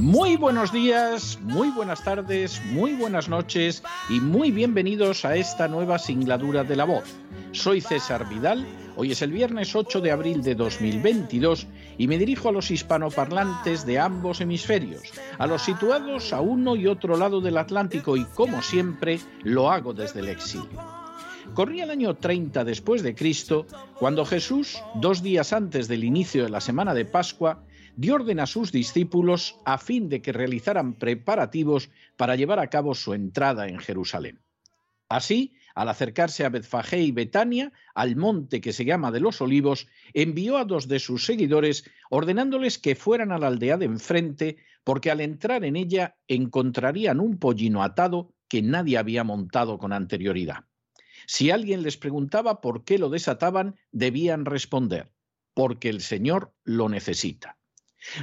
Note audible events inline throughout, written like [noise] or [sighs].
Muy buenos días, muy buenas tardes, muy buenas noches y muy bienvenidos a esta nueva singladura de la voz. Soy César Vidal, hoy es el viernes 8 de abril de 2022 y me dirijo a los hispanoparlantes de ambos hemisferios, a los situados a uno y otro lado del Atlántico y como siempre lo hago desde el exilio. Corría el año 30 después de Cristo, cuando Jesús, dos días antes del inicio de la semana de Pascua, dio orden a sus discípulos a fin de que realizaran preparativos para llevar a cabo su entrada en Jerusalén. Así, al acercarse a Betfagé y Betania, al monte que se llama de los Olivos, envió a dos de sus seguidores ordenándoles que fueran a la aldea de enfrente, porque al entrar en ella encontrarían un pollino atado que nadie había montado con anterioridad. Si alguien les preguntaba por qué lo desataban, debían responder, porque el Señor lo necesita.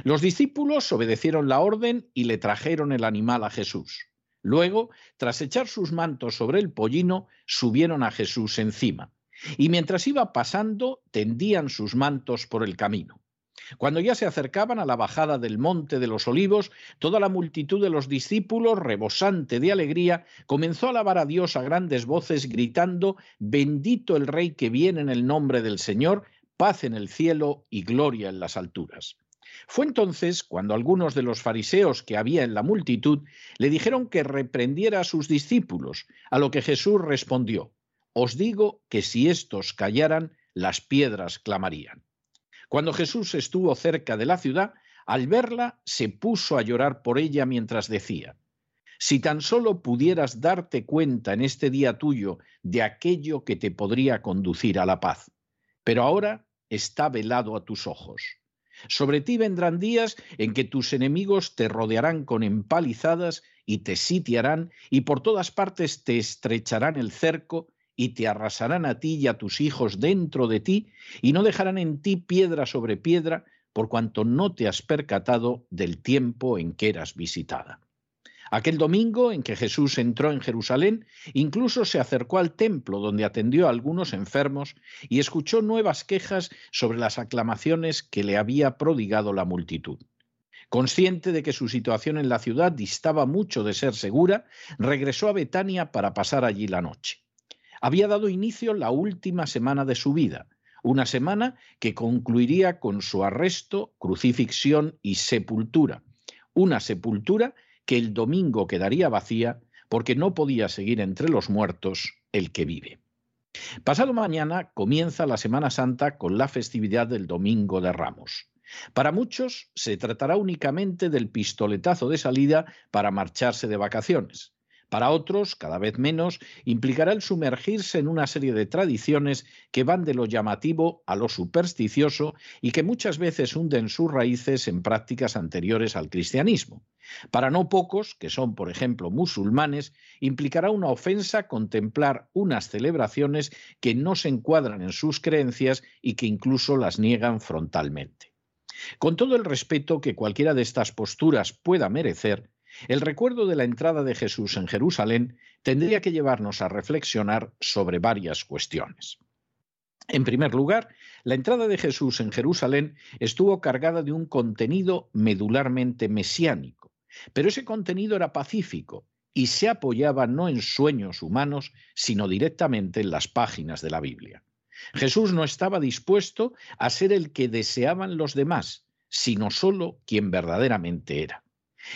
Los discípulos obedecieron la orden y le trajeron el animal a Jesús. Luego, tras echar sus mantos sobre el pollino, subieron a Jesús encima. Y mientras iba pasando, tendían sus mantos por el camino. Cuando ya se acercaban a la bajada del monte de los olivos, toda la multitud de los discípulos, rebosante de alegría, comenzó a alabar a Dios a grandes voces, gritando, Bendito el Rey que viene en el nombre del Señor, paz en el cielo y gloria en las alturas. Fue entonces cuando algunos de los fariseos que había en la multitud le dijeron que reprendiera a sus discípulos, a lo que Jesús respondió, Os digo que si éstos callaran, las piedras clamarían. Cuando Jesús estuvo cerca de la ciudad, al verla se puso a llorar por ella mientras decía, Si tan solo pudieras darte cuenta en este día tuyo de aquello que te podría conducir a la paz, pero ahora está velado a tus ojos. Sobre ti vendrán días en que tus enemigos te rodearán con empalizadas y te sitiarán y por todas partes te estrecharán el cerco y te arrasarán a ti y a tus hijos dentro de ti, y no dejarán en ti piedra sobre piedra, por cuanto no te has percatado del tiempo en que eras visitada. Aquel domingo en que Jesús entró en Jerusalén, incluso se acercó al templo donde atendió a algunos enfermos y escuchó nuevas quejas sobre las aclamaciones que le había prodigado la multitud. Consciente de que su situación en la ciudad distaba mucho de ser segura, regresó a Betania para pasar allí la noche había dado inicio la última semana de su vida, una semana que concluiría con su arresto, crucifixión y sepultura, una sepultura que el domingo quedaría vacía porque no podía seguir entre los muertos el que vive. Pasado mañana comienza la Semana Santa con la festividad del Domingo de Ramos. Para muchos se tratará únicamente del pistoletazo de salida para marcharse de vacaciones. Para otros, cada vez menos, implicará el sumergirse en una serie de tradiciones que van de lo llamativo a lo supersticioso y que muchas veces hunden sus raíces en prácticas anteriores al cristianismo. Para no pocos, que son por ejemplo musulmanes, implicará una ofensa contemplar unas celebraciones que no se encuadran en sus creencias y que incluso las niegan frontalmente. Con todo el respeto que cualquiera de estas posturas pueda merecer, el recuerdo de la entrada de Jesús en Jerusalén tendría que llevarnos a reflexionar sobre varias cuestiones. En primer lugar, la entrada de Jesús en Jerusalén estuvo cargada de un contenido medularmente mesiánico, pero ese contenido era pacífico y se apoyaba no en sueños humanos, sino directamente en las páginas de la Biblia. Jesús no estaba dispuesto a ser el que deseaban los demás, sino solo quien verdaderamente era.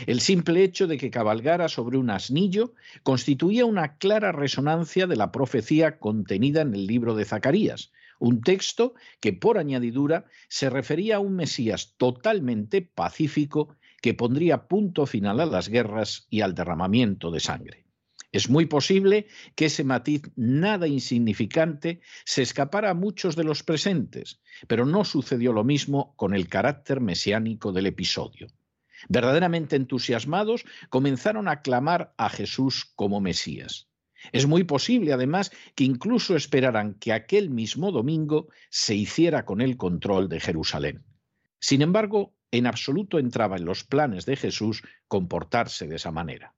El simple hecho de que cabalgara sobre un asnillo constituía una clara resonancia de la profecía contenida en el libro de Zacarías, un texto que por añadidura se refería a un Mesías totalmente pacífico que pondría punto final a las guerras y al derramamiento de sangre. Es muy posible que ese matiz nada insignificante se escapara a muchos de los presentes, pero no sucedió lo mismo con el carácter mesiánico del episodio. Verdaderamente entusiasmados, comenzaron a clamar a Jesús como Mesías. Es muy posible, además, que incluso esperaran que aquel mismo domingo se hiciera con el control de Jerusalén. Sin embargo, en absoluto entraba en los planes de Jesús comportarse de esa manera.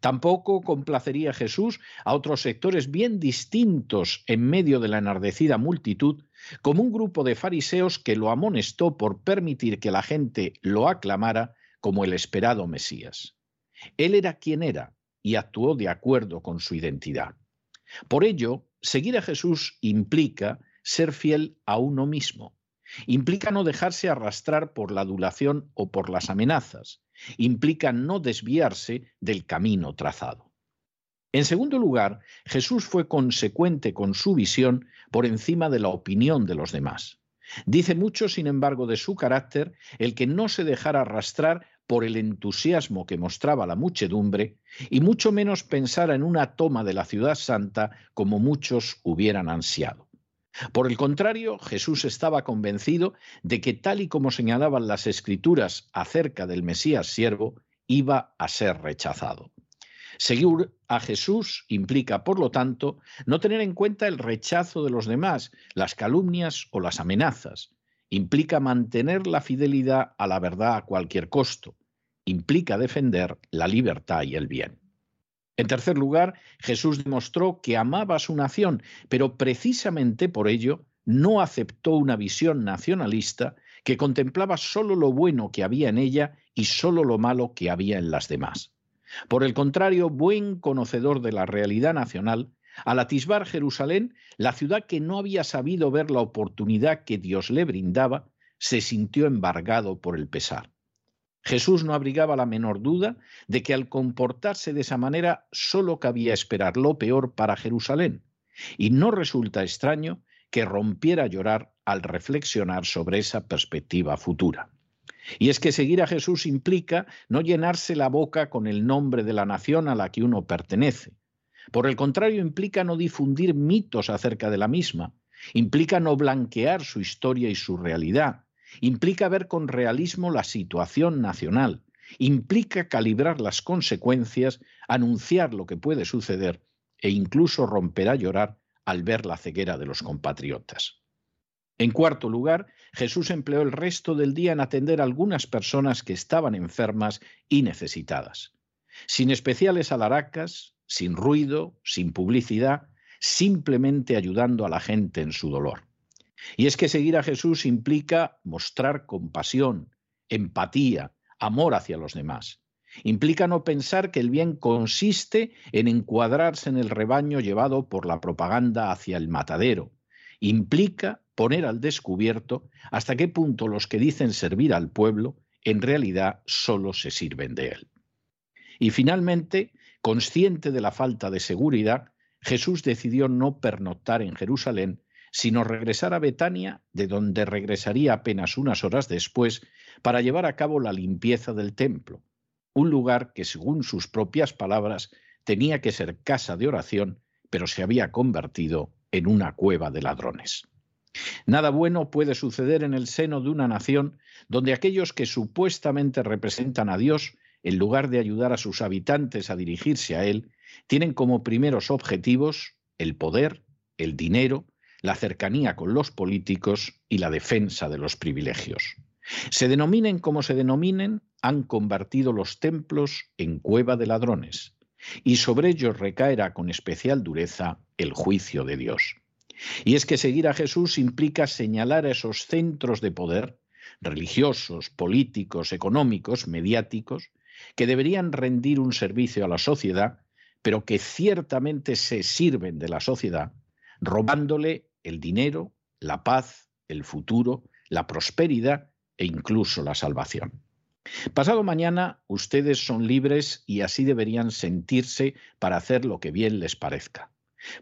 Tampoco complacería Jesús a otros sectores bien distintos en medio de la enardecida multitud, como un grupo de fariseos que lo amonestó por permitir que la gente lo aclamara como el esperado Mesías. Él era quien era y actuó de acuerdo con su identidad. Por ello, seguir a Jesús implica ser fiel a uno mismo, implica no dejarse arrastrar por la adulación o por las amenazas, implica no desviarse del camino trazado. En segundo lugar, Jesús fue consecuente con su visión por encima de la opinión de los demás. Dice mucho, sin embargo, de su carácter el que no se dejara arrastrar por el entusiasmo que mostraba la muchedumbre y mucho menos pensara en una toma de la ciudad santa como muchos hubieran ansiado. Por el contrario, Jesús estaba convencido de que tal y como señalaban las escrituras acerca del Mesías siervo, iba a ser rechazado. Seguir a Jesús implica, por lo tanto, no tener en cuenta el rechazo de los demás, las calumnias o las amenazas, implica mantener la fidelidad a la verdad a cualquier costo, implica defender la libertad y el bien. En tercer lugar, Jesús demostró que amaba a su nación, pero precisamente por ello no aceptó una visión nacionalista que contemplaba solo lo bueno que había en ella y solo lo malo que había en las demás. Por el contrario, buen conocedor de la realidad nacional, al atisbar Jerusalén, la ciudad que no había sabido ver la oportunidad que Dios le brindaba, se sintió embargado por el pesar. Jesús no abrigaba la menor duda de que al comportarse de esa manera solo cabía esperar lo peor para Jerusalén, y no resulta extraño que rompiera a llorar al reflexionar sobre esa perspectiva futura. Y es que seguir a Jesús implica no llenarse la boca con el nombre de la nación a la que uno pertenece, por el contrario, implica no difundir mitos acerca de la misma, implica no blanquear su historia y su realidad, implica ver con realismo la situación nacional, implica calibrar las consecuencias, anunciar lo que puede suceder e incluso romper a llorar al ver la ceguera de los compatriotas. En cuarto lugar, Jesús empleó el resto del día en atender a algunas personas que estaban enfermas y necesitadas. Sin especiales alaracas, sin ruido, sin publicidad, simplemente ayudando a la gente en su dolor. Y es que seguir a Jesús implica mostrar compasión, empatía, amor hacia los demás. Implica no pensar que el bien consiste en encuadrarse en el rebaño llevado por la propaganda hacia el matadero. Implica poner al descubierto hasta qué punto los que dicen servir al pueblo en realidad solo se sirven de él. Y finalmente, Consciente de la falta de seguridad, Jesús decidió no pernoctar en Jerusalén, sino regresar a Betania, de donde regresaría apenas unas horas después, para llevar a cabo la limpieza del templo, un lugar que, según sus propias palabras, tenía que ser casa de oración, pero se había convertido en una cueva de ladrones. Nada bueno puede suceder en el seno de una nación donde aquellos que supuestamente representan a Dios en lugar de ayudar a sus habitantes a dirigirse a él, tienen como primeros objetivos el poder, el dinero, la cercanía con los políticos y la defensa de los privilegios. Se denominen como se denominen, han convertido los templos en cueva de ladrones, y sobre ellos recaerá con especial dureza el juicio de Dios. Y es que seguir a Jesús implica señalar a esos centros de poder, religiosos, políticos, económicos, mediáticos, que deberían rendir un servicio a la sociedad, pero que ciertamente se sirven de la sociedad, robándole el dinero, la paz, el futuro, la prosperidad e incluso la salvación. Pasado mañana ustedes son libres y así deberían sentirse para hacer lo que bien les parezca.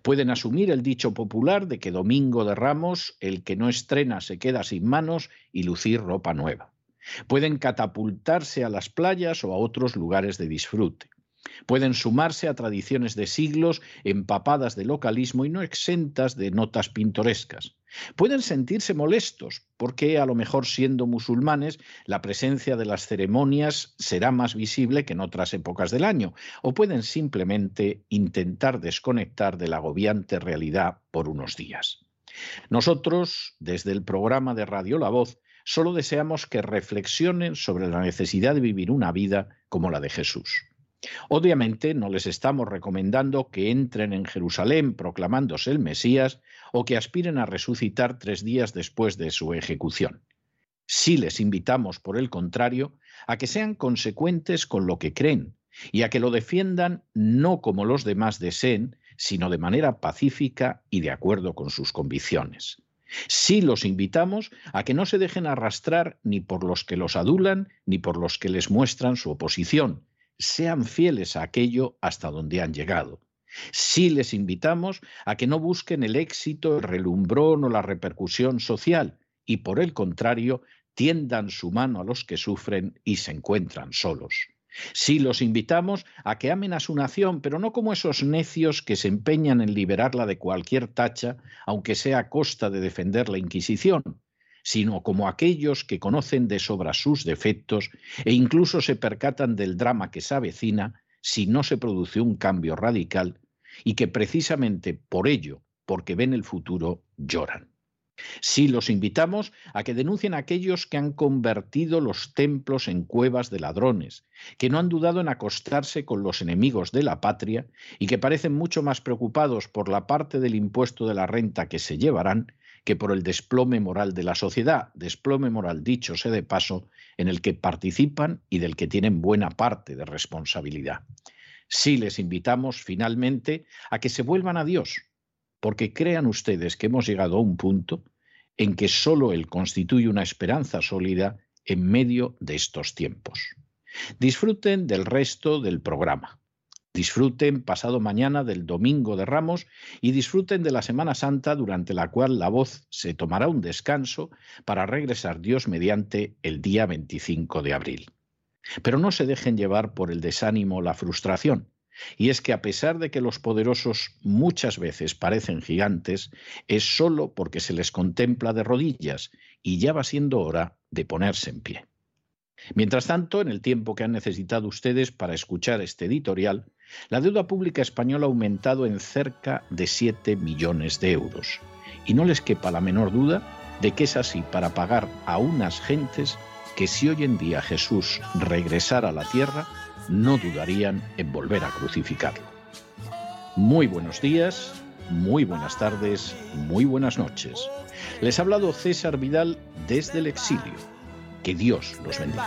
Pueden asumir el dicho popular de que Domingo de Ramos el que no estrena se queda sin manos y lucir ropa nueva. Pueden catapultarse a las playas o a otros lugares de disfrute. Pueden sumarse a tradiciones de siglos empapadas de localismo y no exentas de notas pintorescas. Pueden sentirse molestos porque a lo mejor siendo musulmanes la presencia de las ceremonias será más visible que en otras épocas del año o pueden simplemente intentar desconectar de la agobiante realidad por unos días. Nosotros, desde el programa de Radio La Voz, solo deseamos que reflexionen sobre la necesidad de vivir una vida como la de Jesús. Obviamente no les estamos recomendando que entren en Jerusalén proclamándose el Mesías o que aspiren a resucitar tres días después de su ejecución. Sí les invitamos, por el contrario, a que sean consecuentes con lo que creen y a que lo defiendan no como los demás deseen, sino de manera pacífica y de acuerdo con sus convicciones. Sí los invitamos a que no se dejen arrastrar ni por los que los adulan ni por los que les muestran su oposición, sean fieles a aquello hasta donde han llegado. Sí les invitamos a que no busquen el éxito, el relumbrón o la repercusión social y por el contrario tiendan su mano a los que sufren y se encuentran solos. Sí los invitamos a que amen a su nación, pero no como esos necios que se empeñan en liberarla de cualquier tacha, aunque sea a costa de defender la Inquisición, sino como aquellos que conocen de sobra sus defectos e incluso se percatan del drama que se avecina si no se produce un cambio radical y que precisamente por ello, porque ven el futuro, lloran. Sí los invitamos a que denuncien a aquellos que han convertido los templos en cuevas de ladrones, que no han dudado en acostarse con los enemigos de la patria y que parecen mucho más preocupados por la parte del impuesto de la renta que se llevarán que por el desplome moral de la sociedad, desplome moral dicho sea de paso, en el que participan y del que tienen buena parte de responsabilidad. Sí les invitamos finalmente a que se vuelvan a Dios, porque crean ustedes que hemos llegado a un punto en que sólo Él constituye una esperanza sólida en medio de estos tiempos. Disfruten del resto del programa. Disfruten pasado mañana del Domingo de Ramos y disfruten de la Semana Santa durante la cual la voz se tomará un descanso para regresar Dios mediante el día 25 de abril. Pero no se dejen llevar por el desánimo o la frustración. Y es que a pesar de que los poderosos muchas veces parecen gigantes, es solo porque se les contempla de rodillas y ya va siendo hora de ponerse en pie. Mientras tanto, en el tiempo que han necesitado ustedes para escuchar este editorial, la deuda pública española ha aumentado en cerca de 7 millones de euros. Y no les quepa la menor duda de que es así para pagar a unas gentes que si hoy en día Jesús regresara a la tierra, no dudarían en volver a crucificarlo. Muy buenos días, muy buenas tardes, muy buenas noches. Les ha hablado César Vidal desde el exilio. Que Dios los bendiga.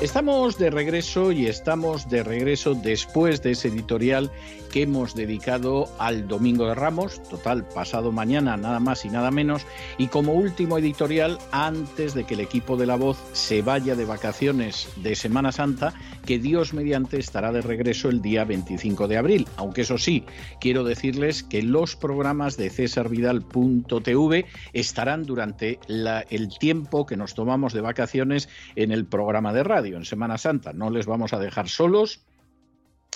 Estamos de regreso y estamos de regreso después de ese editorial que hemos dedicado al Domingo de Ramos, total pasado mañana nada más y nada menos, y como último editorial antes de que el equipo de La Voz se vaya de vacaciones de Semana Santa, que Dios mediante estará de regreso el día 25 de abril, aunque eso sí, quiero decirles que los programas de cesarvidal.tv estarán durante el tiempo que nos tomamos de vacaciones en el programa de radio en Semana Santa. No les vamos a dejar solos.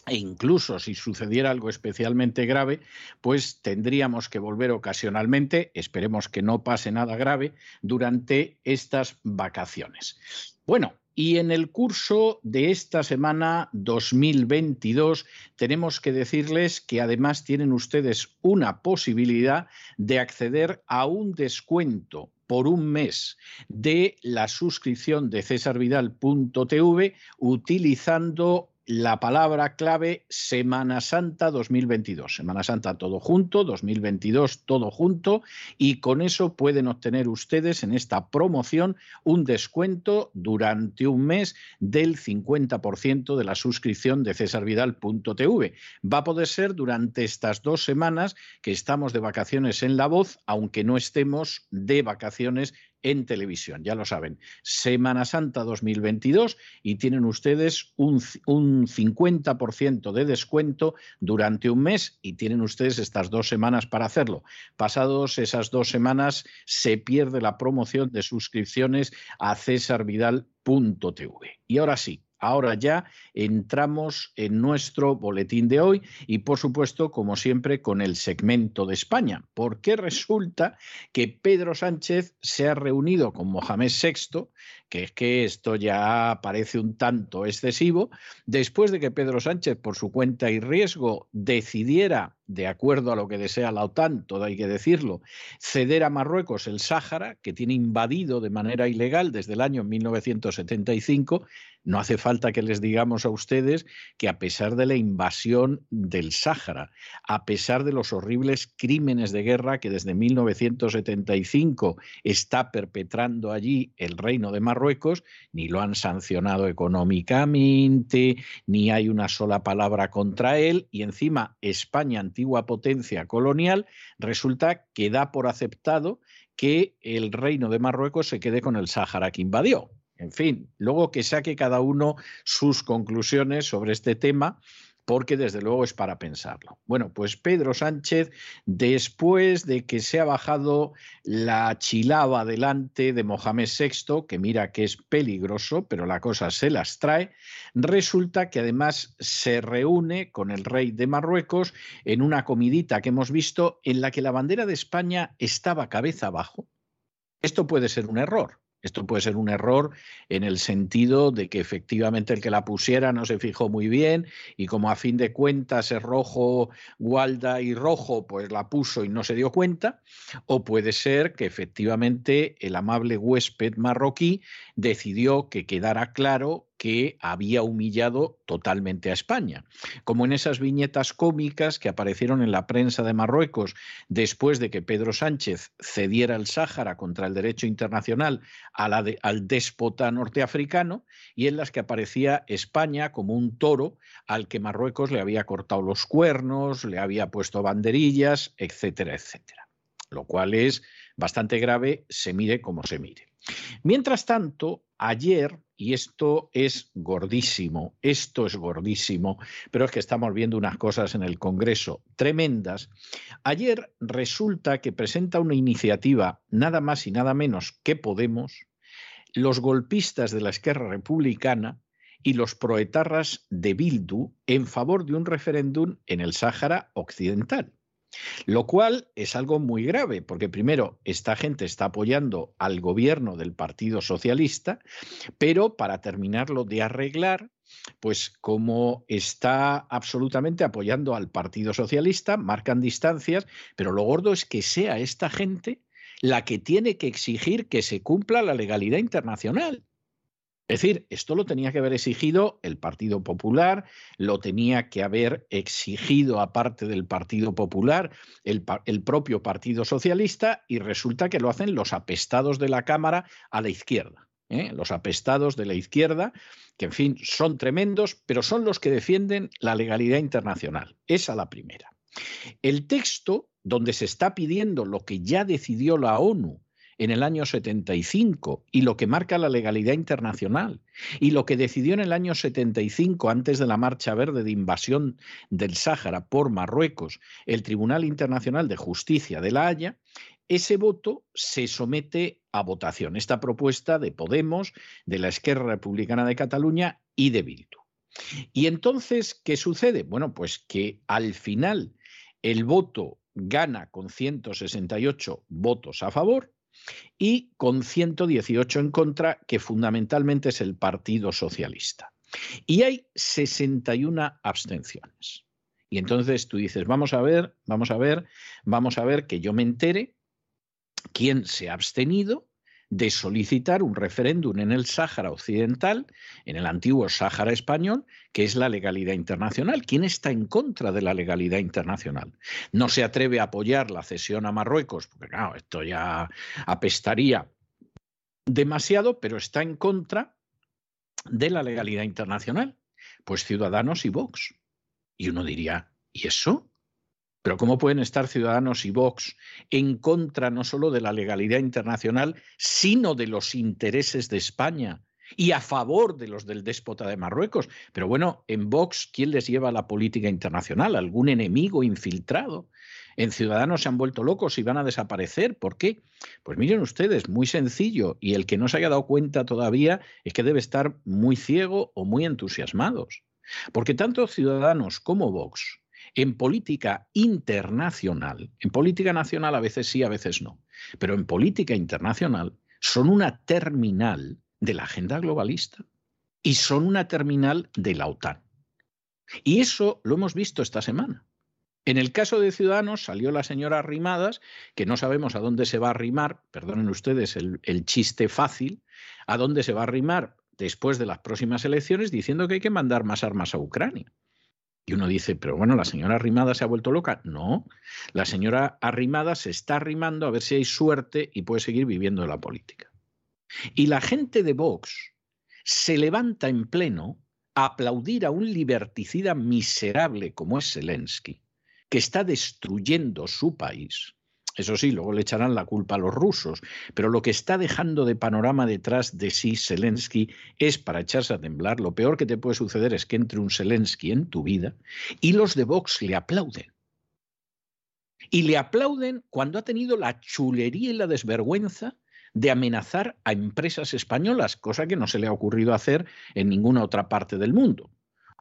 E incluso si sucediera algo especialmente grave, pues tendríamos que volver ocasionalmente, esperemos que no pase nada grave, durante estas vacaciones. Bueno, Y en el curso de esta semana 2022 tenemos que decirles que además tienen ustedes una posibilidad de acceder a un descuento por un mes de la suscripción de cesarvidal.tv utilizando la palabra clave Semana Santa 2022. Semana Santa todo junto, 2022 todo junto y con eso pueden obtener ustedes en esta promoción un descuento durante un mes del 50% de la suscripción de cesarvidal.tv. Va a poder ser durante estas dos semanas que estamos de vacaciones en La Voz, aunque no estemos de vacaciones en televisión, ya lo saben. Semana Santa 2022 y tienen ustedes un, un 50% de descuento durante un mes y tienen ustedes estas dos semanas para hacerlo. Pasados esas dos semanas se pierde la promoción de suscripciones a cesarvidal.tv. Y ahora sí, Ahora ya entramos en nuestro boletín de hoy y por supuesto, como siempre, con el segmento de España, porque resulta que Pedro Sánchez se ha reunido con Mohamed VI, que es que esto ya parece un tanto excesivo, después de que Pedro Sánchez, por su cuenta y riesgo, decidiera de acuerdo a lo que desea la OTAN, todo hay que decirlo, ceder a Marruecos el Sáhara, que tiene invadido de manera ilegal desde el año 1975. No hace falta que les digamos a ustedes que a pesar de la invasión del Sáhara, a pesar de los horribles crímenes de guerra que desde 1975 está perpetrando allí el reino de Marruecos, ni lo han sancionado económicamente, ni hay una sola palabra contra él, y encima España antigua potencia colonial, resulta que da por aceptado que el reino de Marruecos se quede con el Sáhara que invadió. En fin, luego que saque cada uno sus conclusiones sobre este tema, porque desde luego es para pensarlo. Bueno, pues Pedro Sánchez, después de que se ha bajado la chilaba delante de Mohamed VI, que mira que es peligroso, pero la cosa se las trae, resulta que además se reúne con el rey de Marruecos en una comidita que hemos visto en la que la bandera de España estaba cabeza abajo. Esto puede ser un error esto puede ser un error en el sentido de que efectivamente el que la pusiera no se fijó muy bien y como a fin de cuentas es rojo, gualda y rojo, pues la puso y no se dio cuenta. O puede ser que efectivamente el amable huésped marroquí decidió que quedara claro que había humillado totalmente a España. Como en esas viñetas cómicas que aparecieron en la prensa de Marruecos después de que Pedro Sánchez cediera el Sáhara contra el derecho internacional al déspota norteafricano y en las que aparecía España como un toro al que Marruecos le había cortado los cuernos, le había puesto banderillas, etcétera, etcétera. Lo cual es bastante grave, se mire como se mire. Mientras tanto, ayer, y esto es gordísimo, esto es gordísimo, pero es que estamos viendo unas cosas en el Congreso tremendas, ayer resulta que presenta una iniciativa nada más y nada menos que Podemos, los golpistas de la izquierda republicana y los proetarras de Bildu en favor de un referéndum en el Sáhara Occidental. Lo cual es algo muy grave, porque primero, esta gente está apoyando al gobierno del Partido Socialista, pero para terminarlo de arreglar, pues como está absolutamente apoyando al Partido Socialista, marcan distancias, pero lo gordo es que sea esta gente la que tiene que exigir que se cumpla la legalidad internacional. Es decir, esto lo tenía que haber exigido el Partido Popular, lo tenía que haber exigido aparte del Partido Popular el, propio Partido Socialista y resulta que lo hacen los apestados de la Cámara a la izquierda. ¿eh? Los apestados de la izquierda, que en fin son tremendos, pero son los que defienden la legalidad internacional. Esa la primera. El texto donde se está pidiendo lo que ya decidió la ONU en el año 75 y lo que marca la legalidad internacional y lo que decidió en el año 75 antes de la marcha verde de invasión del Sáhara por Marruecos el Tribunal Internacional de Justicia de La Haya, ese voto se somete a votación, esta propuesta de Podemos, de la Esquerra Republicana de Cataluña y de Bildu. Y entonces, ¿qué sucede? Bueno, pues que al final el voto gana con 168 votos a favor y con 118 en contra, que fundamentalmente es el Partido Socialista. Y hay 61 abstenciones. Y entonces tú dices, vamos a ver, vamos a ver, vamos a ver que yo me entere quién se ha abstenido de solicitar un referéndum en el Sáhara Occidental, en el antiguo Sáhara español, que es la legalidad internacional. ¿Quién está en contra de la legalidad internacional? No se atreve a apoyar la cesión a Marruecos, porque claro, esto ya apestaría demasiado, pero está en contra de la legalidad internacional. Pues Ciudadanos y Vox. Y uno diría, ¿y eso? Pero ¿cómo pueden estar Ciudadanos y Vox en contra no solo de la legalidad internacional, sino de los intereses de España y a favor de los del déspota de Marruecos? Pero bueno, en Vox, ¿quién les lleva la política internacional? ¿Algún enemigo infiltrado? En Ciudadanos se han vuelto locos y van a desaparecer. ¿Por qué? Pues miren ustedes, muy sencillo. Y el que no se haya dado cuenta todavía es que debe estar muy ciego o muy entusiasmados. Porque tanto Ciudadanos como Vox en política internacional, en política nacional a veces sí, a veces no, pero en política internacional son una terminal de la agenda globalista y son una terminal de la OTAN. Y eso lo hemos visto esta semana. En el caso de Ciudadanos salió la señora Arrimadas, que no sabemos a dónde se va a arrimar, perdonen ustedes el, el, chiste fácil, a dónde se va a arrimar después de las próximas elecciones, diciendo que hay que mandar más armas a Ucrania. Y uno dice, pero bueno, la señora Arrimada se ha vuelto loca. No, la señora Arrimada se está arrimando a ver si hay suerte y puede seguir viviendo la política. Y la gente de Vox se levanta en pleno a aplaudir a un liberticida miserable como es Zelensky, que está destruyendo su país, eso sí, luego le echarán la culpa a los rusos, pero lo que está dejando de panorama detrás de sí Zelensky es para echarse a temblar. Lo peor que te puede suceder es que entre un Zelensky en tu vida y los de Vox le aplauden. Y le aplauden cuando ha tenido la chulería y la desvergüenza de amenazar a empresas españolas, cosa que no se le ha ocurrido hacer en ninguna otra parte del mundo.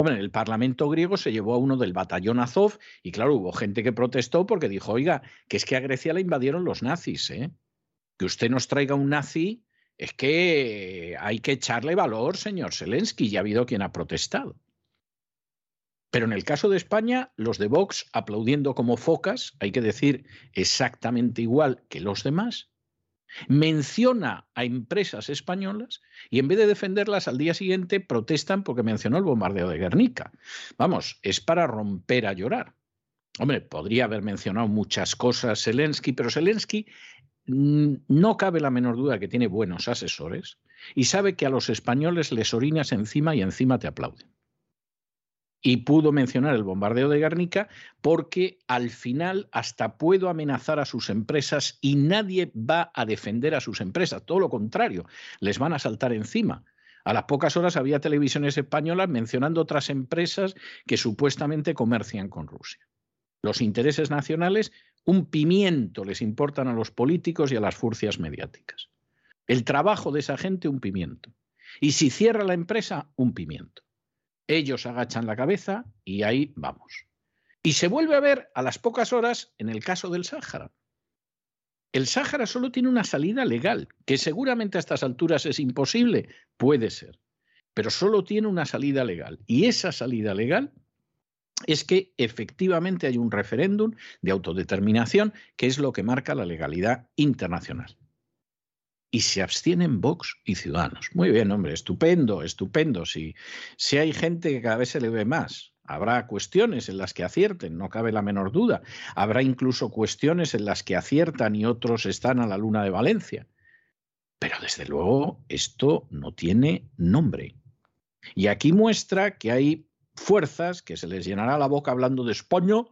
El Parlamento griego se llevó a uno del batallón Azov y claro, hubo gente que protestó porque dijo, oiga, que es que a Grecia la invadieron los nazis, ¿eh? Que usted nos traiga un nazi, es que hay que echarle valor, señor Zelensky, y ha habido quien ha protestado. Pero en el caso de España, los de Vox aplaudiendo como focas, hay que decir exactamente igual que los demás, menciona a empresas españolas y en vez de defenderlas al día siguiente protestan porque mencionó el bombardeo de Guernica. Vamos, es para romper a llorar. Hombre, podría haber mencionado muchas cosas Zelensky, pero Zelensky mm, no cabe la menor duda que tiene buenos asesores y sabe que a los españoles les orinas encima y encima te aplauden y pudo mencionar el bombardeo de Guernica porque al final hasta puedo amenazar a sus empresas y nadie va a defender a sus empresas, todo lo contrario, les van a saltar encima. A las pocas horas había televisiones españolas mencionando otras empresas que supuestamente comercian con Rusia. Los intereses nacionales, un pimiento les importan a los políticos y a las furcias mediáticas. El trabajo de esa gente, un pimiento. Y si cierra la empresa, un pimiento. Ellos agachan la cabeza y ahí vamos. Y se vuelve a ver a las pocas horas en el caso del Sáhara. El Sáhara solo tiene una salida legal, que seguramente a estas alturas es imposible, puede ser, pero solo tiene una salida legal. Y esa salida legal es que efectivamente hay un referéndum de autodeterminación, que es lo que marca la legalidad internacional y se abstienen Vox y Ciudadanos. Muy bien, hombre, estupendo, estupendo. Si, si hay gente que cada vez se le ve más, habrá cuestiones en las que acierten, no cabe la menor duda. Habrá incluso cuestiones en las que aciertan y otros están a la luna de Valencia. Pero desde luego esto no tiene nombre. Y aquí muestra que hay fuerzas que se les llenará la boca hablando de España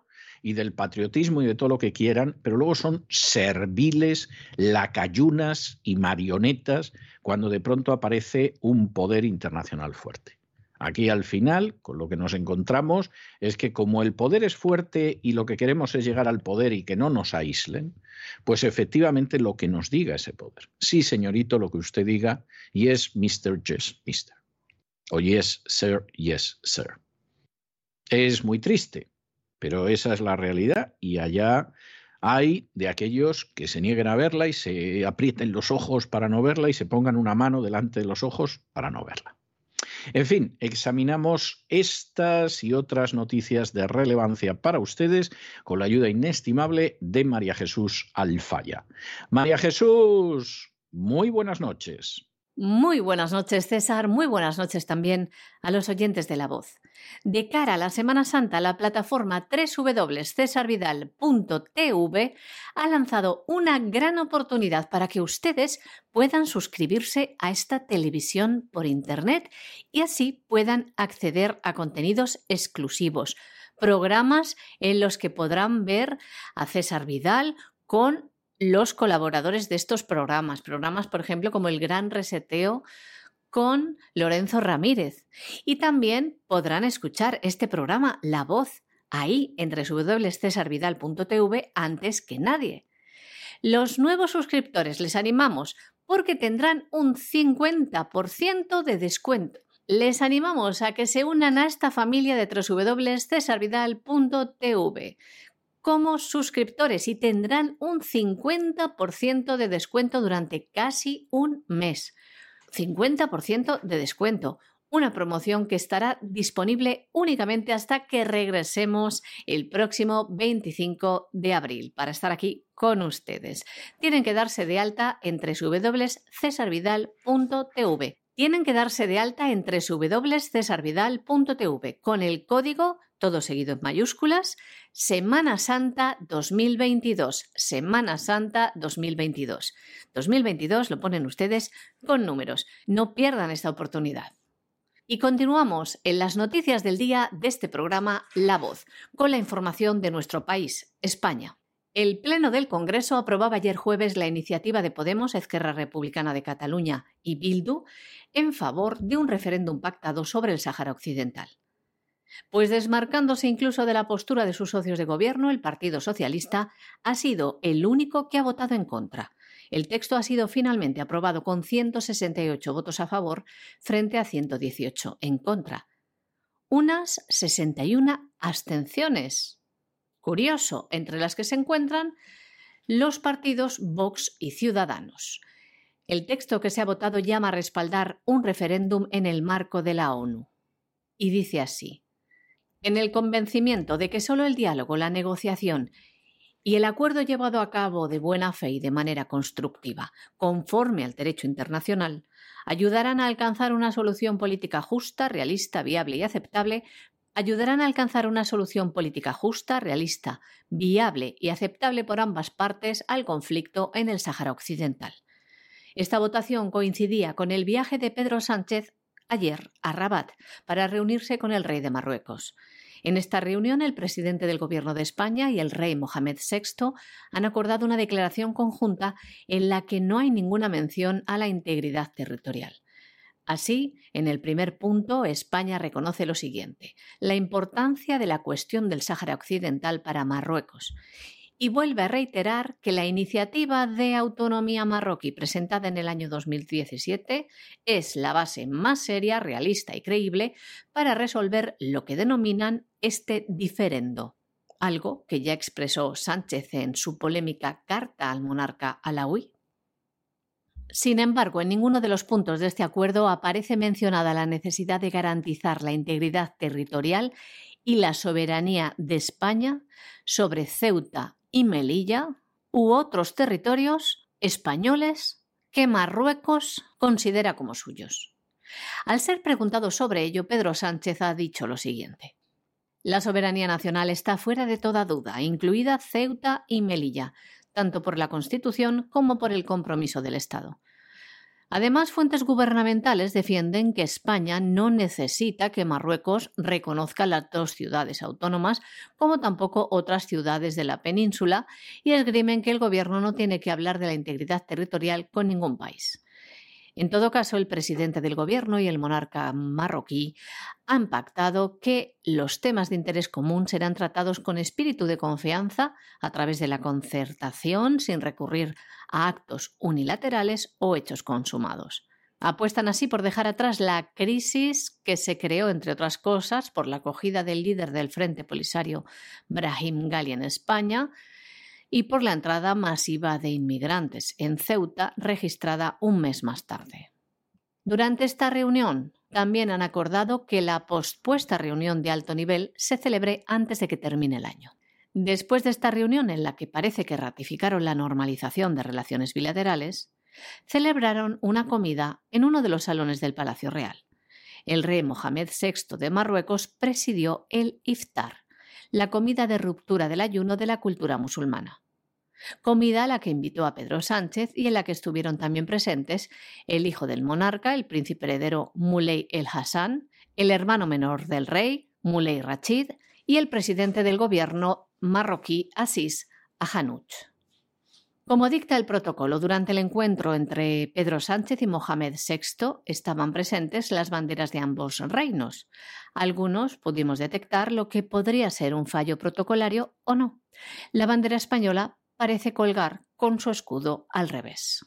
y del patriotismo y de todo lo que quieran, pero luego son serviles, lacayunas y marionetas cuando de pronto aparece un poder internacional fuerte. Aquí al final, con lo que nos encontramos, es que como el poder es fuerte y lo que queremos es llegar al poder y que no nos aíslen, pues efectivamente lo que nos diga ese poder. Sí, señorito, lo que usted diga, y es Mr. Yes, Mr. O yes, sir, yes, sir. Es muy triste, pero esa es la realidad y allá, Hay de aquellos que se nieguen a verla y se aprieten los ojos para no verla y se pongan una mano delante de los ojos para no verla. En fin, examinamos estas y otras noticias de relevancia para ustedes con la ayuda inestimable de María Jesús Alfaya. María Jesús, muy buenas noches. Muy buenas noches, César. Muy buenas noches también a los oyentes de La Voz. De cara a la Semana Santa, la plataforma www.cesarvidal.tv ha lanzado una gran oportunidad para que ustedes puedan suscribirse a esta televisión por Internet y así puedan acceder a contenidos exclusivos, programas en los que podrán ver a César Vidal con los colaboradores de estos programas, programas por ejemplo como el Gran Reseteo con Lorenzo Ramírez. Y también podrán escuchar este programa, La Voz, ahí en www.cesarvidal.tv antes que nadie. Los nuevos suscriptores les animamos porque tendrán un 50% de descuento. Les animamos a que se unan a esta familia de www.cesarvidal.tv como suscriptores y tendrán un 50% de descuento durante casi un mes. 50% de descuento. Una promoción que estará disponible únicamente hasta que regresemos el próximo 25 de abril para estar aquí con ustedes. Tienen que darse de alta entre www.cesarvidal.tv. Tienen que darse de alta entre www.cesarvidal.tv con el código todo seguido en mayúsculas, Semana Santa 2022. Semana Santa 2022. 2022 lo ponen ustedes con números. No pierdan esta oportunidad. Y continuamos en las noticias del día de este programa La Voz, con la información de nuestro país, España. El Pleno del Congreso aprobaba ayer jueves la iniciativa de Podemos, Esquerra Republicana de Cataluña y Bildu en favor de un referéndum pactado sobre el Sáhara Occidental. Pues desmarcándose incluso de la postura de sus socios de gobierno, el Partido Socialista ha sido el único que ha votado en contra. El texto ha sido finalmente aprobado con 168 votos a favor frente a 118 en contra. Unas 61 abstenciones. Curioso, entre las que se encuentran los partidos Vox y Ciudadanos. El texto que se ha votado llama a respaldar un referéndum en el marco de la ONU. Y dice así en el convencimiento de que solo el diálogo, la negociación y el acuerdo llevado a cabo de buena fe y de manera constructiva, conforme al derecho internacional, ayudarán a alcanzar una solución política justa, realista, viable y aceptable, ayudarán a alcanzar una solución política justa, realista, viable y aceptable por ambas partes al conflicto en el Sáhara Occidental. Esta votación coincidía con el viaje de Pedro Sánchez ayer a Rabat para reunirse con el rey de Marruecos. En esta reunión, el presidente del Gobierno de España y el rey Mohamed VI han acordado una declaración conjunta en la que no hay ninguna mención a la integridad territorial. Así, en el primer punto, España reconoce lo siguiente, la importancia de la cuestión del Sáhara Occidental para Marruecos y vuelve a reiterar que la iniciativa de autonomía marroquí presentada en el año 2017 es la base más seria, realista y creíble para resolver lo que denominan este diferendo, algo que ya expresó Sánchez en su polémica carta al monarca alawi. Sin embargo, en ninguno de los puntos de este acuerdo aparece mencionada la necesidad de garantizar la integridad territorial y la soberanía de España sobre Ceuta y Melilla u otros territorios españoles que Marruecos considera como suyos. Al ser preguntado sobre ello, Pedro Sánchez ha dicho lo siguiente. La soberanía nacional está fuera de toda duda, incluida Ceuta y Melilla, tanto por la Constitución como por el compromiso del Estado. Además, fuentes gubernamentales defienden que España no necesita que Marruecos reconozca las dos ciudades autónomas, como tampoco otras ciudades de la península, y esgrimen que el Gobierno no tiene que hablar de la integridad territorial con ningún país. En todo caso, el presidente del gobierno y el monarca marroquí han pactado que los temas de interés común serán tratados con espíritu de confianza a través de la concertación sin recurrir a actos unilaterales o hechos consumados. Apuestan así por dejar atrás la crisis que se creó, entre otras cosas, por la acogida del líder del Frente Polisario, Brahim Gali, en España, y por la entrada masiva de inmigrantes en Ceuta, registrada un mes más tarde. Durante esta reunión, también han acordado que la pospuesta reunión de alto nivel se celebre antes de que termine el año. Después de esta reunión en la que parece que ratificaron la normalización de relaciones bilaterales, celebraron una comida en uno de los salones del Palacio Real. El rey Mohamed VI de Marruecos presidió el iftar, la comida de ruptura del ayuno de la cultura musulmana. Comida a la que invitó a Pedro Sánchez y en la que estuvieron también presentes el hijo del monarca, el príncipe heredero Muley el Hassan, el hermano menor del rey, Muley Rachid, y el presidente del gobierno marroquí Asís Ahanuch. Como dicta el protocolo, durante el encuentro entre Pedro Sánchez y Mohamed VI estaban presentes las banderas de ambos reinos. Algunos pudimos detectar lo que podría ser un fallo protocolario o no. La bandera española parece colgar con su escudo al revés.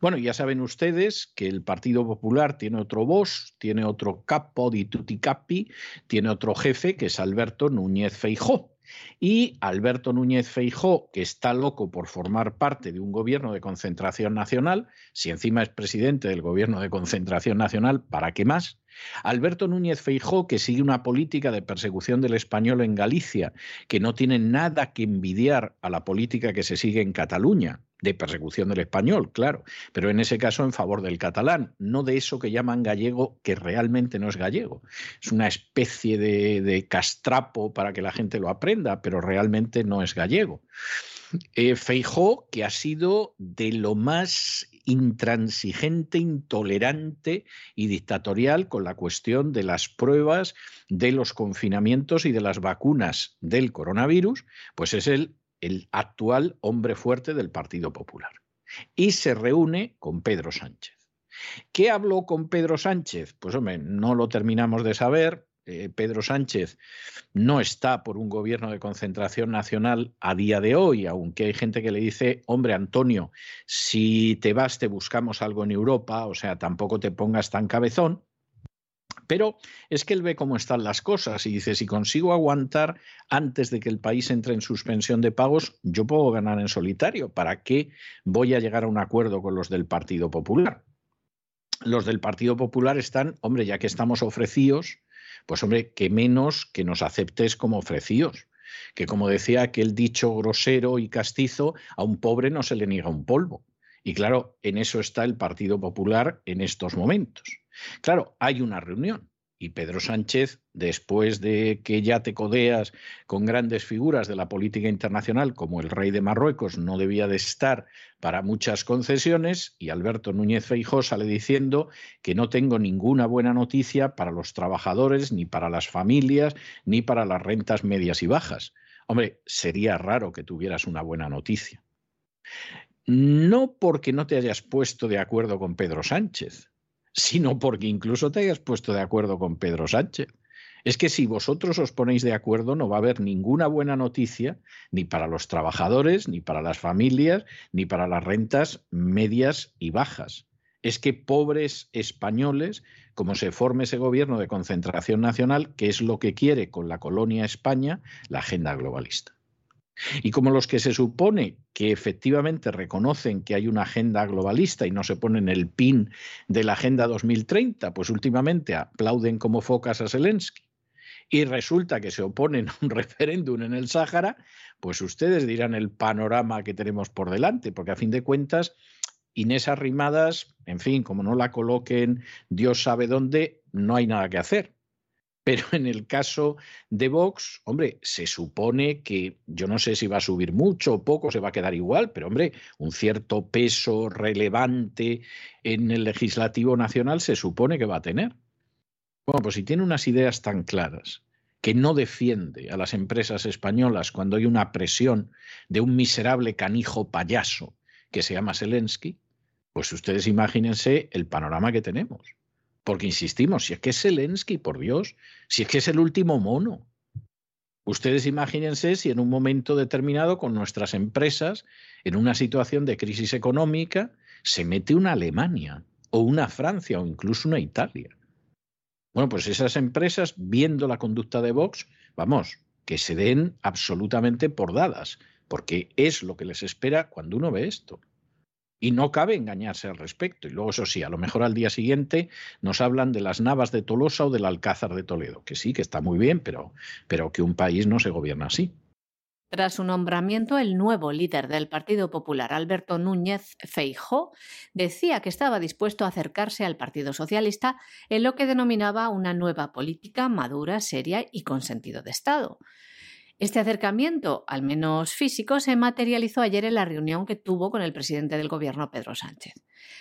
Bueno, ya saben ustedes que el Partido Popular tiene otro boss, tiene otro capo di tutti capi, tiene otro jefe que es Alberto Núñez Feijó. Y Alberto Núñez Feijó, que está loco por formar parte de un gobierno de concentración nacional, si encima es presidente del gobierno de concentración nacional, ¿para qué más? Alberto Núñez Feijó, que sigue una política de persecución del español en Galicia, que no tiene nada que envidiar a la política que se sigue en Cataluña, de persecución del español, claro, pero en ese caso en favor del catalán, no de eso que llaman gallego, que realmente no es gallego. Es una especie de, castrapo para que la gente lo aprenda, pero realmente no es gallego. Eh, Feijó, que ha sido de lo más intransigente, intolerante y dictatorial con la cuestión de las pruebas, de los confinamientos y de las vacunas del coronavirus, pues es el, el actual hombre fuerte del Partido Popular. Y se reúne con Pedro Sánchez. ¿Qué habló con Pedro Sánchez? Pues hombre, no lo terminamos de saber, eh, Pedro Sánchez no está por un gobierno de concentración nacional a día de hoy, aunque hay gente que le dice, hombre Antonio, si te vas te buscamos algo en Europa, o sea, tampoco te pongas tan cabezón. Pero es que él ve cómo están las cosas y dice, si consigo aguantar antes de que el país entre en suspensión de pagos, yo puedo ganar en solitario. ¿Para qué voy a llegar a un acuerdo con los del Partido Popular? Los del Partido Popular están, hombre, ya que estamos ofrecidos, pues hombre, que menos que nos aceptes como ofrecidos. Que como decía aquel dicho grosero y castizo, a un pobre no se le niega un polvo. Y claro, en eso está el Partido Popular en estos momentos. Claro, hay una reunión y Pedro Sánchez, después de que ya te codeas con grandes figuras de la política internacional, como el rey de Marruecos, no debía de estar para muchas concesiones, y Alberto Núñez Feijó sale diciendo que no tengo ninguna buena noticia para los trabajadores, ni para las familias, ni para las rentas medias y bajas. Hombre, sería raro que tuvieras una buena noticia. No porque no te hayas puesto de acuerdo con Pedro Sánchez, sino porque incluso te hayas puesto de acuerdo con Pedro Sánchez. Es que si vosotros os ponéis de acuerdo no va a haber ninguna buena noticia ni para los trabajadores, ni para las familias, ni para las rentas medias y bajas. Es que pobres españoles, como se forme ese gobierno de concentración nacional, que es lo que quiere con la colonia España, la agenda globalista. Y como los que se supone que efectivamente reconocen que hay una agenda globalista y no se ponen el pin de la Agenda 2030, pues últimamente aplauden como focas a Zelensky y resulta que se oponen a un [laughs] referéndum en el Sáhara, pues ustedes dirán el panorama que tenemos por delante, porque a fin de cuentas, Inés Arrimadas, en fin, como no la coloquen Dios sabe dónde, no hay nada que hacer. Pero en el caso de Vox, hombre, se supone que yo no sé si va a subir mucho o poco, se va a quedar igual, pero hombre, un cierto peso relevante en el legislativo nacional se supone que va a tener. Bueno, pues si tiene unas ideas tan claras que no defiende a las empresas españolas cuando hay una presión de un miserable canijo payaso que se llama Zelensky, pues ustedes imagínense el panorama que tenemos. Porque insistimos, si es que es Zelensky, por Dios, si es que es el último mono. Ustedes imagínense si en un momento determinado con nuestras empresas, en una situación de crisis económica, se mete una Alemania o una Francia o incluso una Italia. Bueno, pues esas empresas, viendo la conducta de Vox, vamos, que se den absolutamente por dadas, porque es lo que les espera cuando uno ve esto. Y no cabe engañarse al respecto. Y luego, eso sí, a lo mejor al día siguiente nos hablan de las Navas de Tolosa o del Alcázar de Toledo, que sí, que está muy bien, pero, pero que un país no se gobierna así. Tras su nombramiento, el nuevo líder del Partido Popular, Alberto Núñez Feijó, decía que estaba dispuesto a acercarse al Partido Socialista en lo que denominaba una nueva política madura, seria y con sentido de Estado. Este acercamiento, al menos físico, se materializó ayer en la reunión que tuvo con el presidente del Gobierno, Pedro Sánchez.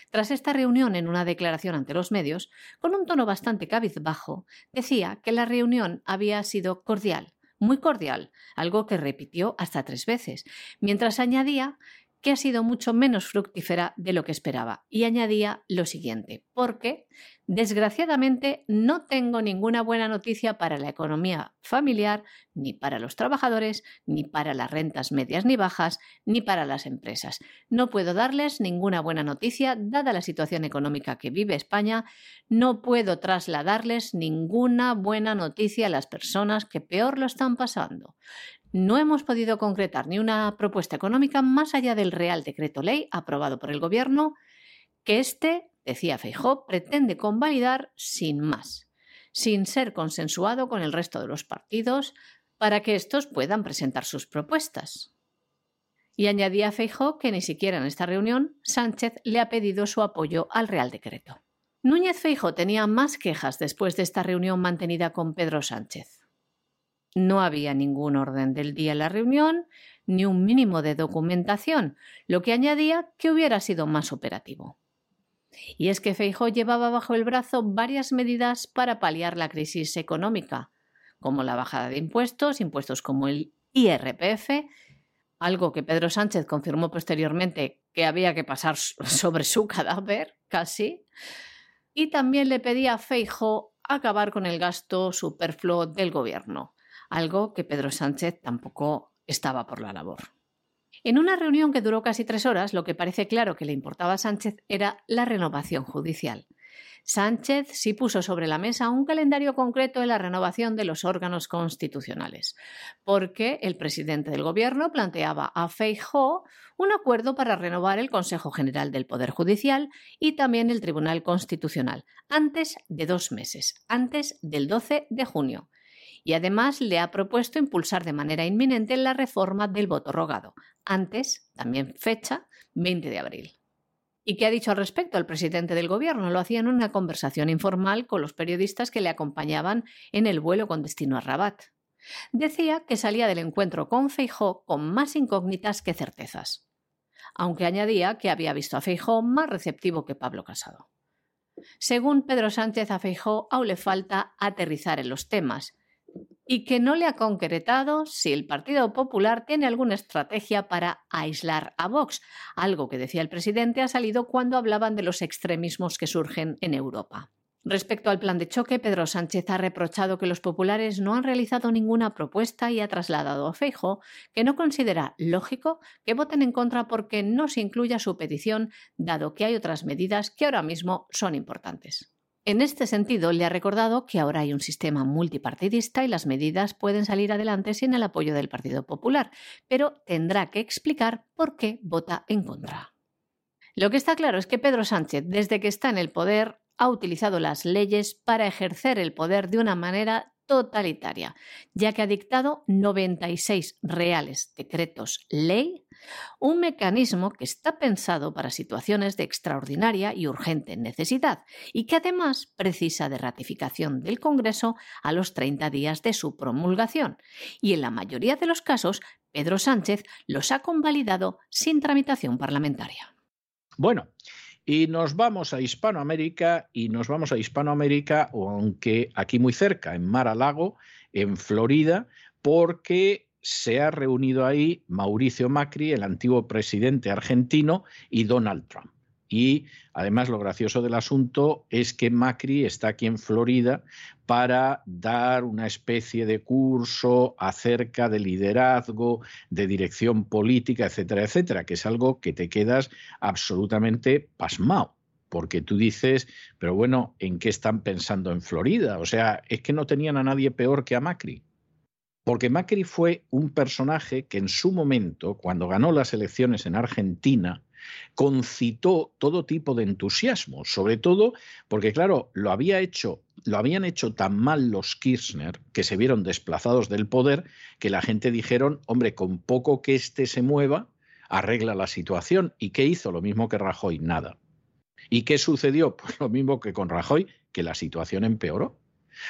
Tras esta reunión, en una declaración ante los medios, con un tono bastante cabizbajo, decía que la reunión había sido cordial, muy cordial, algo que repitió hasta tres veces, mientras añadía que ha sido mucho menos fructífera de lo que esperaba. Y añadía lo siguiente, porque desgraciadamente no tengo ninguna buena noticia para la economía familiar, ni para los trabajadores, ni para las rentas medias ni bajas, ni para las empresas. No puedo darles ninguna buena noticia dada la situación económica que vive España. No puedo trasladarles ninguna buena noticia a las personas que peor lo están pasando no hemos podido concretar ni una propuesta económica más allá del Real Decreto Ley aprobado por el Gobierno, que este, decía Feijó, pretende convalidar sin más, sin ser consensuado con el resto de los partidos para que estos puedan presentar sus propuestas. Y añadía Feijó que ni siquiera en esta reunión Sánchez le ha pedido su apoyo al Real Decreto. Núñez Feijó tenía más quejas después de esta reunión mantenida con Pedro Sánchez. No había ningún orden del día en la reunión, ni un mínimo de documentación, lo que añadía que hubiera sido más operativo. Y es que Feijó llevaba bajo el brazo varias medidas para paliar la crisis económica, como la bajada de impuestos, impuestos como el IRPF, algo que Pedro Sánchez confirmó posteriormente que había que pasar [laughs] sobre su cadáver, casi, y también le pedía a Feijo acabar con el gasto superfluo del gobierno algo que Pedro Sánchez tampoco estaba por la labor. En una reunión que duró casi tres horas, lo que parece claro que le importaba a Sánchez era la renovación judicial. Sánchez sí puso sobre la mesa un calendario concreto de la renovación de los órganos constitucionales, porque el presidente del Gobierno planteaba a Feijóo un acuerdo para renovar el Consejo General del Poder Judicial y también el Tribunal Constitucional, antes de dos meses, antes del 12 de junio y además le ha propuesto impulsar de manera inminente la reforma del voto rogado, antes, también fecha, 20 de abril. ¿Y qué ha dicho al respecto el presidente del gobierno? Lo hacía en una conversación informal con los periodistas que le acompañaban en el vuelo con destino a Rabat. Decía que salía del encuentro con Feijó con más incógnitas que certezas, aunque añadía que había visto a Feijó más receptivo que Pablo Casado. Según Pedro Sánchez a Feijó, aún le falta aterrizar en los temas y que no le ha concretado si el Partido Popular tiene alguna estrategia para aislar a Vox, algo que decía el presidente ha salido cuando hablaban de los extremismos que surgen en Europa. Respecto al plan de choque, Pedro Sánchez ha reprochado que los populares no han realizado ninguna propuesta y ha trasladado a Feijo que no considera lógico que voten en contra porque no se incluya su petición, dado que hay otras medidas que ahora mismo son importantes. En este sentido, le ha recordado que ahora hay un sistema multipartidista y las medidas pueden salir adelante sin el apoyo del Partido Popular, pero tendrá que explicar por qué vota en contra. Lo que está claro es que Pedro Sánchez, desde que está en el poder, ha utilizado las leyes para ejercer el poder de una manera totalitaria, ya que ha dictado 96 reales decretos ley, un mecanismo que está pensado para situaciones de extraordinaria y urgente necesidad y que además precisa de ratificación del Congreso a los 30 días de su promulgación. Y en la mayoría de los casos, Pedro Sánchez los ha convalidado sin tramitación parlamentaria. Bueno, y nos vamos a Hispanoamérica y nos vamos a Hispanoamérica, aunque aquí muy cerca, en Mar a Lago, en Florida, porque se ha reunido ahí Mauricio Macri, el antiguo presidente argentino, y Donald Trump. Y además lo gracioso del asunto es que Macri está aquí en Florida para dar una especie de curso acerca de liderazgo, de dirección política, etcétera, etcétera, que es algo que te quedas absolutamente pasmado porque tú dices, pero bueno, ¿en qué están pensando en Florida? O sea, es que no tenían a nadie peor que a Macri. Porque Macri fue un personaje que en su momento, cuando ganó las elecciones en Argentina, concitó todo tipo de entusiasmo, sobre todo porque, claro, lo habían hecho tan mal los Kirchner que se vieron desplazados del poder que la gente dijeron, hombre, con poco que éste se mueva, arregla la situación. ¿Y qué hizo? Lo mismo que Rajoy, nada. ¿Y qué sucedió? Pues lo mismo que con Rajoy, que la situación empeoró.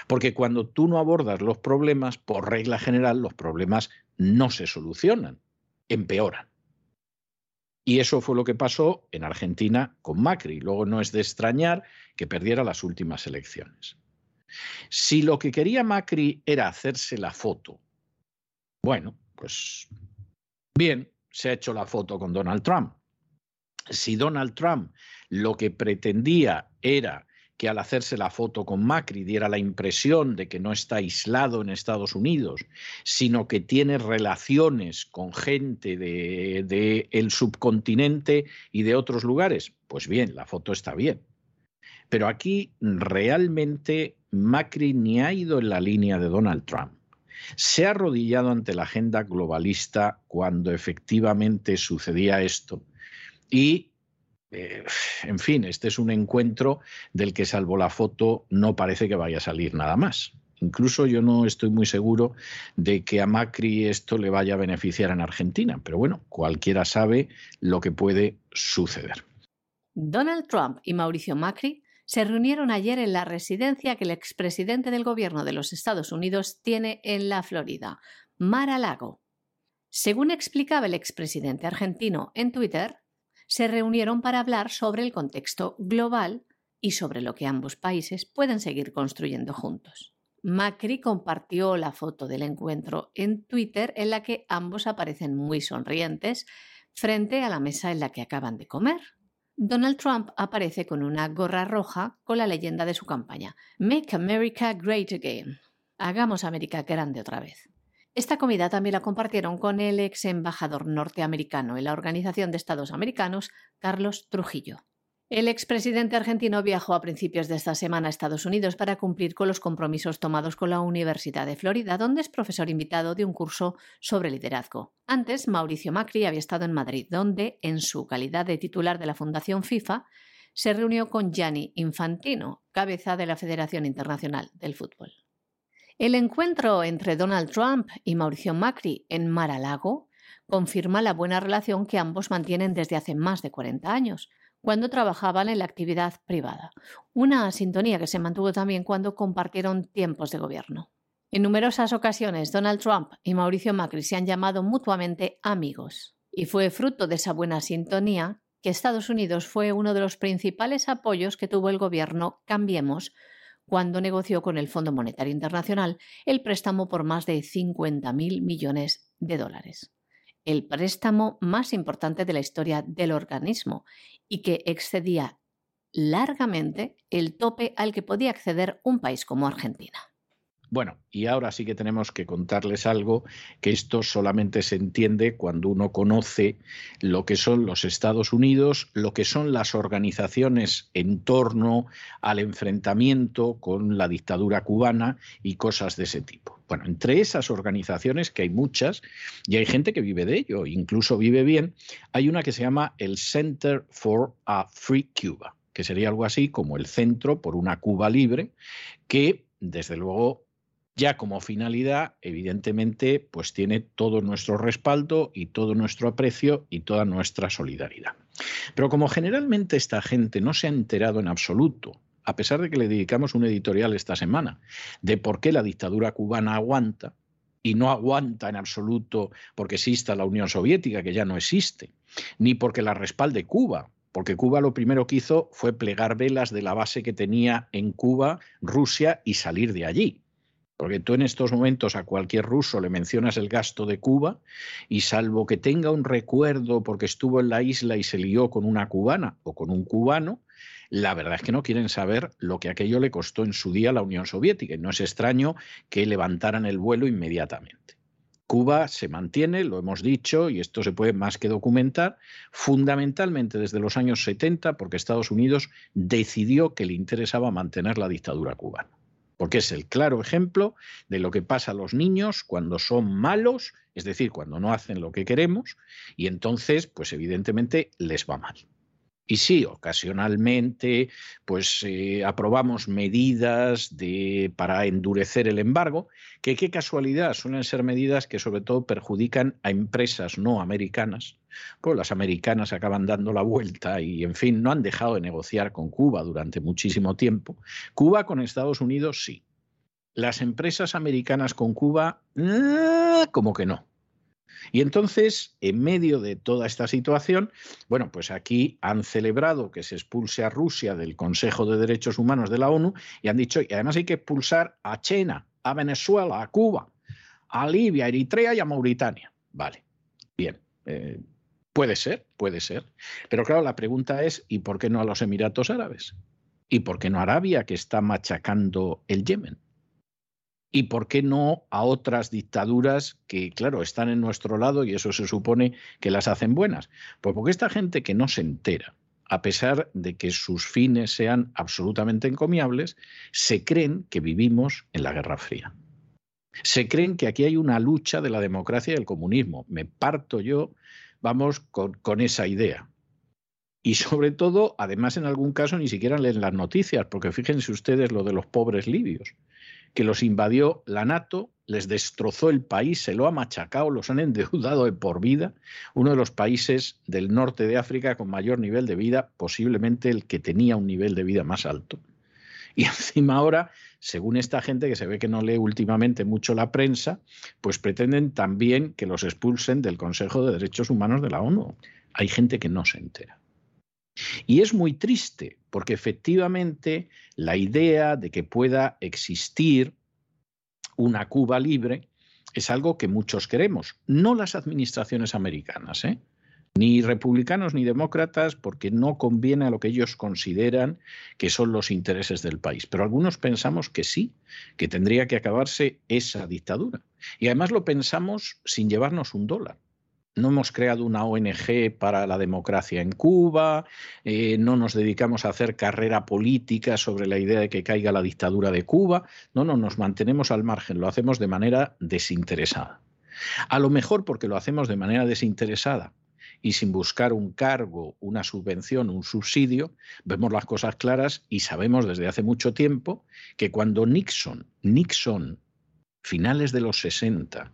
Porque cuando tú no abordas los problemas, por regla general, los problemas no se solucionan, empeoran. Y eso fue lo que pasó en Argentina con Macri. Luego no es de extrañar que perdiera las últimas elecciones. Si lo que quería Macri era hacerse la foto, bueno, pues bien, se ha hecho la foto con Donald Trump. Si Donald Trump lo que pretendía era que al hacerse la foto con Macri diera la impresión de que no está aislado en Estados Unidos, sino que tiene relaciones con gente del de, el subcontinente y de otros lugares, pues bien, la foto está bien. Pero aquí realmente Macri ni ha ido en la línea de Donald Trump. Se ha arrodillado ante la agenda globalista cuando efectivamente sucedía esto y eh, [sighs] en fin, este es un encuentro del que salvo la foto no parece que vaya a salir nada más. Incluso yo no estoy muy seguro de que a Macri esto le vaya a beneficiar en Argentina, pero bueno, cualquiera sabe lo que puede suceder. Donald Trump y Mauricio Macri se reunieron ayer en la residencia que el expresidente del gobierno de los Estados Unidos tiene en la Florida, Mar-a-Lago. Según explicaba el expresidente argentino en Twitter, se reunieron para hablar sobre el contexto global y sobre lo que ambos países pueden seguir construyendo juntos. Macri compartió la foto del encuentro en Twitter en la que ambos aparecen muy sonrientes frente a la mesa en la que acaban de comer. Donald Trump aparece con una gorra roja con la leyenda de su campaña, Make America Great Again. Hagamos América grande otra vez. Esta comida también la compartieron con el ex embajador norteamericano en la Organización de Estados Americanos, Carlos Trujillo. El expresidente argentino viajó a principios de esta semana a Estados Unidos para cumplir con los compromisos tomados con la Universidad de Florida, donde es profesor invitado de un curso sobre liderazgo. Antes, Mauricio Macri había estado en Madrid, donde, en su calidad de titular de la Fundación FIFA, se reunió con Gianni Infantino, cabeza de la Federación Internacional del Fútbol. El encuentro entre Donald Trump y Mauricio Macri en Mar-a-Lago confirma la buena relación que ambos mantienen desde hace más de 40 años, cuando trabajaban en la actividad privada. Una sintonía que se mantuvo también cuando compartieron tiempos de gobierno. En numerosas ocasiones, Donald Trump y Mauricio Macri se han llamado mutuamente amigos, y fue fruto de esa buena sintonía que Estados Unidos fue uno de los principales apoyos que tuvo el gobierno Cambiemos cuando negoció con el Fondo Monetario Internacional el préstamo por más de 50.000 millones de dólares. El préstamo más importante de la historia del organismo y que excedía largamente el tope al que podía acceder un país como Argentina. Bueno, y ahora sí que tenemos que contarles algo que esto solamente se entiende cuando uno conoce lo que son los Estados Unidos, lo que son las organizaciones en torno al enfrentamiento con la dictadura cubana y cosas de ese tipo. Bueno, entre esas organizaciones, que hay muchas, y hay gente que vive de ello, incluso vive bien, hay una que se llama el Center for a Free Cuba, que sería algo así como el Centro por una Cuba Libre, que desde luego ya como finalidad, evidentemente, pues tiene todo nuestro respaldo y todo nuestro aprecio y toda nuestra solidaridad. Pero como generalmente esta gente no se ha enterado en absoluto, a pesar de que le dedicamos un editorial esta semana, de por qué la dictadura cubana aguanta, y no aguanta en absoluto porque exista la Unión Soviética, que ya no existe, ni porque la respalde Cuba, porque Cuba lo primero que hizo fue plegar velas de la base que tenía en Cuba Rusia y salir de allí. Porque tú en estos momentos a cualquier ruso le mencionas el gasto de Cuba y salvo que tenga un recuerdo porque estuvo en la isla y se lió con una cubana o con un cubano, la verdad es que no quieren saber lo que aquello le costó en su día a la Unión Soviética. Y no es extraño que levantaran el vuelo inmediatamente. Cuba se mantiene, lo hemos dicho, y esto se puede más que documentar, fundamentalmente desde los años 70, porque Estados Unidos decidió que le interesaba mantener la dictadura cubana. Porque es el claro ejemplo de lo que pasa a los niños cuando son malos, es decir, cuando no hacen lo que queremos, y entonces, pues evidentemente les va mal. Y sí, ocasionalmente, pues eh, aprobamos medidas de, para endurecer el embargo, que qué casualidad, suelen ser medidas que sobre todo perjudican a empresas no americanas, pues las americanas acaban dando la vuelta y, en fin, no han dejado de negociar con Cuba durante muchísimo tiempo. Cuba con Estados Unidos sí. Las empresas americanas con Cuba, ¡ah! como que no. Y entonces, en medio de toda esta situación, bueno, pues aquí han celebrado que se expulse a Rusia del Consejo de Derechos Humanos de la ONU y han dicho, además hay que expulsar a China, a Venezuela, a Cuba, a Libia, a Eritrea y a Mauritania. Vale, bien. Eh, puede ser, puede ser. Pero claro, la pregunta es, ¿y por qué no a los Emiratos Árabes? ¿Y por qué no a Arabia, que está machacando el Yemen? Y por qué no a otras dictaduras que, claro, están en nuestro lado y eso se supone que las hacen buenas. Pues porque esta gente que no se entera, a pesar de que sus fines sean absolutamente encomiables, se creen que vivimos en la Guerra Fría. Se creen que aquí hay una lucha de la democracia y el comunismo. Me parto yo, vamos, con, con esa idea. Y sobre todo, además en algún caso ni siquiera leen las noticias, porque fíjense ustedes lo de los pobres libios que los invadió la NATO, les destrozó el país, se lo ha machacado, los han endeudado de por vida, uno de los países del norte de África con mayor nivel de vida, posiblemente el que tenía un nivel de vida más alto. Y [laughs] encima ahora, según esta gente que se ve que no lee últimamente mucho la prensa, pues pretenden también que los expulsen del Consejo de Derechos Humanos de la ONU. Hay gente que no se entera. Y es muy triste, porque efectivamente la idea de que pueda existir una Cuba libre es algo que muchos queremos, no las administraciones americanas, ¿eh? ni republicanos ni demócratas, porque no conviene a lo que ellos consideran que son los intereses del país. Pero algunos pensamos que sí, que tendría que acabarse esa dictadura. Y además lo pensamos sin llevarnos un dólar no hemos creado una ONG para la democracia en Cuba, eh, no nos dedicamos a hacer carrera política sobre la idea de que caiga la dictadura de Cuba, no, no, nos mantenemos al margen, lo hacemos de manera desinteresada. A lo mejor porque lo hacemos de manera desinteresada y sin buscar un cargo, una subvención, un subsidio, vemos las cosas claras y sabemos desde hace mucho tiempo que cuando Nixon, Nixon, finales de los 60,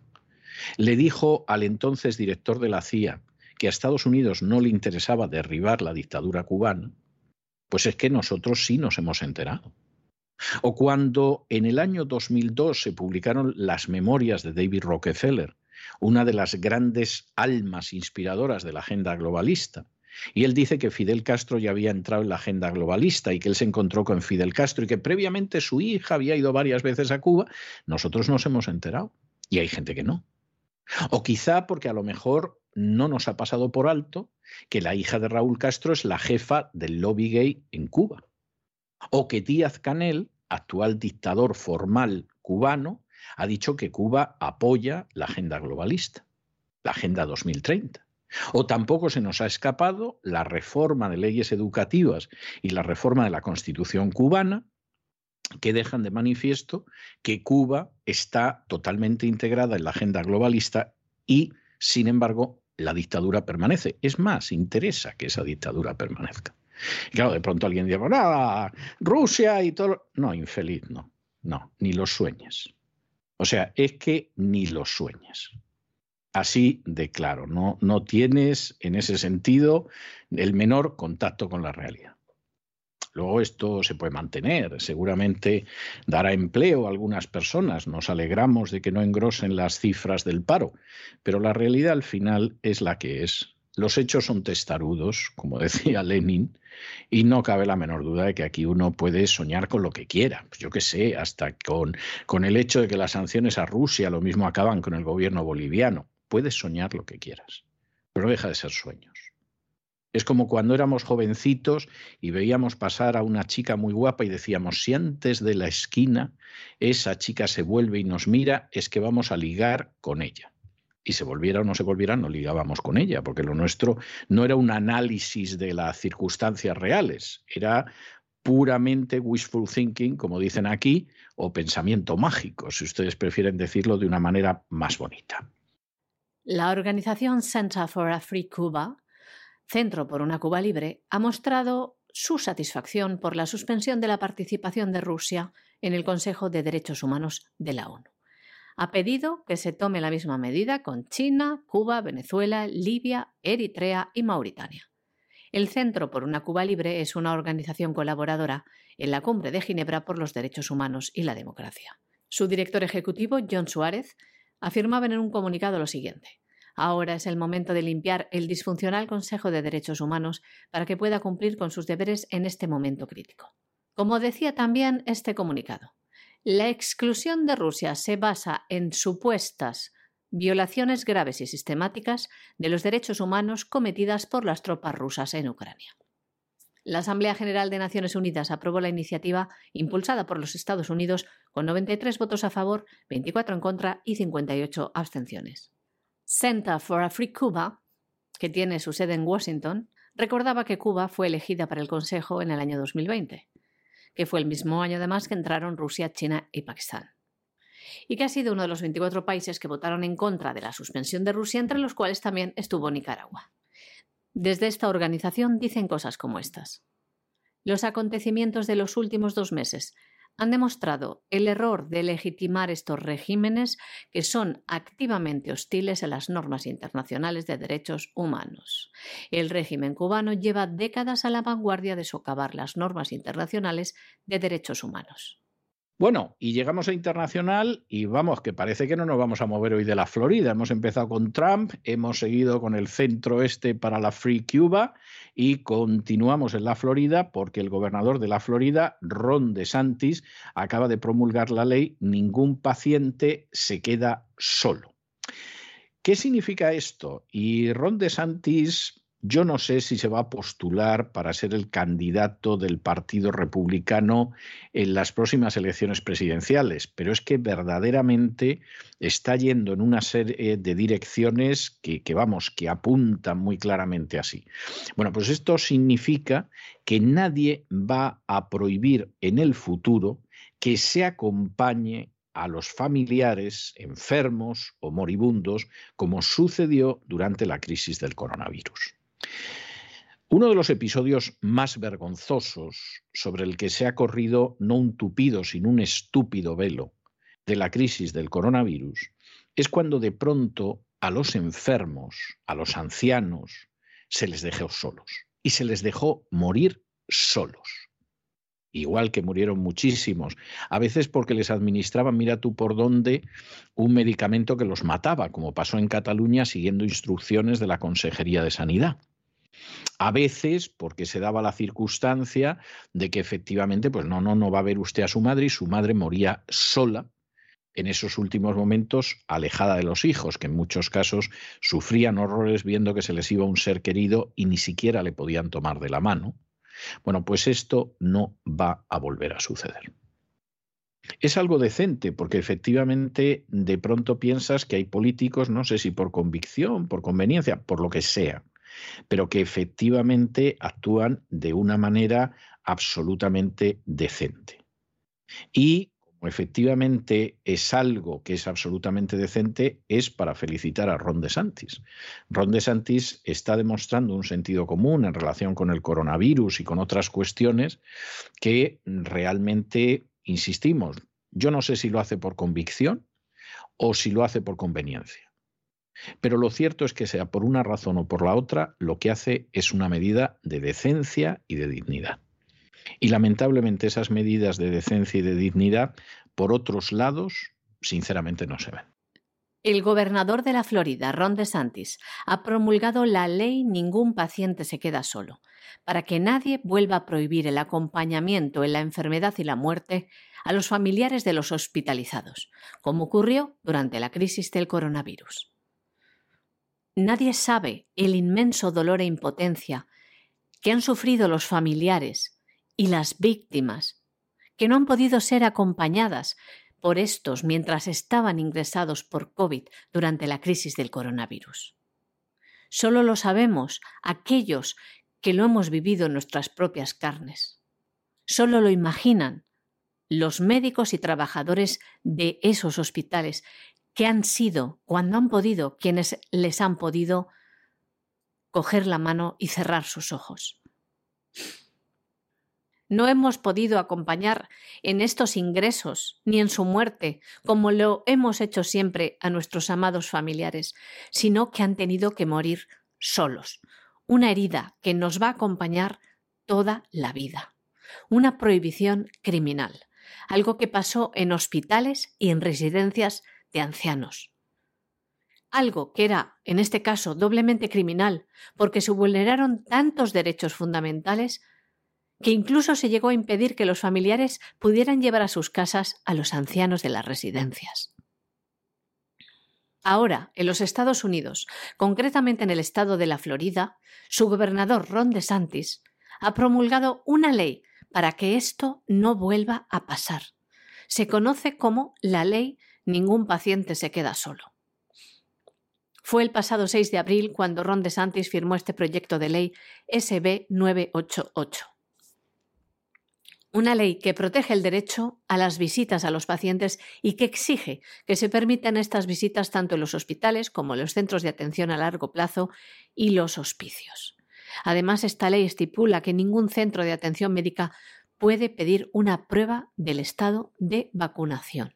le dijo al entonces director de la CIA que a Estados Unidos no le interesaba derribar la dictadura cubana, pues es que nosotros sí nos hemos enterado. O cuando en el año 2002 se publicaron las memorias de David Rockefeller, una de las grandes almas inspiradoras de la agenda globalista, y él dice que Fidel Castro ya había entrado en la agenda globalista y que él se encontró con Fidel Castro y que previamente su hija había ido varias veces a Cuba, nosotros nos hemos enterado. Y hay gente que no. O quizá porque a lo mejor no nos ha pasado por alto que la hija de Raúl Castro es la jefa del lobby gay en Cuba. O que Díaz Canel, actual dictador formal cubano, ha dicho que Cuba apoya la agenda globalista, la Agenda 2030. O tampoco se nos ha escapado la reforma de leyes educativas y la reforma de la Constitución cubana, que dejan de manifiesto que Cuba está totalmente integrada en la agenda globalista y, sin embargo, la dictadura permanece. Es más, interesa que esa dictadura permanezca. Claro, de pronto alguien dice, nada, Rusia y todo. No, infeliz, no. No, ni los sueñes. O sea, es que ni los sueñes. Así de claro, no, no tienes en ese sentido el menor contacto con la realidad. Luego esto se puede mantener, seguramente dará empleo a algunas personas, nos alegramos de que no engrosen las cifras del paro, pero la realidad al final es la que es. Los hechos son testarudos, como [laughs] decía Lenin, y no cabe la menor duda de que aquí uno puede soñar con lo que quiera. Pues yo qué sé, hasta con, con el hecho de que las sanciones a Rusia lo mismo acaban con el gobierno boliviano. Puedes soñar lo que quieras, pero deja de ser sueños. Es como cuando éramos jovencitos y veíamos pasar a una chica muy guapa y decíamos, si antes de la esquina esa chica se vuelve y nos mira, es que vamos a ligar con ella. Y se volviera o no se volviera, no ligábamos con ella, porque lo nuestro no era un análisis de las circunstancias reales, era puramente wishful thinking, como dicen aquí, o pensamiento mágico, si ustedes prefieren decirlo de una manera más bonita. La organización Center for a Free Cuba, Centro por una Cuba Libre, ha mostrado su satisfacción por la suspensión de la participación de Rusia en el Consejo de Derechos Humanos de la ONU. Ha pedido que se tome la misma medida con China, Cuba, Venezuela, Libia, Eritrea y Mauritania. El Centro por una Cuba Libre es una organización colaboradora en la Cumbre de Ginebra por los Derechos Humanos y la Democracia. Su director ejecutivo, John Suárez, afirmaba en un comunicado lo siguiente. Ahora es el momento de limpiar el disfuncional Consejo de Derechos Humanos para que pueda cumplir con sus deberes en este momento crítico. Como decía también este comunicado, la exclusión de Rusia se basa en supuestas violaciones graves y sistemáticas de los derechos humanos cometidas por las tropas rusas en Ucrania. La Asamblea General de Naciones Unidas aprobó la iniciativa impulsada por los Estados Unidos con 93 votos a favor, 24 en contra y 58 abstenciones. Center for a Free Cuba, que tiene su sede en Washington, recordaba que Cuba fue elegida para el Consejo en el año 2020, que fue el mismo año además que entraron Rusia, China y Pakistán y que ha sido uno de los 24 países que votaron en contra de la suspensión de Rusia, entre los cuales también estuvo Nicaragua. Desde esta organización dicen cosas como estas. Los acontecimientos de los últimos dos meses han demostrado el error de legitimar estos regímenes que son activamente hostiles a las normas internacionales de derechos humanos. El régimen cubano lleva décadas a la vanguardia de socavar las normas internacionales de derechos humanos. Bueno, y llegamos a internacional y vamos, que parece que no nos vamos a mover hoy de la Florida. Hemos empezado con Trump, hemos seguido con el centro este para la Free Cuba y continuamos en la Florida porque el gobernador de la Florida, Ron DeSantis, acaba de promulgar la ley Ningún paciente se queda solo. ¿Qué significa esto? Y Ron DeSantis yo no sé si se va a postular para ser el candidato del Partido Republicano en las próximas elecciones presidenciales, pero es que verdaderamente está yendo en una serie de direcciones que, vamos, que apuntan muy claramente así. Bueno, pues esto significa que nadie va a prohibir en el futuro que se acompañe a los familiares enfermos o moribundos, como sucedió durante la crisis del coronavirus. Uno de los episodios más vergonzosos sobre el que se ha corrido no un tupido, sino un estúpido velo de la crisis del coronavirus es cuando de pronto a los enfermos, a los ancianos, se les dejó solos y se les dejó morir solos. Igual que murieron muchísimos, a veces porque les administraban, mira tú por dónde, un medicamento que los mataba, como pasó en Cataluña siguiendo instrucciones de la Consejería de Sanidad. A veces, porque se daba la circunstancia de que efectivamente, pues no, no, no va a ver usted a su madre y su madre moría sola en esos últimos momentos, alejada de los hijos, que en muchos casos sufrían horrores viendo que se les iba un ser querido y ni siquiera le podían tomar de la mano. Bueno, pues esto no va a volver a suceder. Es algo decente, porque efectivamente de pronto piensas que hay políticos, no sé si por convicción, por conveniencia, por lo que sea, pero que efectivamente actúan de una manera absolutamente decente. Y como efectivamente es algo que es absolutamente decente, es para felicitar a Ron DeSantis. Ron DeSantis está demostrando un sentido común en relación con el coronavirus y con otras cuestiones que realmente, insistimos, yo no sé si lo hace por convicción o si lo hace por conveniencia. Pero lo cierto es que sea por una razón o por la otra, lo que hace es una medida de decencia y de dignidad. Y lamentablemente esas medidas de decencia y de dignidad, por otros lados, sinceramente no se ven. El gobernador de la Florida, Ron DeSantis, ha promulgado la ley Ningún paciente se queda solo, para que nadie vuelva a prohibir el acompañamiento en la enfermedad y la muerte a los familiares de los hospitalizados, como ocurrió durante la crisis del coronavirus. Nadie sabe el inmenso dolor e impotencia que han sufrido los familiares y las víctimas, que no han podido ser acompañadas por estos mientras estaban ingresados por COVID durante la crisis del coronavirus. Solo lo sabemos aquellos que lo hemos vivido en nuestras propias carnes. solo lo imaginan los médicos y trabajadores de esos hospitales que han sido, cuando han podido, quienes les han podido coger la mano y cerrar sus ojos. No hemos podido acompañar en estos ingresos ni en su muerte, como lo hemos hecho siempre a nuestros amados familiares, sino que han tenido que morir solos. Una herida que nos va a acompañar toda la vida. Una prohibición criminal. Algo que pasó en hospitales y en residencias de ancianos. Algo que era, en este caso, doblemente criminal, porque se vulneraron tantos derechos fundamentales que incluso se llegó a impedir que los familiares pudieran llevar a sus casas a los ancianos de las residencias. Ahora, en los Estados Unidos, concretamente en el estado de la Florida, su gobernador Ron DeSantis ha promulgado una ley para que esto no vuelva a pasar. Se conoce como la ley Ningún paciente se queda solo. Fue el pasado 6 de abril cuando Ron DeSantis firmó este proyecto de ley SB 988 una ley que protege el derecho a las visitas a los pacientes y que exige que se permitan estas visitas tanto en los hospitales como en los centros de atención a largo plazo y los hospicios. Además, esta ley estipula que ningún centro de atención médica puede pedir una prueba del estado de vacunación.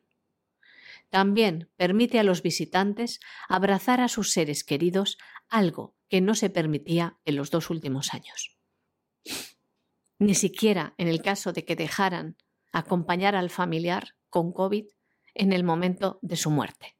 También permite a los visitantes abrazar a sus seres queridos, algo que no se permitía en los dos últimos años ni siquiera en el caso de que dejaran acompañar al familiar con COVID en el momento de su muerte.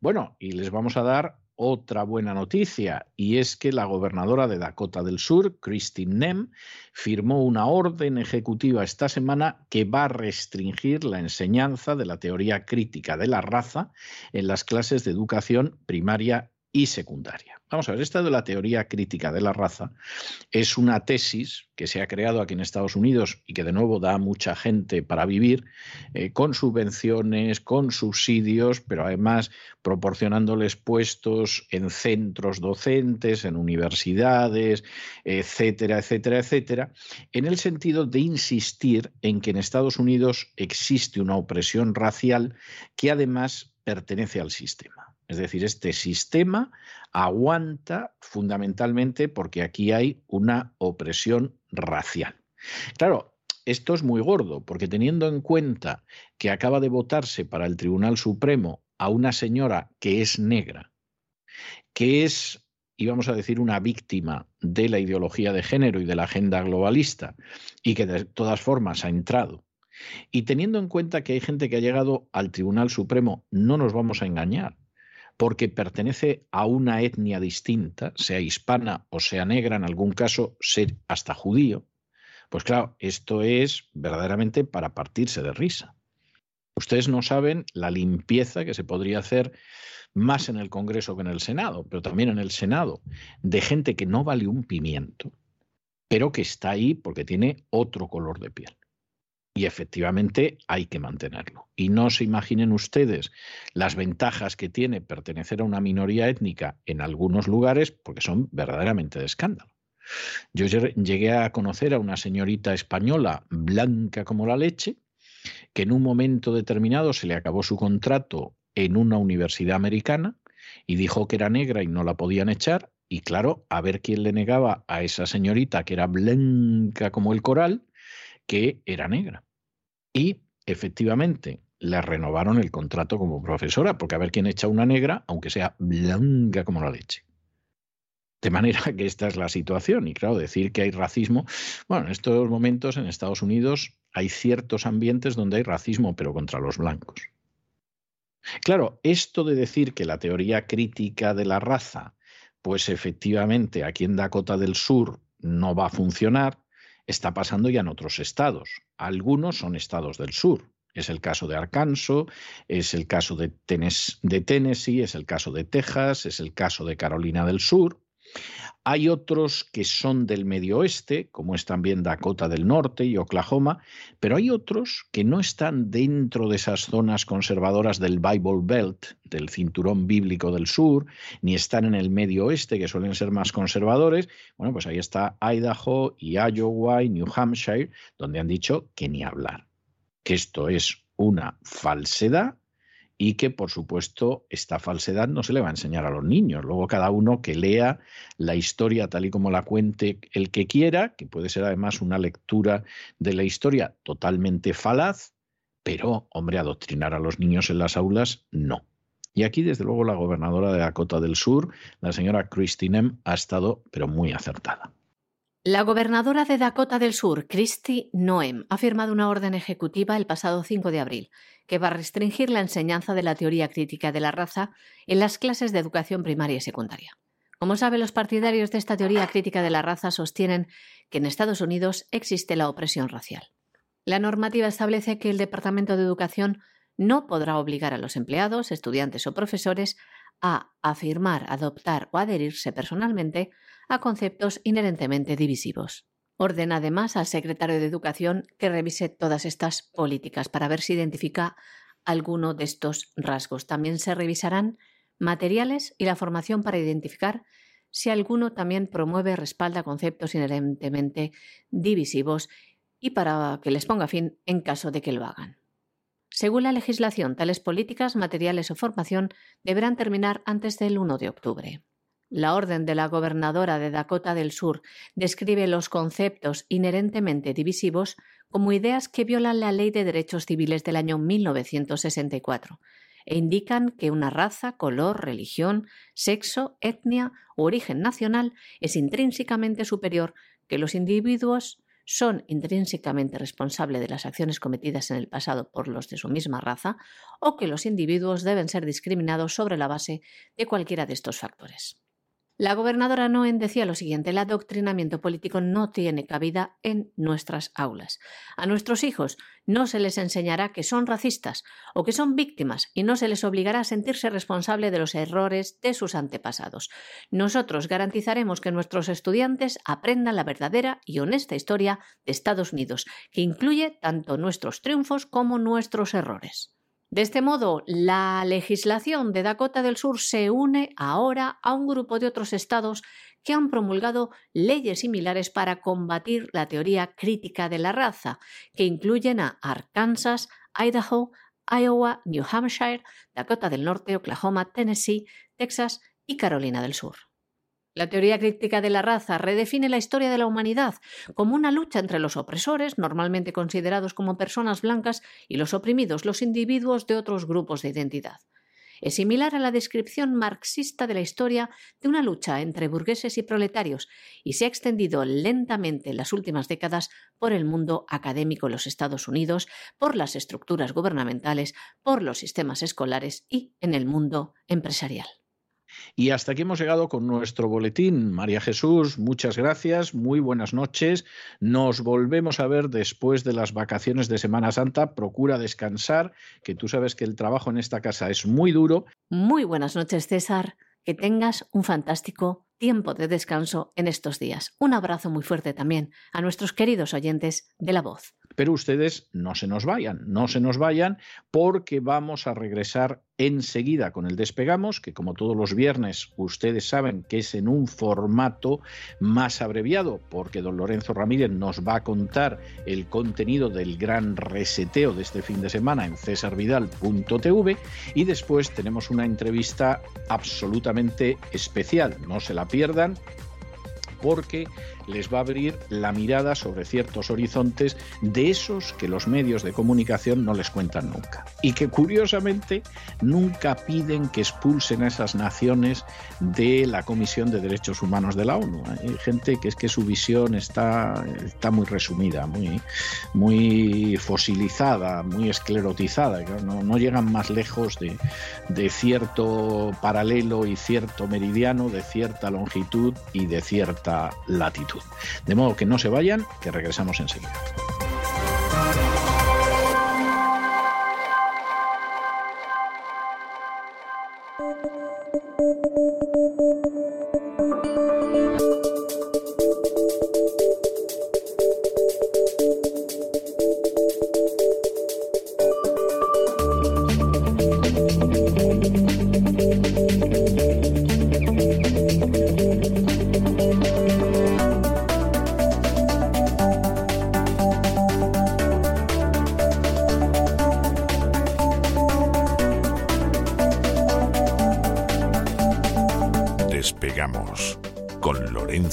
Bueno, y les vamos a dar otra buena noticia, y es que la gobernadora de Dakota del Sur, Christine Nem, firmó una orden ejecutiva esta semana que va a restringir la enseñanza de la teoría crítica de la raza en las clases de educación primaria y secundaria. Vamos a ver, esta de la teoría crítica de la raza es una tesis que se ha creado aquí en Estados Unidos y que de nuevo da a mucha gente para vivir, eh, con subvenciones, con subsidios, pero además proporcionándoles puestos en centros docentes, en universidades, etcétera, etcétera, etcétera, en el sentido de insistir en que en Estados Unidos existe una opresión racial que además pertenece al sistema. Es decir, este sistema aguanta fundamentalmente porque aquí hay una opresión racial. Claro, esto es muy gordo, porque teniendo en cuenta que acaba de votarse para el Tribunal Supremo a una señora que es negra, que es, íbamos a decir, una víctima de la ideología de género y de la agenda globalista, y que de todas formas ha entrado, y teniendo en cuenta que hay gente que ha llegado al Tribunal Supremo, no nos vamos a engañar, porque pertenece a una etnia distinta, sea hispana o sea negra, en algún caso ser hasta judío, pues claro, esto es verdaderamente para partirse de risa. Ustedes no saben la limpieza que se podría hacer más en el Congreso que en el Senado, pero también en el Senado, de gente que no vale un pimiento, pero que está ahí porque tiene otro color de piel y efectivamente hay que mantenerlo. Y no se imaginen ustedes las ventajas que tiene pertenecer a una minoría étnica en algunos lugares, porque son verdaderamente de escándalo. Yo llegué a conocer a una señorita española blanca como la leche, que en un momento determinado se le acabó su contrato en una universidad americana y dijo que era negra y no la podían echar. Y claro, a ver quién le negaba a esa señorita que era blanca como el coral, que era negra. Y efectivamente le renovaron el contrato como profesora, porque a ver quién echa una negra, aunque sea blanca como la leche. De manera [laughs] que esta es la situación. Y claro, decir que hay racismo, bueno, en estos momentos en Estados Unidos hay ciertos ambientes donde hay racismo, pero contra los blancos. Claro, esto de decir que la teoría crítica de la raza, pues efectivamente aquí en Dakota del Sur no va a funcionar, está pasando ya en otros estados. Algunos son estados del sur. Es el caso de Arkansas, es el caso de, Tennessee, es el caso de Texas, es el caso de Carolina del Sur. Hay otros que son del medio oeste, como es también Dakota del Norte y Oklahoma, pero hay otros que no están dentro de esas zonas conservadoras del Bible Belt, del cinturón bíblico del sur, ni están en el medio oeste, que suelen ser más conservadores. Bueno, pues ahí está Idaho y Iowa y New Hampshire, donde han dicho que ni hablar, que esto es una falsedad y que, por supuesto, esta falsedad no se le va a enseñar a los niños. Luego cada uno que lea la historia tal y como la cuente el que quiera, que puede ser además una lectura de la historia totalmente falaz, pero, hombre, adoctrinar a los niños en las aulas, no. Y aquí, desde luego, la gobernadora de Dakota del Sur, la señora Christine ha estado, pero muy acertada. La gobernadora de Dakota del Sur, Christy Noem, ha firmado una orden ejecutiva el pasado 5 de abril que va a restringir la enseñanza de la teoría crítica de la raza en las clases de educación primaria y secundaria. Como sabe, los partidarios de esta teoría crítica de la raza sostienen que en Estados Unidos existe la opresión racial. La normativa establece que el Departamento de Educación no podrá obligar a los empleados, estudiantes o profesores a afirmar, adoptar o adherirse personalmente a conceptos inherentemente divisivos. Ordena además al secretario de Educación que revise todas estas políticas para ver si identifica alguno de estos rasgos. También se revisarán materiales y la formación para identificar si alguno también promueve, respalda conceptos inherentemente divisivos y para que les ponga fin en caso de que lo hagan. Según la legislación, tales políticas, materiales o formación deberán terminar antes del 1 de octubre. La orden de la gobernadora de Dakota del Sur describe los conceptos inherentemente divisivos como ideas que violan la Ley de Derechos Civiles del año 1964 e indican que una raza, color, religión, sexo, etnia u origen nacional es intrínsecamente superior, que los individuos son intrínsecamente responsables de las acciones cometidas en el pasado por los de su misma raza o que los individuos deben ser discriminados sobre la base de cualquiera de estos factores. La gobernadora Noen decía lo siguiente, el adoctrinamiento político no tiene cabida en nuestras aulas. A nuestros hijos no se les enseñará que son racistas o que son víctimas y no se les obligará a sentirse responsable de los errores de sus antepasados. Nosotros garantizaremos que nuestros estudiantes aprendan la verdadera y honesta historia de Estados Unidos, que incluye tanto nuestros triunfos como nuestros errores. De este modo, la legislación de Dakota del Sur se une ahora a un grupo de otros estados que han promulgado leyes similares para combatir la teoría crítica de la raza, que incluyen a Arkansas, Idaho, Iowa, New Hampshire, Dakota del Norte, Oklahoma, Tennessee, Texas y Carolina del Sur. La teoría crítica de la raza redefine la historia de la humanidad como una lucha entre los opresores, normalmente considerados como personas blancas, y los oprimidos, los individuos de otros grupos de identidad. Es similar a la descripción marxista de la historia de una lucha entre burgueses y proletarios y se ha extendido lentamente en las últimas décadas por el mundo académico en los Estados Unidos, por las estructuras gubernamentales, por los sistemas escolares y en el mundo empresarial. Y hasta aquí hemos llegado con nuestro boletín. María Jesús, muchas gracias, muy buenas noches. Nos volvemos a ver después de las vacaciones de Semana Santa. Procura descansar, que tú sabes que el trabajo en esta casa es muy duro. Muy buenas noches, César. Que tengas un fantástico tiempo de descanso en estos días. Un abrazo muy fuerte también a nuestros queridos oyentes de La Voz. Pero ustedes no se nos vayan, no se nos vayan porque vamos a regresar enseguida con el despegamos, que como todos los viernes ustedes saben que es en un formato más abreviado, porque don Lorenzo Ramírez nos va a contar el contenido del gran reseteo de este fin de semana en cesarvidal.tv y después tenemos una entrevista absolutamente especial, no se la pierdan porque les va a abrir la mirada sobre ciertos horizontes de esos que los medios de comunicación no les cuentan nunca. Y que curiosamente nunca piden que expulsen a esas naciones de la Comisión de Derechos Humanos de la ONU. Hay gente que es que su visión está, está muy resumida, muy, muy fosilizada, muy esclerotizada. No, llegan más lejos de cierto paralelo y cierto meridiano, de cierta longitud y de cierta latitud. De modo que no se vayan, que regresamos enseguida.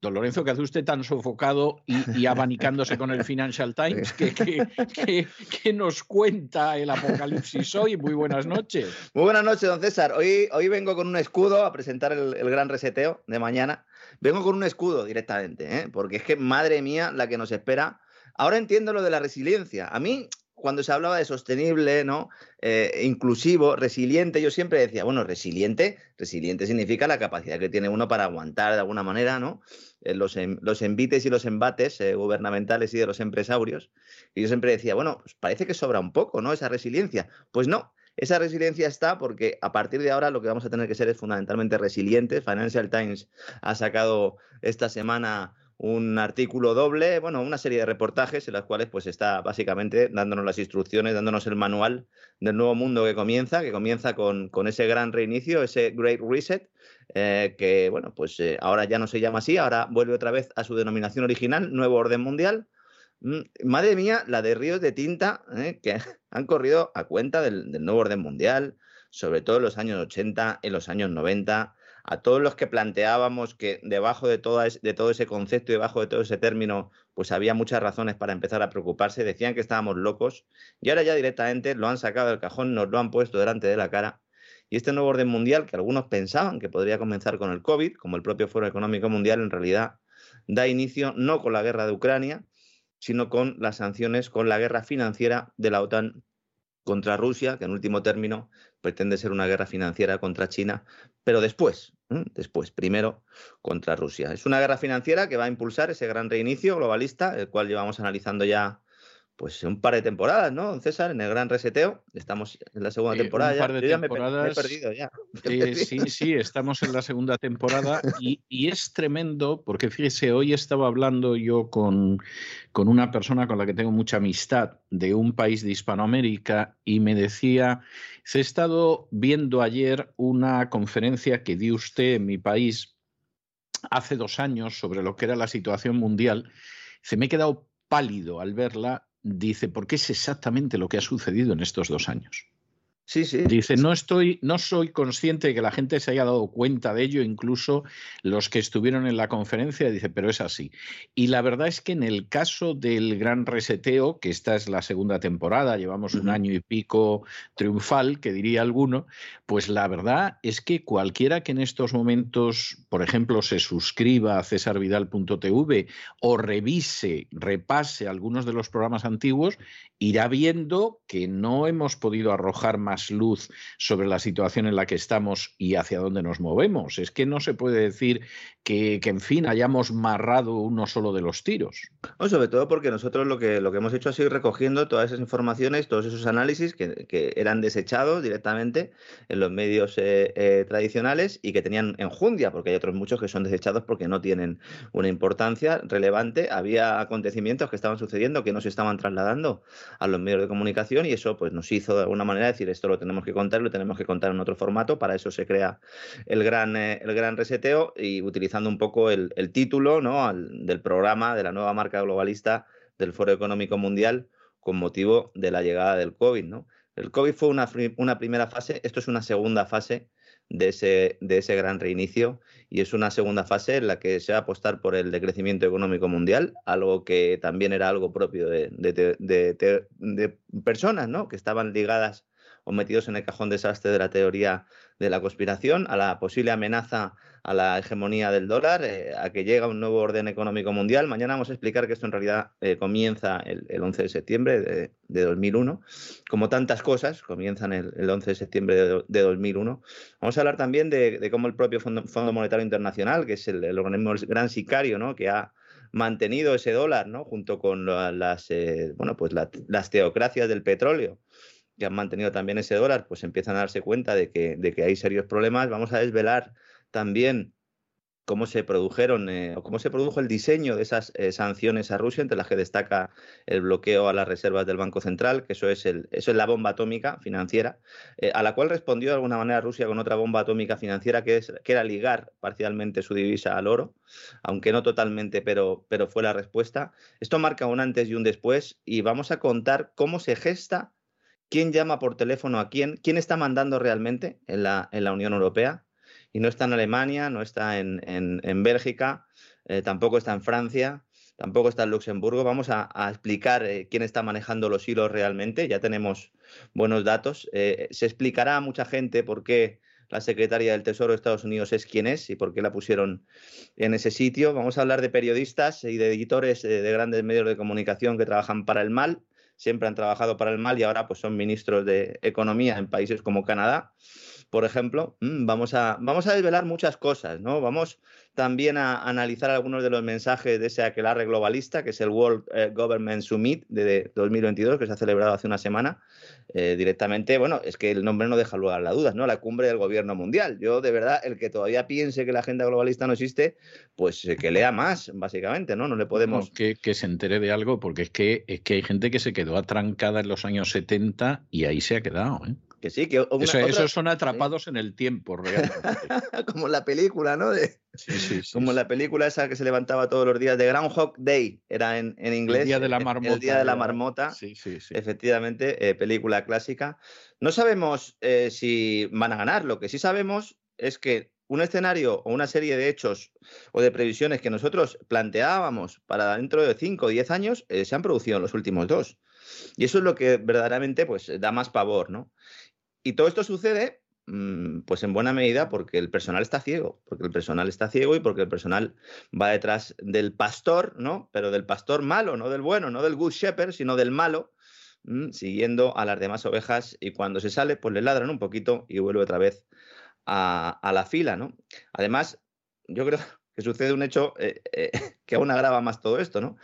Don Lorenzo, que hace usted tan sofocado y, abanicándose con el Financial Times? ¿Qué, qué, qué, qué nos cuenta el apocalipsis hoy? Muy buenas noches. Muy buenas noches, don César. Hoy, hoy vengo con un escudo a presentar el, el gran reseteo de mañana. Vengo con un escudo directamente, ¿eh? porque es que, madre mía, la que nos espera. Ahora entiendo lo de la resiliencia. A mí, cuando se hablaba de sostenible, ¿no? Eh, inclusivo, resiliente, yo siempre decía, bueno, resiliente, resiliente significa la capacidad que tiene uno para aguantar de alguna manera, ¿no? Eh, los, en, los, envites y los embates eh, gubernamentales y de los empresarios. Y yo siempre decía, bueno, pues parece que sobra un poco, ¿no? Esa resiliencia. Pues no, esa resiliencia está porque a partir de ahora lo que vamos a tener que ser es fundamentalmente resilientes. Financial Times ha sacado esta semana un artículo doble, bueno, una serie de reportajes en las cuales pues está básicamente dándonos las instrucciones, dándonos el manual del nuevo mundo que comienza, que comienza con, con ese gran reinicio, ese Great Reset, eh, que bueno, pues eh, ahora ya no se llama así, ahora vuelve otra vez a su denominación original, Nuevo Orden Mundial. Mm, madre mía, la de ríos de tinta eh, que [laughs] han corrido a cuenta del, del nuevo orden mundial, sobre todo en los años 80, en los años 90, a todos los que planteábamos que debajo de, todo ese concepto y debajo de todo ese término, pues había muchas razones para empezar a preocuparse, decían que estábamos locos y ahora ya directamente lo han sacado del cajón, nos lo han puesto delante de la cara. Y este nuevo orden mundial, que algunos pensaban que podría comenzar con el COVID, como el propio Foro Económico Mundial, en realidad da inicio no con la guerra de Ucrania, sino con las sanciones, con la guerra financiera de la OTAN contra Rusia, que en último término pretende ser una guerra financiera contra China, pero después, después, primero contra Rusia. Es una guerra financiera que va a impulsar ese gran reinicio globalista, el cual llevamos analizando ya pues un par de temporadas, ¿no, César? En el gran reseteo. Estamos en la segunda Eh, temporada. un par de ya he temporadas. me he perdido ya. [laughs] He Eh, sí, sí, estamos en la segunda temporada y, y es tremendo porque fíjese, hoy estaba hablando yo con, con una persona con la que tengo mucha amistad de un país de Hispanoamérica y me decía, ha estado viendo ayer una conferencia que dio usted en mi país hace dos años sobre lo que era la situación mundial. Se me he quedado pálido al verla, dice, porque es exactamente lo que ha sucedido en estos dos años. Sí, sí. Dice, no estoy, no soy consciente de que la gente se haya dado cuenta de ello, incluso los que estuvieron en la conferencia, dice, pero es así. Y la verdad es que en el caso del gran reseteo, que esta es la segunda temporada, llevamos un año y pico triunfal, que diría alguno, pues la verdad es que cualquiera que en estos momentos, por ejemplo, se suscriba a cesarvidal.tv o revise, repase algunos de los programas antiguos, irá viendo que no hemos podido arrojar más luz sobre la situación en la que estamos y hacia dónde nos movemos. Es que no se puede decir que, que en fin, hayamos marrado uno solo de los tiros. Sobre todo porque nosotros lo que, lo que hemos hecho ha sido ir recogiendo todas esas informaciones, todos esos análisis que, que eran desechados directamente en los medios eh, eh, tradicionales y que tenían enjundia, porque hay otros muchos que son desechados porque no tienen una importancia relevante. Había acontecimientos que estaban sucediendo que no se estaban trasladando a los medios de comunicación y eso pues nos hizo de alguna manera decir esto lo tenemos que contar, lo tenemos que contar en otro formato, para eso se crea el gran, eh, el gran reseteo y utilizando un poco el, título ¿no? Del programa de la nueva marca globalista del Foro Económico Mundial con motivo de la llegada del COVID. ¿no? El COVID fue una, una primera fase, esto es una segunda fase de ese, de ese gran reinicio y es una segunda fase en la que se va a apostar por el decrecimiento económico mundial, algo que también era algo propio de, de, de, de personas ¿no? que estaban ligadas o metidos en el cajón desastre de la teoría de la conspiración, a la posible amenaza a la hegemonía del dólar, eh, a que llega un nuevo orden económico mundial. Mañana vamos a explicar que esto en realidad eh, comienza el, 11 de septiembre de, 2001, como tantas cosas comienzan el, 11 de septiembre de, 2001. Vamos a hablar también de, cómo el propio Fondo, Monetario Internacional, que es el, organismo gran sicario, ¿no? que ha mantenido ese dólar, ¿no? junto con las, eh, bueno, pues las teocracias del petróleo, que han mantenido también ese dólar, pues empiezan a darse cuenta de que, de que hay serios problemas. Vamos a desvelar también cómo se produjeron eh, o cómo se produjo el diseño de esas eh, sanciones a Rusia, entre las que destaca el bloqueo a las reservas del Banco Central, que eso es, el, eso es la bomba atómica financiera, eh, a la cual respondió de alguna manera Rusia con otra bomba atómica financiera, que, es, que era ligar parcialmente su divisa al oro, aunque no totalmente, pero, pero fue la respuesta. Esto marca un antes y un después y vamos a contar cómo se gesta, quién llama por teléfono a quién, quién está mandando realmente en la, Unión Europea y no está en Alemania, no está en, en, Bélgica, eh, tampoco está en Francia, tampoco está en Luxemburgo. Vamos a, explicar eh, quién está manejando los hilos realmente, ya tenemos buenos datos. Eh, se explicará a mucha gente por qué la secretaria del Tesoro de Estados Unidos es quien es y por qué la pusieron en ese sitio. Vamos a hablar de periodistas y de editores de grandes medios de comunicación que trabajan para el mal, siempre han trabajado para el mal y ahora pues son ministros de Economía en países como Canadá por ejemplo, mm, vamos a, vamos a desvelar muchas cosas, ¿no? Vamos también a analizar algunos de los mensajes de ese aquelarre globalista, que es el World eh, Government Summit de 2022, que se ha celebrado hace una semana. Eh, directamente, bueno, es que el nombre no deja lugar a las dudas, ¿no? La cumbre del gobierno mundial. Yo, de verdad, el que todavía piense que la agenda globalista no existe, pues eh, que lea más, básicamente, ¿no? No le podemos... que, que, se entere de algo, porque es que, es que hay gente que se quedó atrancada en los años 70 y ahí se ha quedado, ¿eh? Que sí, que esos son atrapados en el tiempo, realmente. [laughs] Como en la película, ¿no? Sí, sí, sí, Como en la película esa que se levantaba todos los días de Groundhog Day, era en, en inglés. El día de la marmota. El día de la marmota. Sí, sí, sí. Efectivamente, eh, película clásica. No sabemos eh, si van a ganar. Lo que sí sabemos es que un escenario o una serie de hechos o de previsiones que nosotros planteábamos para dentro de 5 o 10 años eh, se han producido en los últimos dos. Y eso es lo que verdaderamente pues, da más pavor, ¿no? Y todo esto sucede, mm, pues en buena medida, porque el personal está ciego, porque el personal está ciego y porque el personal va detrás del pastor, ¿no? Pero del pastor malo, no del bueno, no del good shepherd, sino del malo, mm, siguiendo a las demás ovejas y cuando se sale, pues le ladran un poquito y vuelve otra vez a, la fila, ¿no? Además, yo creo [laughs] que sucede un hecho eh, eh, [laughs] que aún agrava más todo esto, ¿no?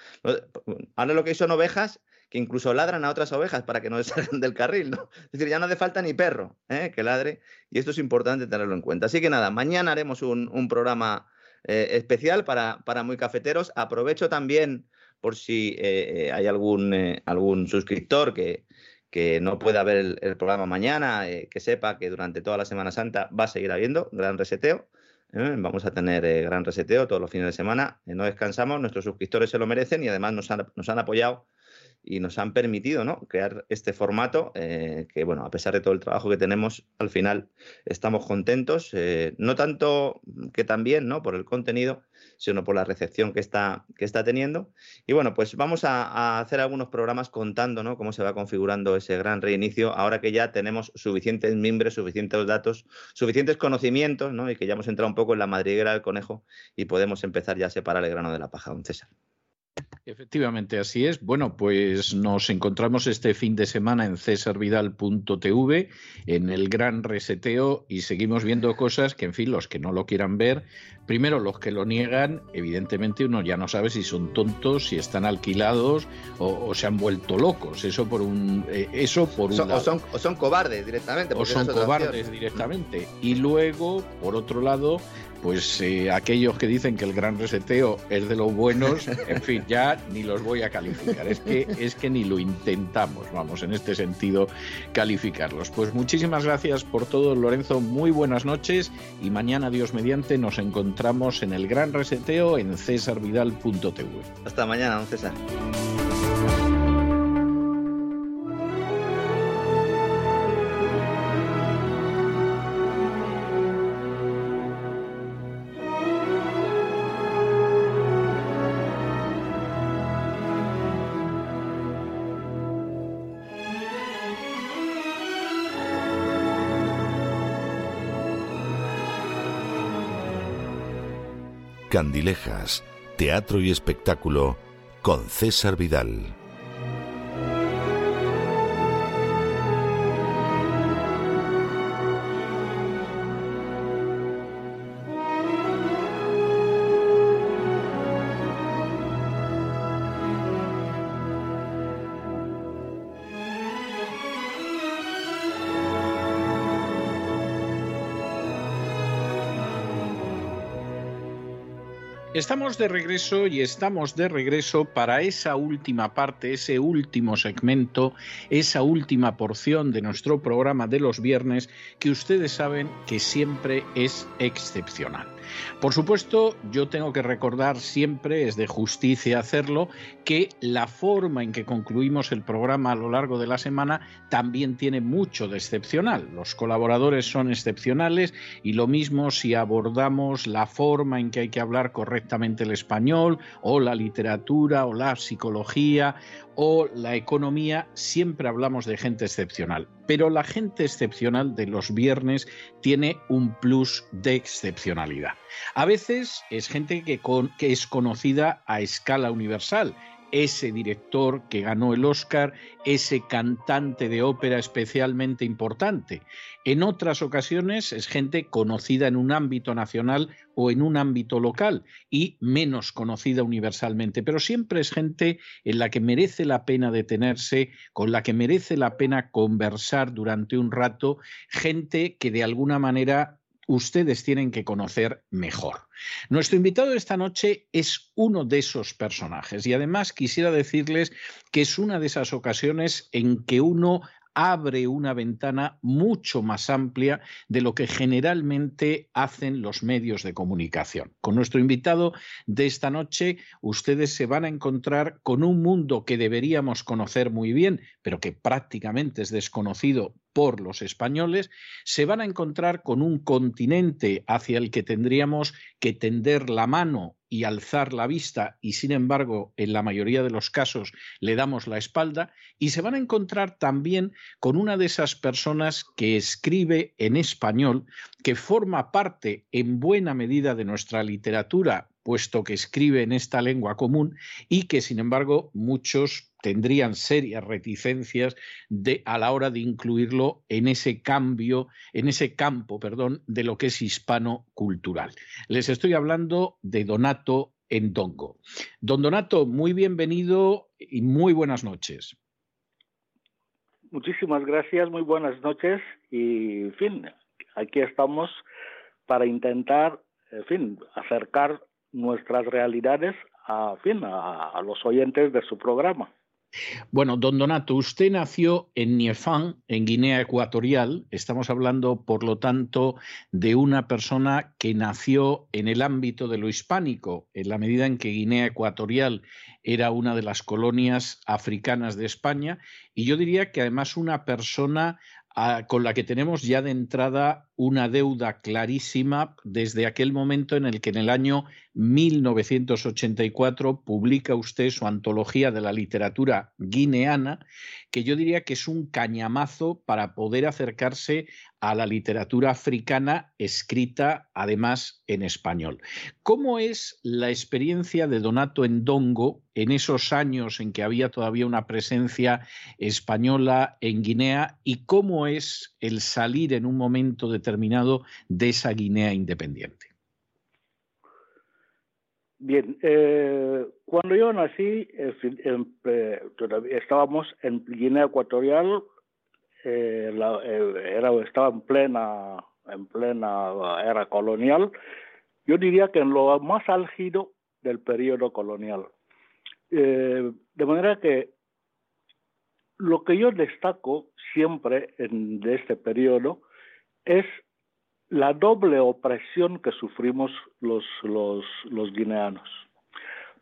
Ahora lo que son ovejas que incluso ladran a otras ovejas para que no [laughs] salgan del carril, ¿no? Es decir, ya no hace falta ni perro ¿eh? que ladre y esto es importante tenerlo en cuenta. Así que nada, mañana haremos un, programa eh, especial para, para, muy cafeteros. Aprovecho también por si eh, hay algún, algún suscriptor que, que no pueda ver el, programa mañana, que sepa que durante toda la Semana Santa va a seguir habiendo gran reseteo. Vamos a tener gran reseteo todos los fines de semana. no descansamos, nuestros suscriptores se lo merecen y además nos han, nos han apoyado y nos han permitido ¿no? crear este formato eh, que, bueno, a pesar de todo el trabajo que tenemos, al final estamos contentos, eh, no tanto que también ¿no? por el contenido, sino por la recepción que está, que está teniendo. Y bueno, pues vamos a, hacer algunos programas contando ¿no? cómo se va configurando ese gran reinicio, ahora que ya tenemos suficientes miembros, suficientes datos, suficientes conocimientos, ¿no? y que ya hemos entrado un poco en la madriguera del conejo y podemos empezar ya a separar el grano de la paja, don César. Efectivamente, así es. Bueno, pues nos encontramos este fin de semana en cesarvidal.tv, en el gran reseteo, y seguimos viendo cosas que, en fin, los que no lo quieran ver, primero los que lo niegan, evidentemente uno ya no sabe si son tontos, si están alquilados o, se han vuelto locos. Eso por un, eh, eso por un O, son, o son cobardes directamente. O son cobardes directamente. Y luego, por otro lado, pues eh, aquellos que dicen que el gran reseteo es de los buenos, en fin, ya ni los voy a calificar. Es que, [laughs] es que ni lo intentamos, vamos, en este sentido, calificarlos. Pues muchísimas gracias por todo, Lorenzo. Muy buenas noches y mañana, Dios mediante, nos encontramos en el gran reseteo en cesarvidal.tv. Hasta mañana, don César. Candilejas, Teatro y Espectáculo con César Vidal. Estamos de regreso y estamos de regreso para esa última parte, ese último segmento, esa última porción de nuestro programa de los viernes que ustedes saben que siempre es excepcional. Por supuesto, yo tengo que recordar siempre, es de justicia hacerlo, que la forma en que concluimos el programa a lo largo de la semana también tiene mucho de excepcional. Los colaboradores son excepcionales y lo mismo si abordamos la forma en que hay que hablar correctamente el español o la literatura o la psicología o la economía, siempre hablamos de gente excepcional. Pero la gente excepcional de los viernes tiene un plus de excepcionalidad. A veces es gente que, que es conocida a escala universal ese director que ganó el Oscar, ese cantante de ópera especialmente importante. En otras ocasiones es gente conocida en un ámbito nacional o en un ámbito local y menos conocida universalmente, pero siempre es gente en la que merece la pena detenerse, con la que merece la pena conversar durante un rato, gente que de alguna manera ustedes tienen que conocer mejor. Nuestro invitado de esta noche es uno de esos personajes y además quisiera decirles que es una de esas ocasiones en que uno abre una ventana mucho más amplia de lo que generalmente hacen los medios de comunicación. Con nuestro invitado de esta noche, ustedes se van a encontrar con un mundo que deberíamos conocer muy bien, pero que prácticamente es desconocido por los españoles, se van a encontrar con un continente hacia el que tendríamos que tender la mano y alzar la vista y sin embargo en la mayoría de los casos le damos la espalda y se van a encontrar también con una de esas personas que escribe en español, que forma parte en buena medida de nuestra literatura puesto que escribe en esta lengua común y que, sin embargo, muchos tendrían serias reticencias de, a la hora de incluirlo en ese cambio, en ese campo, perdón, de lo que es hispano cultural. Les estoy hablando de Donato Endongo. Don Donato, muy bienvenido y muy buenas noches. Muchísimas gracias, muy buenas noches y, en fin, aquí estamos para intentar, en fin, acercar nuestras realidades a, fin, a, los oyentes de su programa. Bueno, don Donato, usted nació en Niefan, en Guinea Ecuatorial. Estamos hablando, por lo tanto, de una persona que nació en el ámbito de lo hispánico, en la medida en que Guinea Ecuatorial era una de las colonias africanas de España. Y yo diría que además una persona con la que tenemos ya de entrada una deuda clarísima desde aquel momento en el que en el año 1984 publica usted su antología de la literatura guineana, que yo diría que es un cañamazo para poder acercarse a la literatura africana escrita además en español. ¿Cómo es la experiencia de Donato Endongo en esos años en que había todavía una presencia española en Guinea y cómo es el salir en un momento de determinado de esa Guinea independiente. Bien, eh, cuando yo nací, eh, estábamos en Guinea Ecuatorial, eh, era, estaba en plena, en plena era colonial, yo diría que en lo más álgido del periodo colonial. de manera que lo que yo destaco siempre en, de este periodo es la doble opresión que sufrimos los, los, los guineanos.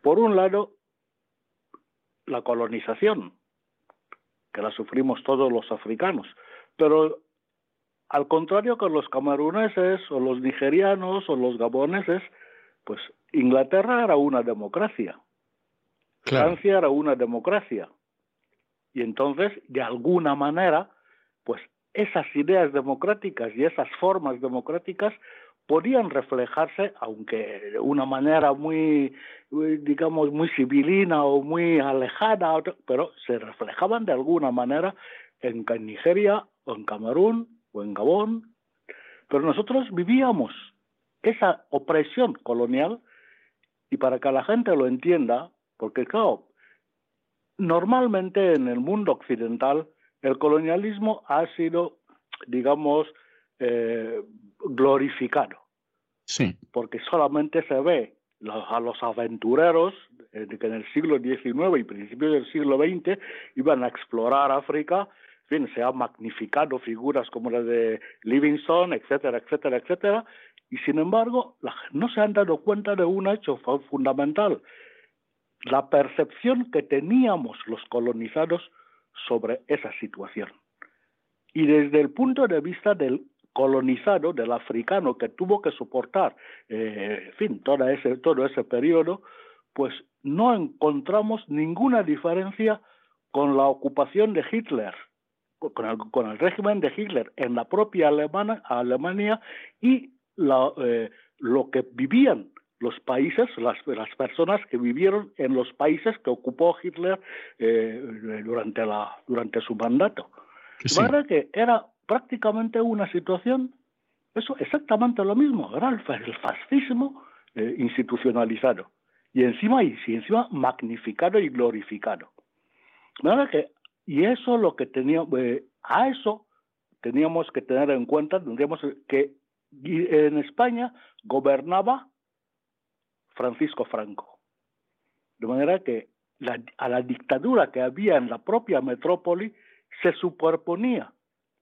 Por un lado, la colonización, que la sufrimos todos los africanos, pero al contrario que los cameruneses o los nigerianos o los gaboneses, pues Inglaterra era una democracia, Francia era una democracia, y entonces, de alguna manera, pues esas ideas democráticas y esas formas democráticas podían reflejarse, aunque de una manera muy, digamos, muy civilina o muy alejada, pero se reflejaban de alguna manera en Nigeria o en Camerún o en Gabón. Pero nosotros vivíamos esa opresión colonial y para que la gente lo entienda, porque claro, normalmente en el mundo occidental el colonialismo ha sido, digamos, eh, glorificado. Sí. Porque solamente se ve a los aventureros eh, que en el siglo XIX y principios del siglo XX iban a explorar África, en fin, se han magnificado figuras como la de Livingstone, etcétera, etcétera, etcétera, y sin embargo no se han dado cuenta de un hecho fundamental, la percepción que teníamos los colonizados sobre esa situación. Y desde el punto de vista del colonizado, del africano que tuvo que soportar, eh, en fin, todo ese, todo ese periodo, pues no encontramos ninguna diferencia con la ocupación de Hitler, con el, con el régimen de Hitler en la propia Alemania, Alemania y la, eh, lo que vivían los países, las, las, personas que vivieron en los países que ocupó Hitler eh, durante, la, durante su mandato. Sí. que era prácticamente una situación, eso exactamente lo mismo, era el, fascismo eh, institucionalizado y encima y, encima magnificado y glorificado. que y eso lo que teníamos, eh, a eso teníamos que tener en cuenta, tendríamos que en España gobernaba Francisco Franco. De manera que a la dictadura que había en la propia metrópoli se superponía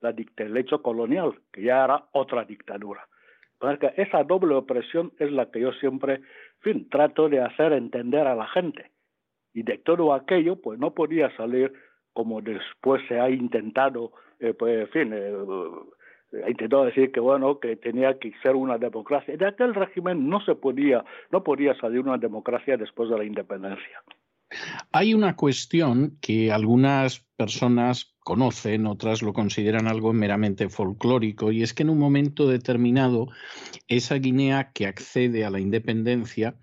la, el hecho colonial, que ya era otra dictadura. Que esa doble opresión es la que yo siempre, fin, trato de hacer entender a la gente. Y de todo aquello, pues no podía salir como después se ha intentado, eh, pues, en fin, eh, ha intentado decir que bueno que tenía que ser una democracia. De aquel régimen no se podía, no podía salir una democracia después de la independencia. Hay una cuestión que algunas personas conocen, otras lo consideran algo meramente folclórico, y es que en un momento determinado esa Guinea que accede a la independencia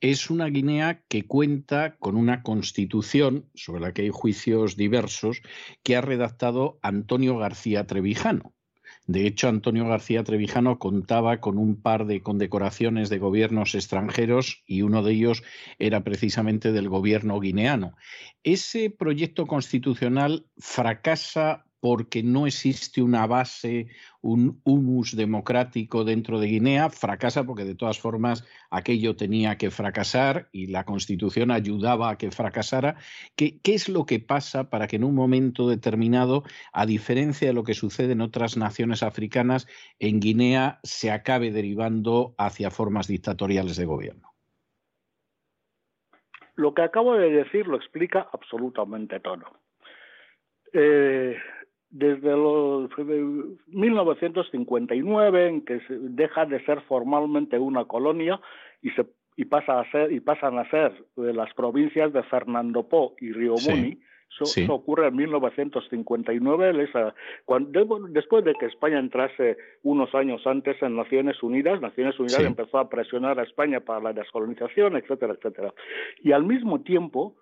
es una Guinea que cuenta con una constitución sobre la que hay juicios diversos que ha redactado Antonio García Trevijano. De hecho, Antonio García Trevijano contaba con un par de condecoraciones de gobiernos extranjeros y uno de ellos era precisamente del gobierno guineano. Ese proyecto constitucional fracasa porque no existe una base, un humus democrático dentro de Guinea, fracasa porque de todas formas aquello tenía que fracasar y la constitución ayudaba a que fracasara. ¿Qué, ¿Qué, es lo que pasa para que en un momento determinado, a diferencia de lo que sucede en otras naciones africanas, en Guinea se acabe derivando hacia formas dictatoriales de gobierno? Lo que acabo de decir lo explica absolutamente todo. Eh, desde los 1959 en que se deja de ser formalmente una colonia y se y pasa a ser y pasan a ser de las provincias de Fernando Po y Río Muni. Eso, sí. eso, ocurre en 1959, esa, cuando, después de que España entrase unos años antes en Naciones Unidas, Naciones Unidas sí. empezó a presionar a España para la descolonización, etcétera, etcétera. Y al mismo tiempo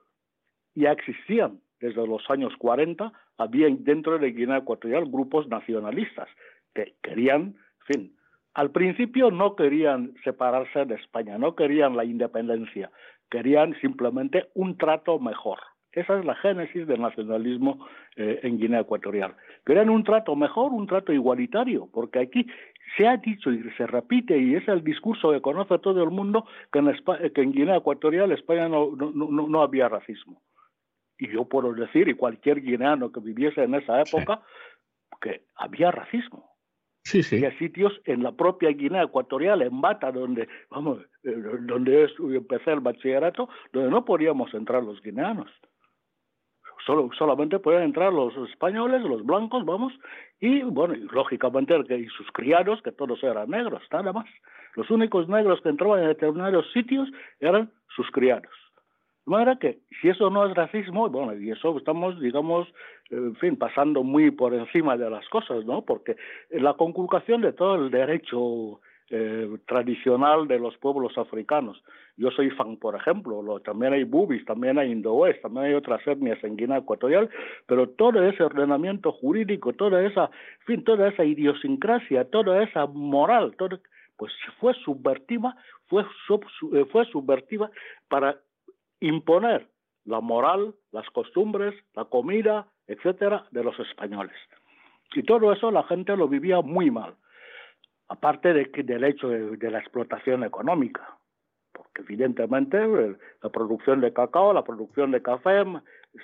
ya existían desde los años 40, había dentro de Guinea Ecuatorial grupos nacionalistas que querían, fin, al principio no querían separarse de España, no querían la independencia, querían simplemente un trato mejor. Esa es la génesis del nacionalismo eh, en Guinea Ecuatorial. Querían un trato mejor, un trato igualitario, porque aquí se ha dicho y se repite, y es el discurso que conoce todo el mundo, que en, España, que en Guinea Ecuatorial España no había racismo y yo puedo decir, y cualquier guineano que viviese en esa época, sí. que había racismo. Sí, sí. Había sitios en la propia Guinea Ecuatorial, en Bata, donde, vamos, eh, donde empecé el bachillerato, donde no podíamos entrar los guineanos. Solo, solamente podían entrar los españoles, los blancos, vamos, y bueno, y lógicamente y sus criados, que todos eran negros, nada más. Los únicos negros que entraban en determinados sitios eran sus criados. De manera que si eso no es racismo, bueno, y eso estamos, digamos, en fin, pasando muy por encima de las cosas, ¿no? Porque la conculcación de todo el derecho eh, tradicional de los pueblos africanos. Yo soy fan, por ejemplo, lo, también hay bubis, también hay indoes, también hay otras etnias en Guinea Ecuatorial, pero todo ese ordenamiento jurídico, toda esa, en fin, toda esa idiosincrasia, toda esa moral, todo, pues fue subvertiva, fue, eh, fue subvertiva para imponer la moral, las costumbres, la comida, etcétera, de los españoles. Y todo eso la gente lo vivía muy mal, aparte de del hecho de, la explotación económica, porque evidentemente eh, la producción de cacao, la producción de café,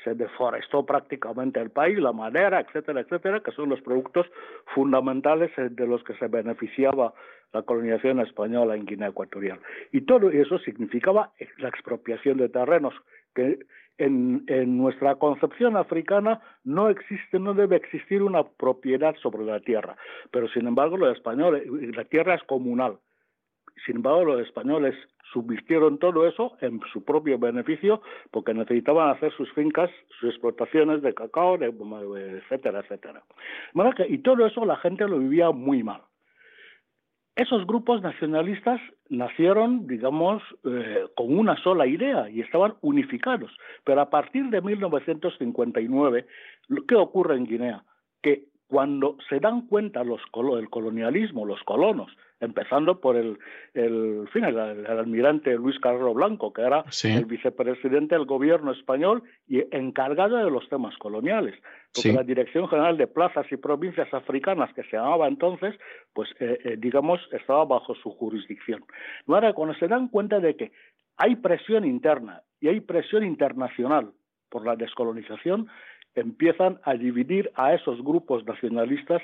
se deforestó prácticamente el país, la madera, etcétera, etcétera, que son los productos fundamentales eh, de los que se beneficiaba la colonización española en Guinea Ecuatorial. Y todo eso significaba la expropiación de terrenos, que en, nuestra concepción africana no existe, no debe existir una propiedad sobre la tierra. Pero sin embargo, los españoles, la tierra es comunal. Sin embargo, los españoles subvirtieron todo eso en su propio beneficio porque necesitaban hacer sus fincas, sus explotaciones de cacao, etcétera, etcétera. Y todo eso la gente lo vivía muy mal. Esos grupos nacionalistas nacieron, digamos, eh, con una sola idea y estaban unificados. Pero a partir de 1959, ¿qué ocurre en Guinea? Que cuando se dan cuenta los, el colonialismo, los colonos, empezando por el, el, fin, el, almirante Luis Carlos Blanco, que era el vicepresidente del gobierno español y encargado de los temas coloniales. Porque la Dirección General de Plazas y Provincias Africanas, que se llamaba entonces, pues eh, eh, digamos, estaba bajo su jurisdicción. Ahora, cuando se dan cuenta de que hay presión interna y hay presión internacional por la descolonización, empiezan a dividir a esos grupos nacionalistas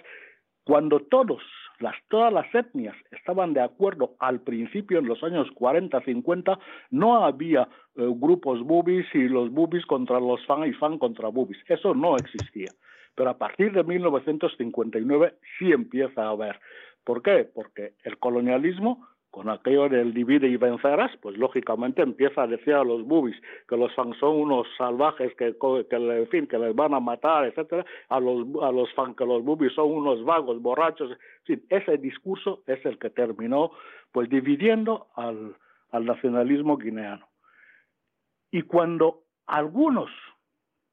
cuando las, todas las etnias estaban de acuerdo al principio, en los años 40, 50, no había eh, grupos bubis y los bubis contra los fan y fan contra bubis. Eso no existía. Pero a partir de 1959 sí empieza a haber. ¿Por qué? Porque el colonialismo con aquello del divide y vencerás, pues lógicamente empieza a decir a los bubis que los fans son unos salvajes que, que, en fin, que les van a matar, etcétera, a los a los fans que los bubis son unos vagos, borrachos, ese discurso es el que terminó pues dividiendo al, al nacionalismo guineano. Y cuando algunos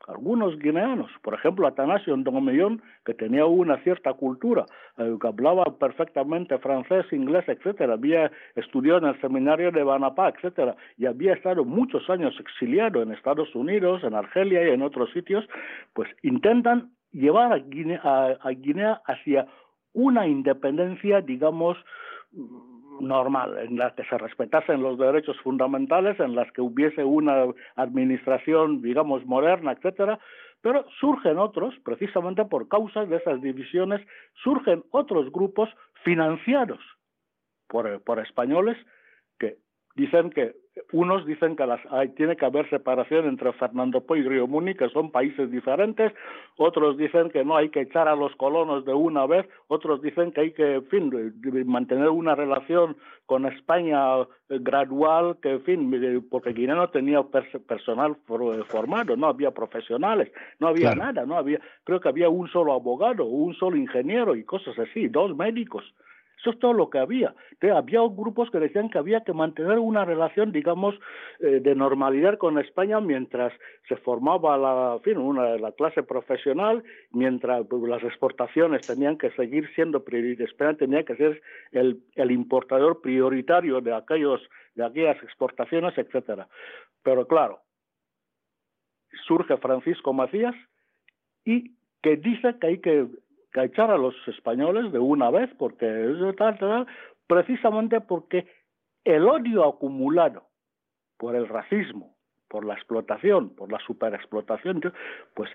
algunos guineanos, por ejemplo Atanasio Ndomellón, que tenía una cierta cultura, eh, que hablaba perfectamente francés, inglés, etcétera, había estudiado en el seminario de Banapá, etcétera, y había estado muchos años exiliado en Estados Unidos, en Argelia y en otros sitios, pues intentan llevar a Guinea hacia una independencia, digamos, normal, en la que se respetasen los derechos fundamentales, en las que hubiese una administración, digamos, moderna, etcétera, pero surgen otros, precisamente por causas de esas divisiones, surgen otros grupos financiados por, por españoles que dicen que unos dicen que las, hay, tiene que haber separación entre Fernando Po y Río Muni, que son países diferentes, otros dicen que no hay que echar a los colonos de una vez, otros dicen que hay que, fin, mantener una relación con España eh, gradual, que, en fin, porque Guinea no tenía personal formado, no había profesionales, no había nada, no había, creo que había un solo abogado, un solo ingeniero y cosas así, dos médicos. Eso es todo lo que había. había grupos que decían que había que mantener una relación, digamos, eh, de normalidad con España mientras se formaba la, fin, una, la clase profesional, mientras pues, las exportaciones tenían que seguir siendo prioritarias. España tenía que ser el, el importador prioritario de, aquellos, de aquellas exportaciones, etcétera. Pero claro, surge Francisco Macías y que dice que hay que que echar a los españoles de una vez, porque tal, tal, precisamente porque el odio acumulado por el racismo, por la explotación, por la superexplotación, pues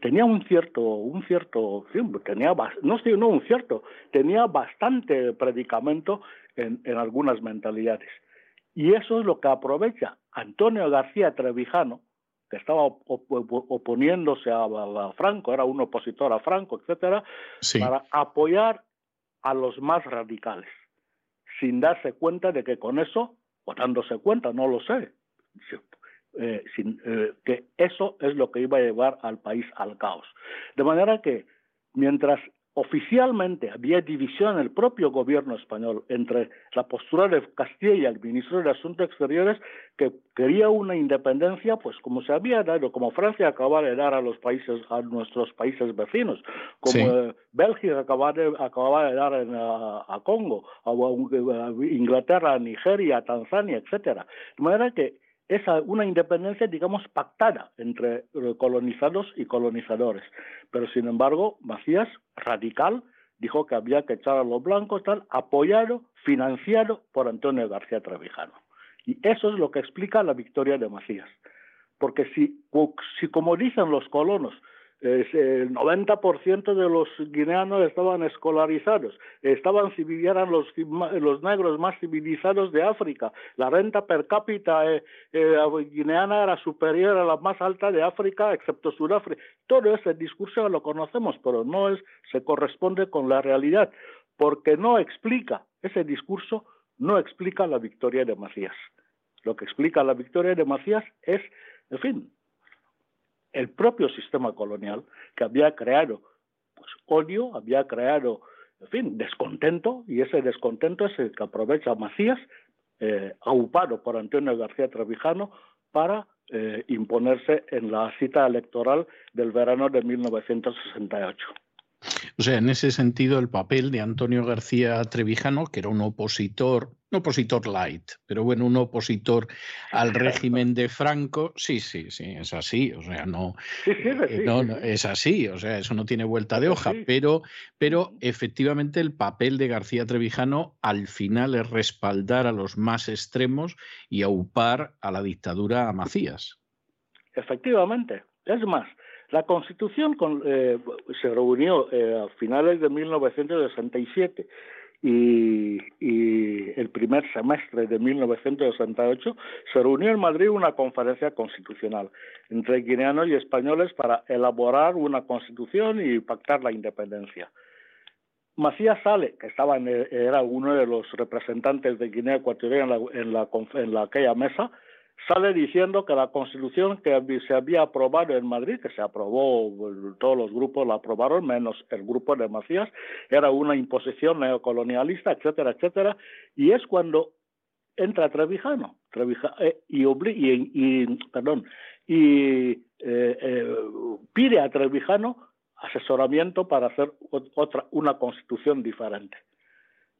tenía un cierto, un cierto, tenía, no no un cierto, tenía bastante predicamento en, en algunas mentalidades. Y eso es lo que aprovecha Antonio García Trevijano, que estaba oponiéndose a, Franco, era un opositor a Franco, etcétera, para apoyar a los más radicales, sin darse cuenta de que con eso, o dándose cuenta, no lo sé, eh, eh, que eso es lo que iba a llevar al país al caos. De manera que mientras oficialmente había división en el propio gobierno español entre la postura de Castilla y el ministro de Asuntos Exteriores que quería una independencia, pues como se había dado, como Francia acababa de dar a los países, a nuestros países vecinos, como eh, Bélgica acababa de, acababa de dar a, Congo, a, a, Inglaterra, a Nigeria, a Tanzania, etcétera. De manera que es una independencia, digamos, pactada entre colonizados y colonizadores. Pero, sin embargo, Macías, radical, dijo que había que echar a los blancos, tal, apoyado, financiado por Antonio García Trevijano. Y eso es lo que explica la victoria de Macías. Porque si, si como dicen los colonos, el 90% de los guineanos estaban escolarizados, estaban eran los, los negros más civilizados de África. La renta per cápita eh, eh, guineana era superior a la más alta de África, excepto Sudáfrica. Todo ese discurso lo conocemos, pero no es, se corresponde con la realidad, porque no explica, ese discurso no explica la victoria de Macías. Lo que explica la victoria de Macías es, en fin, el propio sistema colonial que había creado pues, odio, había creado, en fin, descontento, y ese descontento es el que aprovecha Macías, eh, aupado por Antonio García Trevijano, para eh, imponerse en la cita electoral del verano de 1968. O sea, en ese sentido, el papel de Antonio García Trevijano, que era un opositor un opositor light, pero bueno, un opositor al [laughs] régimen de Franco, sí, sí, sí, es así, o sea, no, eh, no, es así, o sea, eso no tiene vuelta de hoja, pero, pero efectivamente el papel de García Trevijano al final es respaldar a los más extremos y aupar a la dictadura a Macías. Efectivamente, es más, la Constitución eh, se reunió eh, a finales de 1967 y, el primer semestre de 1968 se reunió en Madrid una conferencia constitucional entre guineanos y españoles para elaborar una constitución y pactar la independencia. Macías Sale, que estaba era uno de los representantes de Guinea Ecuatorial en, la, en aquella mesa, sale diciendo que la constitución que se había aprobado en Madrid, que se aprobó, todos los grupos la aprobaron, menos el grupo de Macías, era una imposición neocolonialista, etcétera, etcétera, y es cuando entra Trevijano, eh, y, y, eh, eh, pide a Trevijano asesoramiento para hacer otra, una constitución diferente.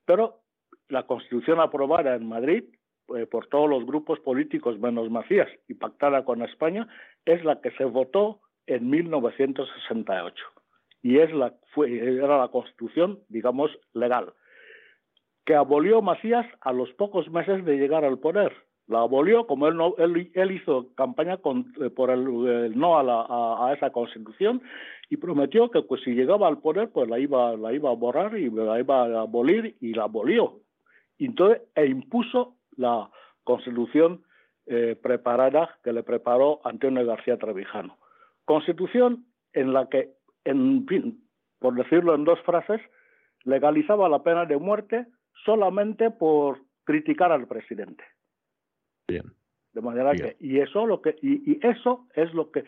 Pero la constitución aprobada en Madrid eh, por todos los grupos políticos menos Macías y pactada con España es la que se votó en 1968 y es la fue era la constitución digamos legal que abolió Macías a los pocos meses de llegar al poder. La abolió como él no él, él hizo campaña con, eh, por el, no a, la, a, esa constitución y prometió que pues si llegaba al poder pues la iba la iba a borrar y la iba a abolir y la abolió. Entonces e impuso la constitución eh, preparada que le preparó Antonio García Trevijano. Constitución en la que, en fin, por decirlo en dos frases, legalizaba la pena de muerte solamente por criticar al presidente. Bien. De manera que, y eso lo que, y, y, eso es lo que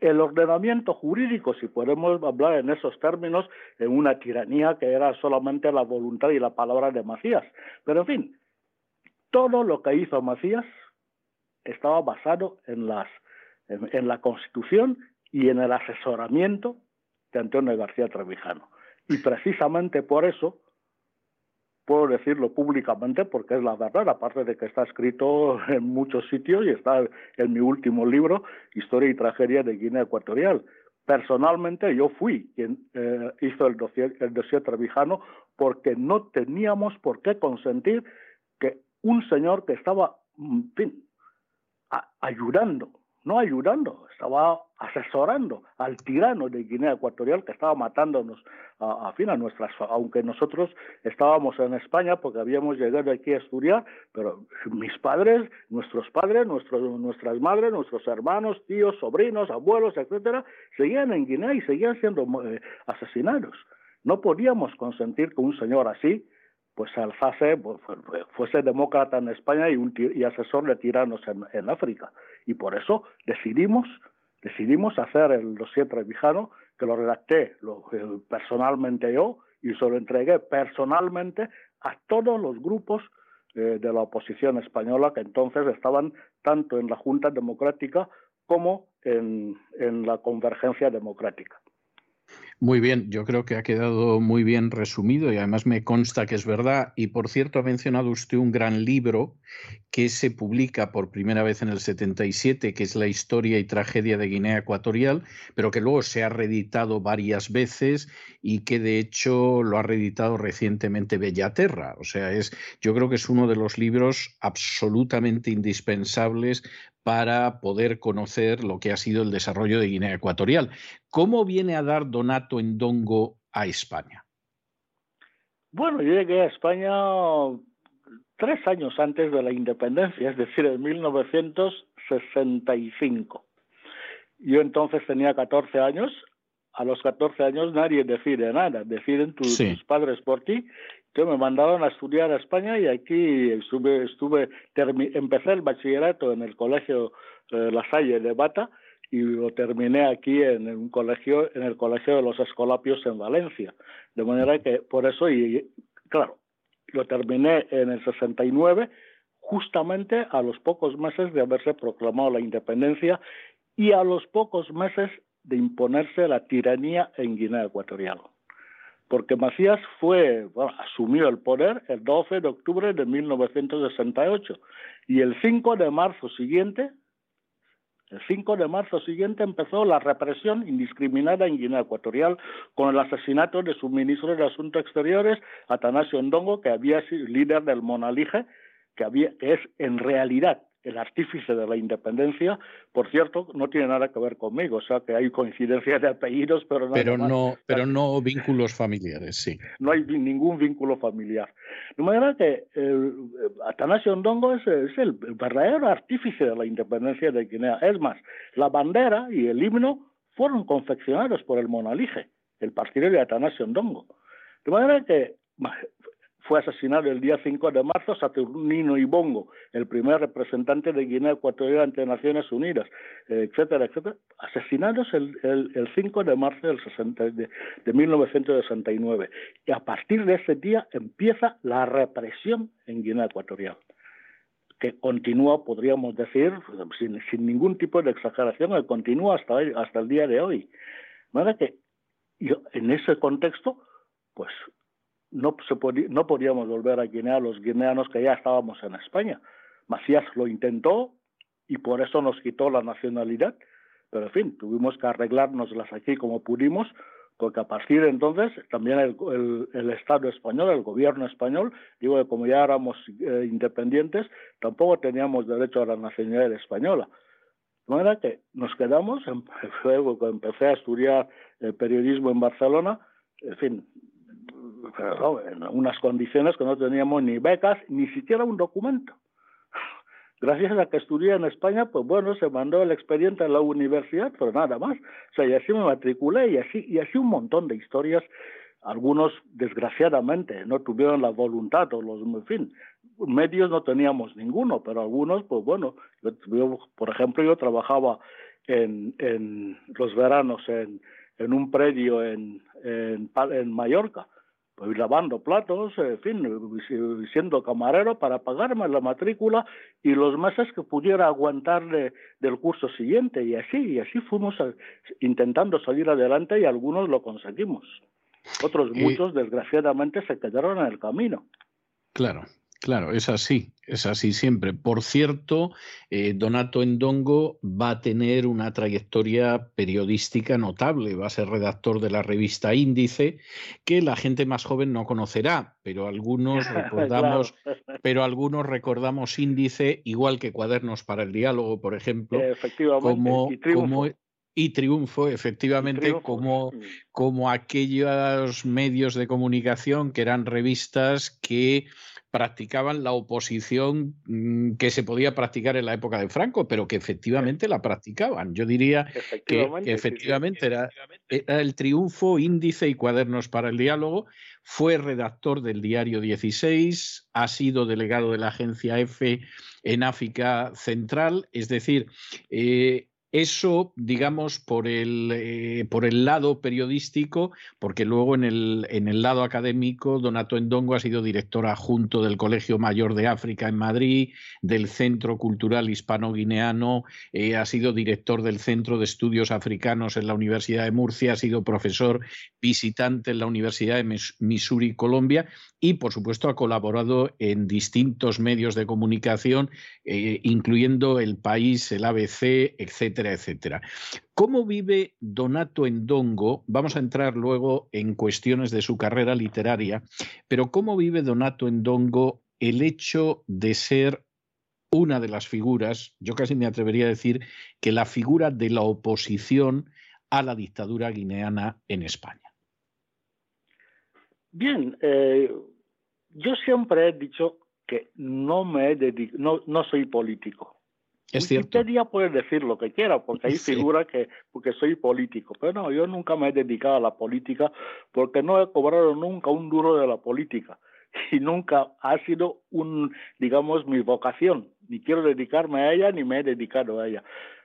el ordenamiento jurídico, si podemos hablar en esos términos, en una tiranía que era solamente la voluntad y la palabra de Macías. Pero en fin, todo lo que hizo Macías estaba basado en, las, la Constitución y en el asesoramiento de Antonio García Trevijano. Y precisamente por eso, puedo decirlo públicamente porque es la verdad, aparte de que está escrito en muchos sitios y está en mi último libro, Historia y Tragedia de Guinea Ecuatorial. Personalmente yo fui quien eh, hizo el dossier, el dossier Trevijano porque no teníamos por qué consentir un señor que estaba, en fin, ayudando, no ayudando, estaba asesorando al tirano de Guinea Ecuatorial que estaba matándonos a, fin a nuestras, aunque nosotros estábamos en España porque habíamos llegado aquí a estudiar, pero mis padres, nuestros padres, nuestros, nuestras madres, nuestros hermanos, tíos, sobrinos, abuelos, etcétera, seguían en Guinea y seguían siendo eh, asesinados. No podíamos consentir que un señor así pues se alzase, pues, fuese demócrata en España y, un, y asesor de tiranos en, África. Y por eso decidimos, decidimos hacer el dossier trevijano, que lo redacté lo, personalmente yo y se lo entregué personalmente a todos los grupos eh, de la oposición española que entonces estaban tanto en la Junta Democrática como en la Convergencia Democrática. Muy bien, yo creo que ha quedado muy bien resumido y además me consta que es verdad. Y por cierto, ha mencionado usted un gran libro que se publica por primera vez en el 77, que es La historia y tragedia de Guinea Ecuatorial, pero que luego se ha reeditado varias veces y que de hecho lo ha reeditado recientemente Bellaterra. O sea, es, yo creo que es uno de los libros absolutamente indispensables para poder conocer lo que ha sido el desarrollo de Guinea Ecuatorial. ¿Cómo viene a dar Donato Endongo a España? Bueno, yo llegué a España tres años antes de la independencia, es decir, en 1965. Yo entonces tenía 14 años. A los 14 años nadie decide nada, deciden tus padres por ti que me mandaron a estudiar a España y aquí estuve, estuve empecé el bachillerato en el colegio eh, La Salle de Bata y lo terminé aquí en un colegio, en el colegio de los Escolapios en Valencia. De manera que por eso, y claro, lo terminé en el 69, justamente a los pocos meses de haberse proclamado la independencia y a los pocos meses de imponerse la tiranía en Guinea Ecuatorial porque Macías fue, asumió el poder el 12 de octubre de 1968 y el 5 de marzo siguiente, el 5 de marzo siguiente empezó la represión indiscriminada en Guinea Ecuatorial con el asesinato de su ministro de Asuntos Exteriores, Atanasio Ndongo, que había sido líder del Monalige, que, había, que es en realidad el artífice de la independencia, por cierto, no tiene nada que ver conmigo, o sea que hay coincidencias de apellidos, pero, nada pero no, pero no vínculos familiares, sí. No hay ningún vínculo familiar. De manera que eh, Atanasio Ndongo es, es, el verdadero artífice de la independencia de Guinea. Es más, la bandera y el himno fueron confeccionados por el Monalige, el partidario de Atanasio Ndongo. De manera que fue asesinado el día 5 de marzo Saturnino Ibongo, el primer representante de Guinea Ecuatorial ante Naciones Unidas, eh, etcétera, etcétera, asesinados el, el, 5 de marzo del 60, de, de 1969. Y a partir de ese día empieza la represión en Guinea Ecuatorial que continúa, podríamos decir, sin, ningún tipo de exageración, que continúa hasta, el día de hoy. Que en ese contexto, pues no, se no podíamos volver a Guinea los guineanos que ya estábamos en España. Macías lo intentó y por eso nos quitó la nacionalidad, pero en fin, tuvimos que arreglárnoslas aquí como pudimos, porque a partir de entonces también el, Estado español, el gobierno español, digo que como ya éramos eh, independientes, tampoco teníamos derecho a la nacionalidad española. De manera que nos quedamos, [laughs] luego empecé a estudiar el periodismo en Barcelona, en fin, en unas condiciones que no teníamos ni becas, ni siquiera un documento. Gracias a que estudié en España, pues bueno, se mandó el expediente a la universidad, pero nada más. O sea, y así me matriculé y así, y así un montón de historias. Algunos, desgraciadamente, no tuvieron la voluntad o los, en fin, medios no teníamos ninguno, pero algunos, pues bueno, por ejemplo, yo trabajaba en, en los veranos en, un predio en, en Mallorca pues, lavando platos, en fin, siendo camarero para pagarme la matrícula y los meses que pudiera aguantar del curso siguiente y así, y así fuimos intentando salir adelante y algunos lo conseguimos. Otros muchos, desgraciadamente, se quedaron en el camino. Claro, Claro, es así, es así siempre. Por cierto, eh, Donato Endongo va a tener una trayectoria periodística notable, va a ser redactor de la revista Índice, que la gente más joven no conocerá, pero algunos [laughs] recordamos, pero algunos recordamos Índice, igual que Cuadernos para el Diálogo, por ejemplo, como, y triunfo, efectivamente, Como, como aquellos medios de comunicación que eran revistas que practicaban la oposición mm, que se podía practicar en la época de Franco, pero que efectivamente la practicaban. Yo diría que, efectivamente era, el triunfo, índice y cuadernos para el diálogo. Fue redactor del diario 16, ha sido delegado de la agencia F en África Central, es decir, eh, Eso, digamos, por el, eh, por el lado periodístico, porque luego en el, en el lado académico, Donato Endongo ha sido director adjunto del Colegio Mayor de África en Madrid, del Centro Cultural Hispano-Guineano, eh, ha sido director del Centro de Estudios Africanos en la Universidad de Murcia, ha sido profesor visitante en la Universidad de Missouri, Colombia, y, por supuesto, ha colaborado en distintos medios de comunicación, eh, incluyendo El País, el ABC, etcétera, ¿Cómo vive Donato Endongo? Vamos a entrar luego en cuestiones de su carrera literaria, pero ¿cómo vive Donato Endongo el hecho de ser una de las figuras, yo casi me atrevería a decir que la figura de la oposición a la dictadura guineana en España? Bien, eh, yo siempre he dicho que no me no, no soy político. Es cierto. Wikipedia puede decir lo que quiera, porque ahí figura que porque soy político. Pero no, yo nunca me he dedicado a la política porque no he cobrado nunca un duro de la política. Y nunca ha sido un, digamos, mi vocación. Ni quiero dedicarme a ella, ni me he dedicado a ella.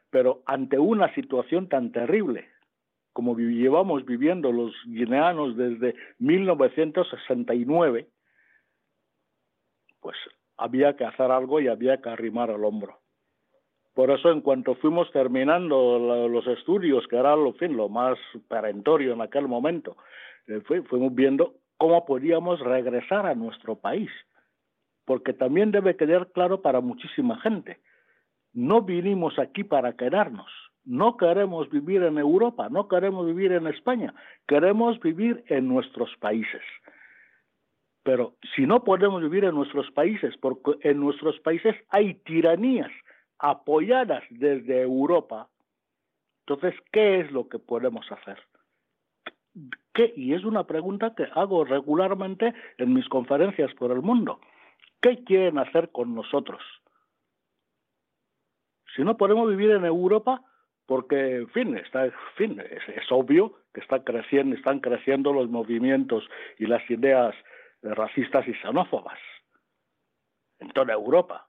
Pero ante una situación tan terrible, como llevamos viviendo los guineanos desde 1969, pues había que hacer algo y había que arrimar el hombro. Por eso, en cuanto fuimos terminando los estudios, que era lo, más perentorio en aquel momento, eh, fuimos viendo cómo podíamos regresar a nuestro país. Porque también debe quedar claro para muchísima gente. No vinimos aquí para quedarnos. No queremos vivir en Europa, no queremos vivir en España, queremos vivir en nuestros países. Pero si no podemos vivir en nuestros países, porque en nuestros países hay tiranías apoyadas desde Europa, entonces, ¿qué es lo que podemos hacer? Y es una pregunta que hago regularmente en mis conferencias por el mundo. ¿Qué quieren hacer con nosotros? Si no podemos vivir en Europa, porque, en fin, está, fin es, obvio que creciendo, están creciendo los movimientos y las ideas racistas y xenófobas en toda Europa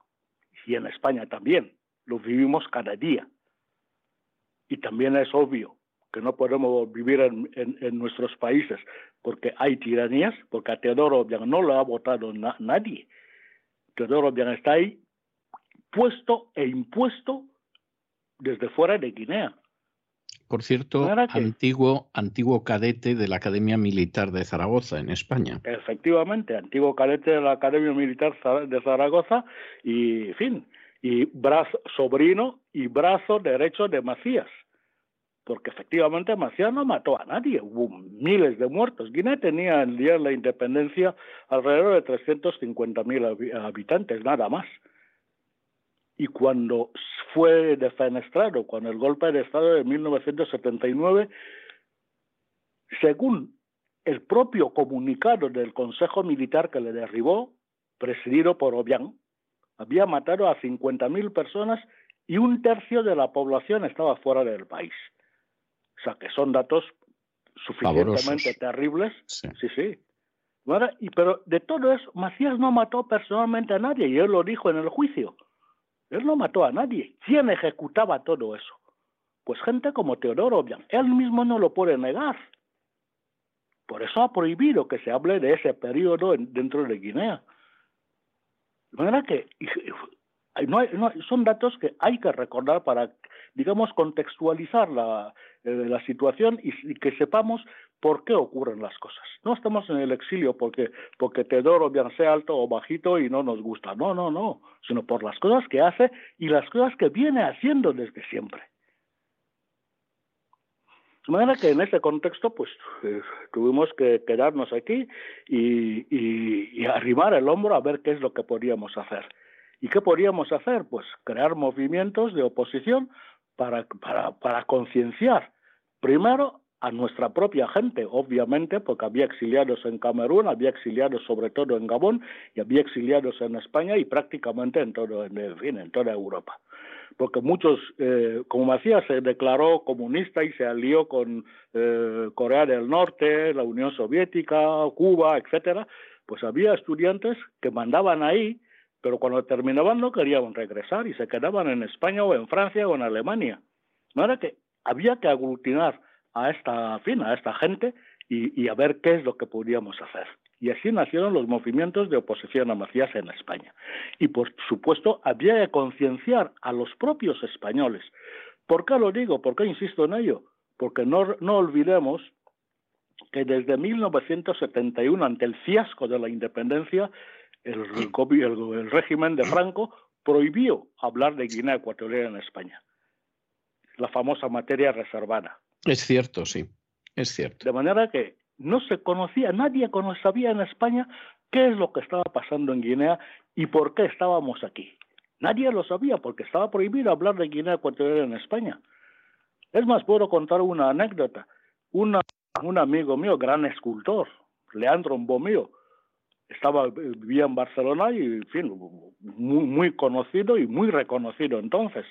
y en España también. Lo vivimos cada día. Y también es obvio que no podemos vivir en, en, nuestros países porque hay tiranías, porque a Teodoro Obiang no lo ha votado nadie. Teodoro Obiang está ahí puesto e impuesto desde fuera de Guinea. Por cierto, antiguo, antiguo cadete de la Academia Militar de Zaragoza, en España. Efectivamente, antiguo cadete de la Academia Militar de Zaragoza y, en fin, y brazo, sobrino y brazo derecho de Macías. Porque efectivamente Macías no mató a nadie, hubo miles de muertos. Guinea tenía el día de la independencia alrededor de 350.000 habitantes, nada más y cuando fue defenestrado con el golpe de Estado de 1979, según el propio comunicado del Consejo Militar que le derribó, presidido por Obiang, había matado a 50.000 personas y un tercio de la población estaba fuera del país. O sea, que son datos suficientemente terribles. Sí, sí. sí. Y, pero de todo eso, Macías no mató personalmente a nadie y él lo dijo en el juicio. Él no mató a nadie. ¿Quién ejecutaba todo eso? Pues gente como Teodoro Obiang. Él mismo no lo puede negar. Por eso ha prohibido que se hable de ese periodo dentro de Guinea. De manera que son datos que hay que recordar para, digamos, contextualizar la, eh, la situación y, que sepamos por qué ocurren las cosas. No estamos en el exilio porque, porque Teodoro bien sea alto o bajito y no nos gusta. No, no, no. Sino por las cosas que hace y las cosas que viene haciendo desde siempre. De manera que en ese contexto, pues eh, tuvimos que quedarnos aquí y, y, y arrimar el hombro a ver qué es lo que podíamos hacer. ¿Y qué podíamos hacer? Pues crear movimientos de oposición para, para, para concienciar primero a nuestra propia gente, obviamente, porque había exiliados en Camerún, había exiliados sobre todo en Gabón y había exiliados en España y prácticamente en todo, en, fin, en toda Europa. Porque muchos, eh, como Macías se declaró comunista y se alió con eh, Corea del Norte, la Unión Soviética, Cuba, etcétera, pues había estudiantes que mandaban ahí, pero cuando terminaban no querían regresar y se quedaban en España o en Francia o en Alemania No era que había que aglutinar a esta fin, a esta gente y, y a ver qué es lo que podíamos hacer. Y así nacieron los movimientos de oposición a Macías en España. Y por supuesto había que concienciar a los propios españoles. ¿Por qué lo digo? ¿Por qué insisto en ello? Porque no, no olvidemos que desde 1971, ante el fiasco de la independencia, el, el, el régimen de Franco prohibió hablar de Guinea Ecuatorial en España. La famosa materia reservada. Es cierto, sí, es cierto. De manera que no se conocía, nadie sabía en España qué es lo que estaba pasando en Guinea y por qué estábamos aquí. Nadie lo sabía porque estaba prohibido hablar de Guinea Ecuatorial en España. Es más, puedo contar una anécdota. Una, un amigo mío, gran escultor, Leandro Mbomío, estaba vivía en Barcelona y en fin muy, muy conocido y muy reconocido entonces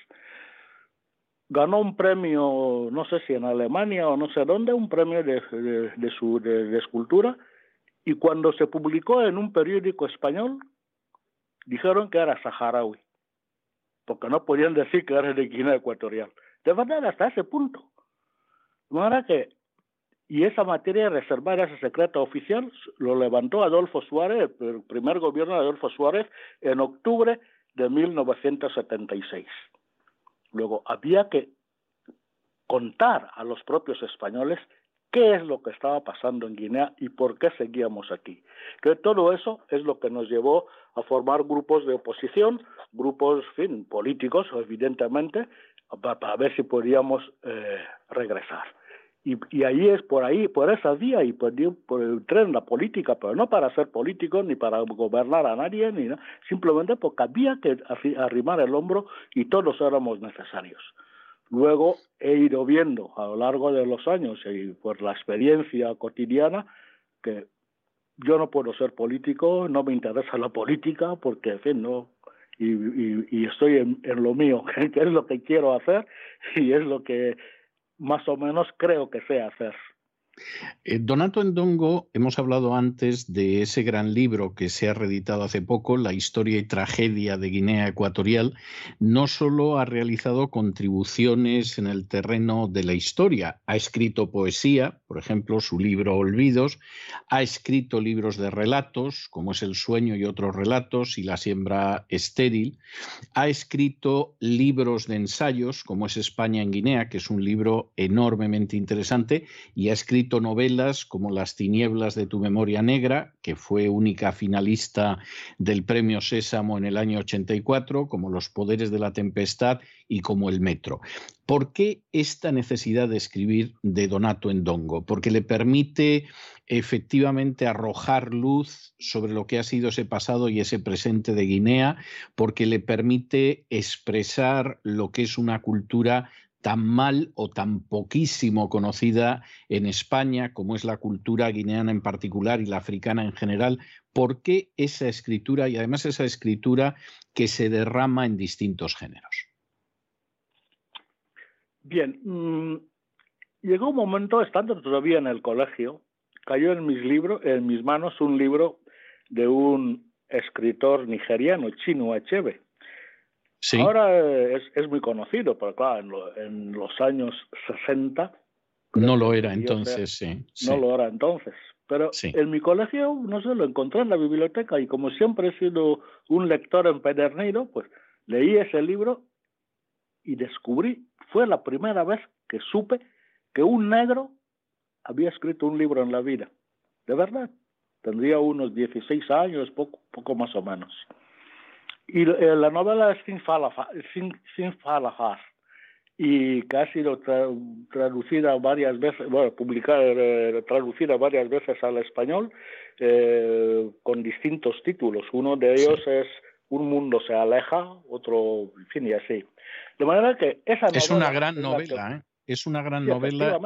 ganó un premio no sé si en Alemania o no sé dónde un premio de, de, de su de, de, escultura y cuando se publicó en un periódico español dijeron que era saharaui porque no podían decir que era de Guinea Ecuatorial de verdad hasta ese punto manera que y esa materia reservada, ese secreto oficial, lo levantó Adolfo Suárez, el primer gobierno de Adolfo Suárez, en octubre de 1976. Luego, había que contar a los propios españoles qué es lo que estaba pasando en Guinea y por qué seguíamos aquí. Que todo eso es lo que nos llevó a formar grupos de oposición, grupos fin, políticos, evidentemente, para, ver si podíamos eh, regresar. Y, y, ahí es por ahí, por esa vía y por, por entrar en la política, pero no para ser político ni para gobernar a nadie, ni nada, simplemente porque había que arrimar el hombro y todos éramos necesarios. Luego he ido viendo a lo largo de los años y por la experiencia cotidiana que yo no puedo ser político, no me interesa la política porque, en fin, no, y, y, y estoy en, en, lo mío, [laughs] que es lo que quiero hacer y es lo que más o menos creo que sé hacer. Eh, Donato Endongo, hemos hablado antes de ese gran libro que se ha reeditado hace poco, La historia y tragedia de Guinea Ecuatorial. No solo ha realizado contribuciones en el terreno de la historia, ha escrito poesía, por ejemplo, su libro Olvidos, ha escrito libros de relatos, como es El sueño y otros relatos, y La siembra estéril, ha escrito libros de ensayos, como es España en Guinea, que es un libro enormemente interesante, y ha escrito novelas como Las tinieblas de tu memoria negra, que fue única finalista del premio Sésamo en el año 84, como Los poderes de la tempestad y como El metro. ¿Por qué esta necesidad de escribir de Donato Endongo? Porque le permite efectivamente arrojar luz sobre lo que ha sido ese pasado y ese presente de Guinea, porque le permite expresar lo que es una cultura tan mal o tan poquísimo conocida en España como es la cultura guineana en particular y la africana en general. ¿Por qué esa escritura y además esa escritura que se derrama en distintos géneros? Bien, mmm, llegó un momento, estando todavía en el colegio, cayó en mis libros, en mis manos un libro de un escritor nigeriano, Chino Achebe, Sí. Ahora es, es, muy conocido, pero claro, en, lo, en los años 60. No lo era entonces, sea, sí, No lo era entonces. Pero sí. en mi colegio, no sé, lo encontré en la biblioteca y como siempre he sido un lector empedernido, pues leí ese libro y descubrí, fue la primera vez que supe que un negro había escrito un libro en la vida. De verdad. Tendría unos 16 años, poco, poco más o menos. Y eh, la novela es Sin Falafar, Sin, Sin Falafar y que ha sido tra traducida varias veces, bueno, publicada, eh, traducida varias veces al español eh, con distintos títulos. Uno de ellos sí. es Un mundo se aleja, otro, en fin, y así. De manera que esa novela... Es una gran novela, ¿eh? Es una gran sí, novela.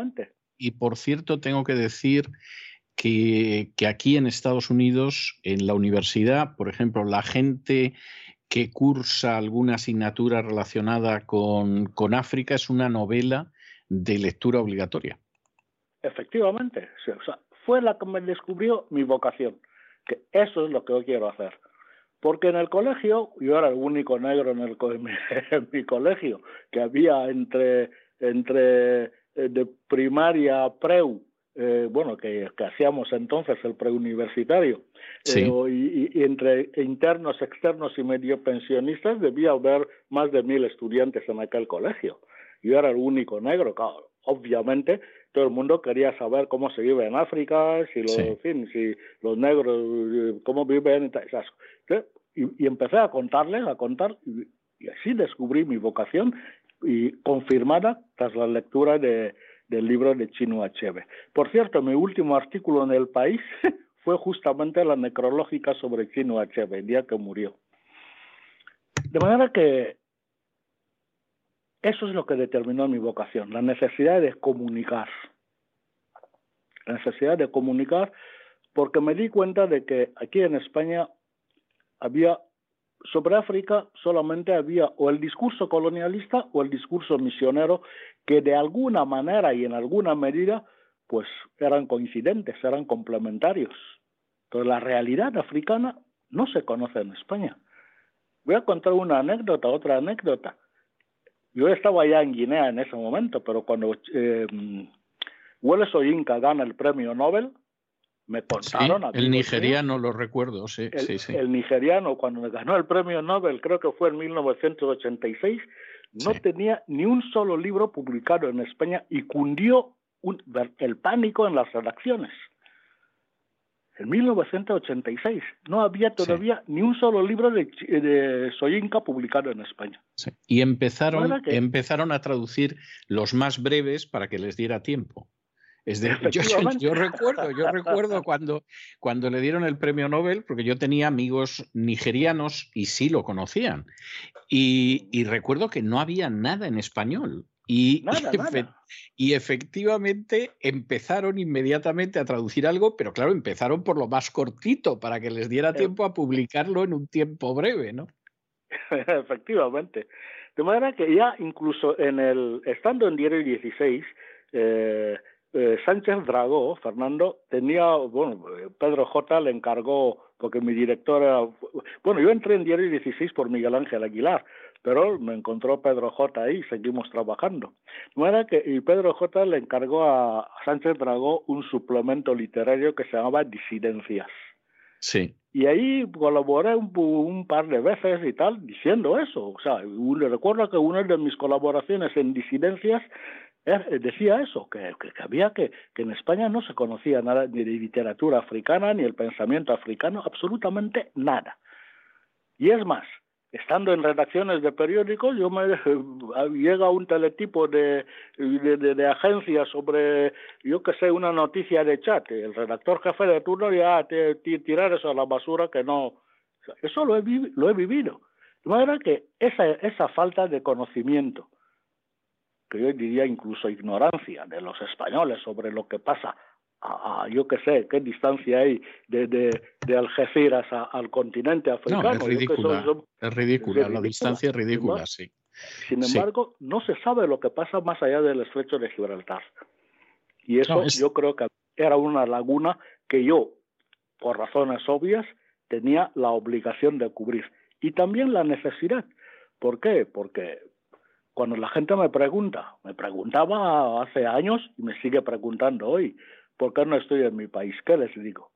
Y por cierto, tengo que decir que, que, aquí en Estados Unidos, en la universidad, por ejemplo, la gente que cursa alguna asignatura relacionada con, con África es una novela de lectura obligatoria. Efectivamente, fue la que me descubrió mi vocación, que eso es lo que yo quiero hacer. Porque en el colegio, yo era el único negro en, el, [laughs] mi, mi colegio, que había entre entre eh, de primaria a preu, eh, bueno, que, que, hacíamos entonces el preuniversitario, Sí. eh, y, y entre internos, externos y medio pensionistas debía haber más de mil estudiantes en aquel colegio. Yo era el único negro, claro. Obviamente todo el mundo quería saber cómo se vive en África, si los, Sí. en fin, si los negros, eh, cómo viven y tal, esas. Y, y empecé a contarles, a contar, y, y así descubrí mi vocación y confirmada tras la lectura de, del libro de Chino Achebe. Por cierto, mi último artículo en El País [laughs] fue justamente la necrológica sobre Chino Achebe, el día que murió. De manera que eso es lo que determinó mi vocación, la necesidad de comunicar. La necesidad de comunicar porque me di cuenta de que aquí en España había sobre África solamente había o el discurso colonialista o el discurso misionero que de alguna manera y en alguna medida pues eran coincidentes, eran complementarios. Pero la realidad africana no se conoce en España. Voy a contar una anécdota, otra anécdota. Yo estaba ya en Guinea en ese momento, pero cuando eh, Wole Soyinka gana el premio Nobel, me contaron... Sí, el nigeriano, lo recuerdo, sí, el, sí, sí. El nigeriano, cuando ganó el premio Nobel, creo que fue en 1986, no Sí. tenía ni un solo libro publicado en España y cundió un- el pánico en las redacciones. En 1986 no había todavía ni un solo libro de, de Soyinka publicado en España. sí. Y empezaron, ¿Verdad que- empezaron a traducir los más breves para que les diera tiempo. Es de, [laughs] yo, recuerdo, yo recuerdo cuando, cuando le dieron el premio Nobel, porque yo tenía amigos nigerianos y sí lo conocían. Y, y recuerdo que no había nada en español. Y, Nada, y efe- nada. y efectivamente empezaron inmediatamente a traducir algo, pero claro, empezaron por lo más cortito para que les diera tiempo a publicarlo en un tiempo breve, ¿no? [laughs] Efectivamente. De manera que ya incluso en el, estando en Diario 16, eh, eh, Sánchez Dragó, Fernando, tenía, bueno, eh, Pedro J le encargó, porque mi director era, bueno, yo entré en Diario 16 por Miguel Ángel Aguilar, pero me encontró Pedro J ahí y seguimos trabajando. De manera que, y Pedro J le encargó a Sánchez Dragó un suplemento literario que se llamaba Disidencias. Sí. Y ahí colaboré un, par de veces y tal, diciendo eso. O sea, un- recuerdo que una de mis colaboraciones en disidencias decía eso, que, que, había que, que en España no se conocía nada ni de literatura africana, ni el pensamiento africano, absolutamente nada. Y es más, estando en redacciones de periódicos, yo me [laughs] llega un teletipo de, de, agencia sobre, yo que sé, una noticia de chat. El redactor jefe de turno ya te, te- tirar eso a la basura que no. Eso lo he, lo he vivido. De manera que esa, esa falta de conocimiento, que yo diría incluso ignorancia de los españoles sobre lo que pasa a, a- yo que sé, qué distancia hay de, de, de Algeciras a- al continente africano. No, es ridícula. soy- Es ridícula, la ridícula. distancia es ridícula, sí. sin Sí. embargo, no se sabe lo que pasa más allá del estrecho de Gibraltar. Y eso No, es- yo creo que era una laguna que yo, por razones obvias, tenía la obligación de cubrir. Y también la necesidad. ¿Por qué? Porque cuando la gente me pregunta, me preguntaba hace años y me sigue preguntando hoy, ¿por qué no estoy en mi país? ¿Qué les digo?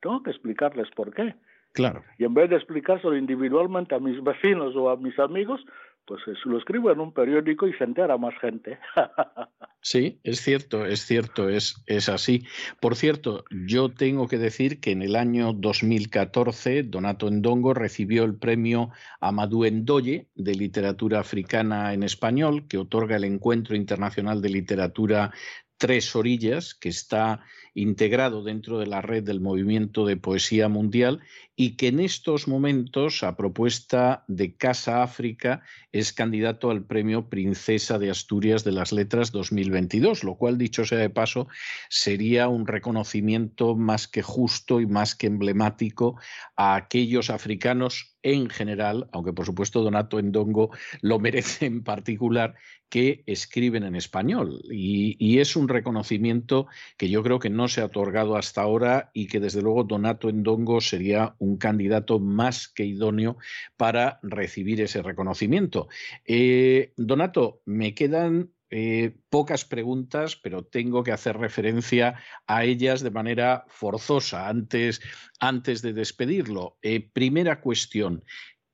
Tengo que explicarles por qué. Claro. Y en vez de explicárselo individualmente a mis vecinos o a mis amigos, pues lo escribo en un periódico y se entera más gente. [laughs] Sí, es cierto, es cierto, es, es así. Por cierto, yo tengo que decir que en el año 2014 Donato Endongo recibió el premio Amadou Ndoye de literatura africana en español que otorga el Encuentro Internacional de Literatura Tres Orillas, que está integrado dentro de la red del Movimiento de Poesía Mundial y que en estos momentos, a propuesta de Casa África, es candidato al premio Princesa de Asturias de las Letras 2022, lo cual, dicho sea de paso, sería un reconocimiento más que justo y más que emblemático a aquellos africanos en general, aunque por supuesto Donato Endongo lo merece en particular, que escriben en español. Y, es un reconocimiento que yo creo que no se ha otorgado hasta ahora y que desde luego Donato Endongo sería un candidato más que idóneo para recibir ese reconocimiento. Eh, Donato, me quedan eh, pocas preguntas, pero tengo que hacer referencia a ellas de manera forzosa antes, antes de despedirlo. Eh, primera cuestión,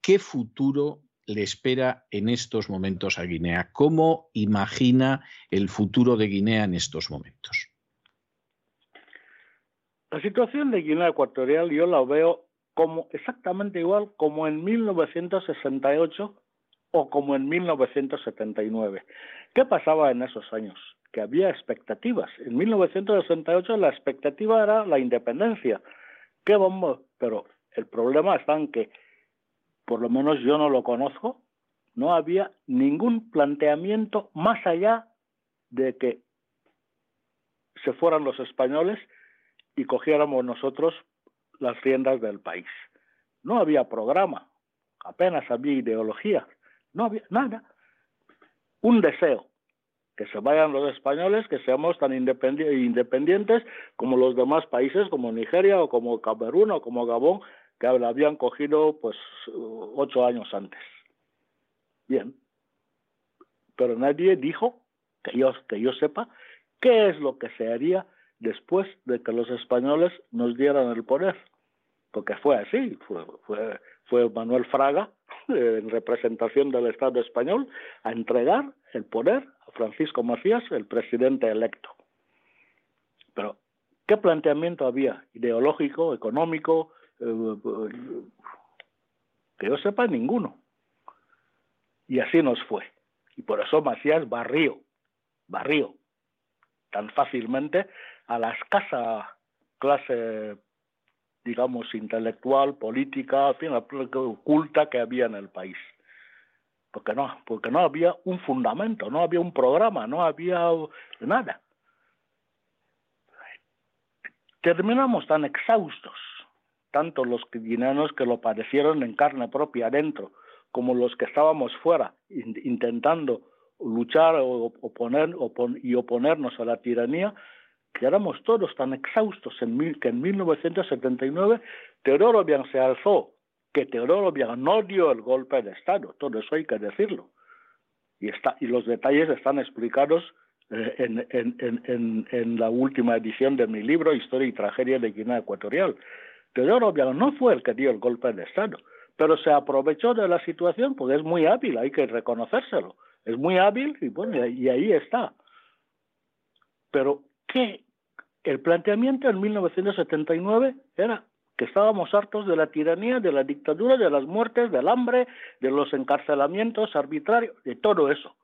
¿qué futuro le espera en estos momentos a Guinea? ¿Cómo imagina el futuro de Guinea en estos momentos? La situación de Guinea Ecuatorial yo la veo como exactamente igual como en 1968 o como en 1979. ¿Qué pasaba en esos años? Que había expectativas. En 1968 la expectativa era la independencia. ¿Qué vamos? Pero el problema está en que, por lo menos yo no lo conozco, no había ningún planteamiento más allá de que se fueran los españoles y cogiéramos nosotros las riendas del país. No había programa, apenas había ideología, no había nada. Un deseo, que se vayan los españoles, que seamos tan independientes como los demás países, como Nigeria o como Camerún o como Gabón, que la habían cogido pues ocho años antes. Bien, pero nadie dijo, que yo, que yo sepa, qué es lo que se haría después de que los españoles nos dieran el poder. Porque fue así, fue, fue, Manuel Fraga, [laughs] en representación del Estado español, a entregar el poder a Francisco Macías, el presidente electo. Pero, ¿qué planteamiento había? Ideológico, económico, eh, que yo sepa, ninguno. Y así nos fue. Y por eso Macías barrió, barrió tan fácilmente a la escasa clase, digamos, intelectual, política, en fin, oculta que había en el país. Porque no, porque no había un fundamento, no había un programa, no había nada. Terminamos tan exhaustos, tanto los guineanos que lo padecieron en carne propia adentro, como los que estábamos fuera, intentando luchar o oponer, y oponernos a la tiranía, que éramos todos tan exhaustos que en 1979 Teodoro Bian se alzó, que Teodoro Bian no dio el golpe de Estado, todo eso hay que decirlo. Y, está, y los detalles están explicados eh, en, en, en, la última edición de mi libro Historia y Tragedia de Guinea Ecuatorial. Teodoro Bian no fue el que dio el golpe de Estado, pero se aprovechó de la situación porque es muy hábil, hay que reconocérselo. Es muy hábil y bueno, y ahí está. Pero que el planteamiento en 1979 era que estábamos hartos de la tiranía, de la dictadura, de las muertes, del hambre, de los encarcelamientos arbitrarios, de todo eso.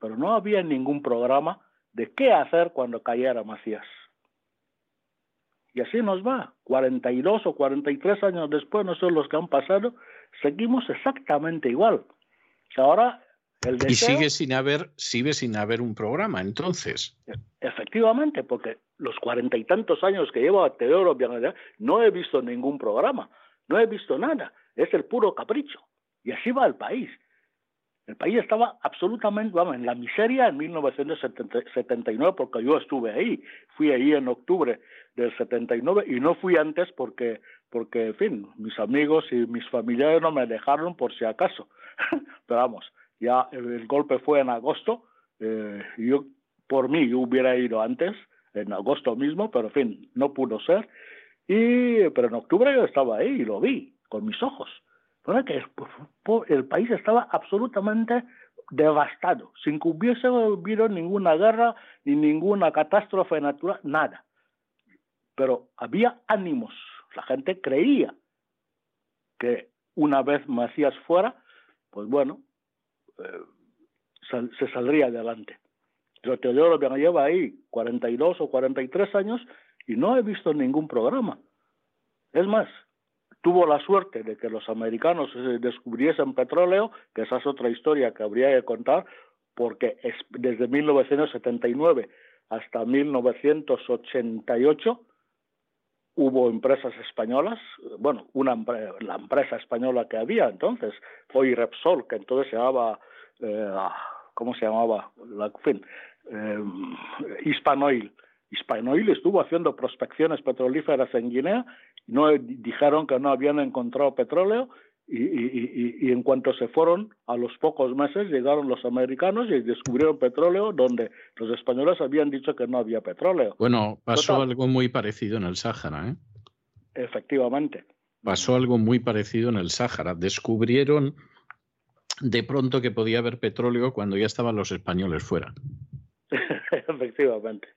Pero no había ningún programa de qué hacer cuando cayera Macías. Y así nos va. 42 o 43 años después, no son los que han pasado, seguimos exactamente igual. Ahora y sigue sin haber, sigue sin haber un programa, entonces. Efectivamente, porque los cuarenta y tantos años que llevo a Teodoro no he visto ningún programa, no he visto nada, es el puro capricho. Y así va el país. El país estaba absolutamente, vamos, en la miseria en 1979 porque yo estuve ahí. Fui ahí en octubre del 79 y no fui antes porque, porque, en fin, mis amigos y mis familiares no me dejaron por si acaso. [laughs] Pero vamos, ya el, golpe fue en agosto, eh, yo por mí yo hubiera ido antes, en agosto mismo, pero en fin, no pudo ser. Y, pero en octubre yo estaba ahí y lo vi con mis ojos. Fue que el país estaba absolutamente devastado, sin que hubiese habido ninguna guerra ni ninguna catástrofe natural, nada. Pero había ánimos, la gente creía que una vez Macías fuera, pues bueno, eh, se saldría adelante. Pero Teodoro me lleva ahí 42 o 43 años y no he visto ningún programa. Es más, tuvo la suerte de que los americanos descubriesen petróleo, que esa es otra historia que habría que contar, porque es, desde 1979 hasta 1988 hubo empresas españolas, bueno, una la empresa española que había entonces, fue Repsol, que entonces se llamaba, eh, ¿cómo se llamaba? La, fin, eh, Hispanoil. Hispanoil estuvo haciendo prospecciones petrolíferas en Guinea, no dijeron que no habían encontrado petróleo Y, y, y, en cuanto se fueron, a los pocos meses llegaron los americanos y descubrieron petróleo donde los españoles habían dicho que no había petróleo. Bueno, pasó algo muy parecido en el Sáhara, ¿eh? Efectivamente. Pasó algo muy parecido en el Sáhara. Descubrieron de pronto que podía haber petróleo cuando ya estaban los españoles fuera. [laughs] Efectivamente.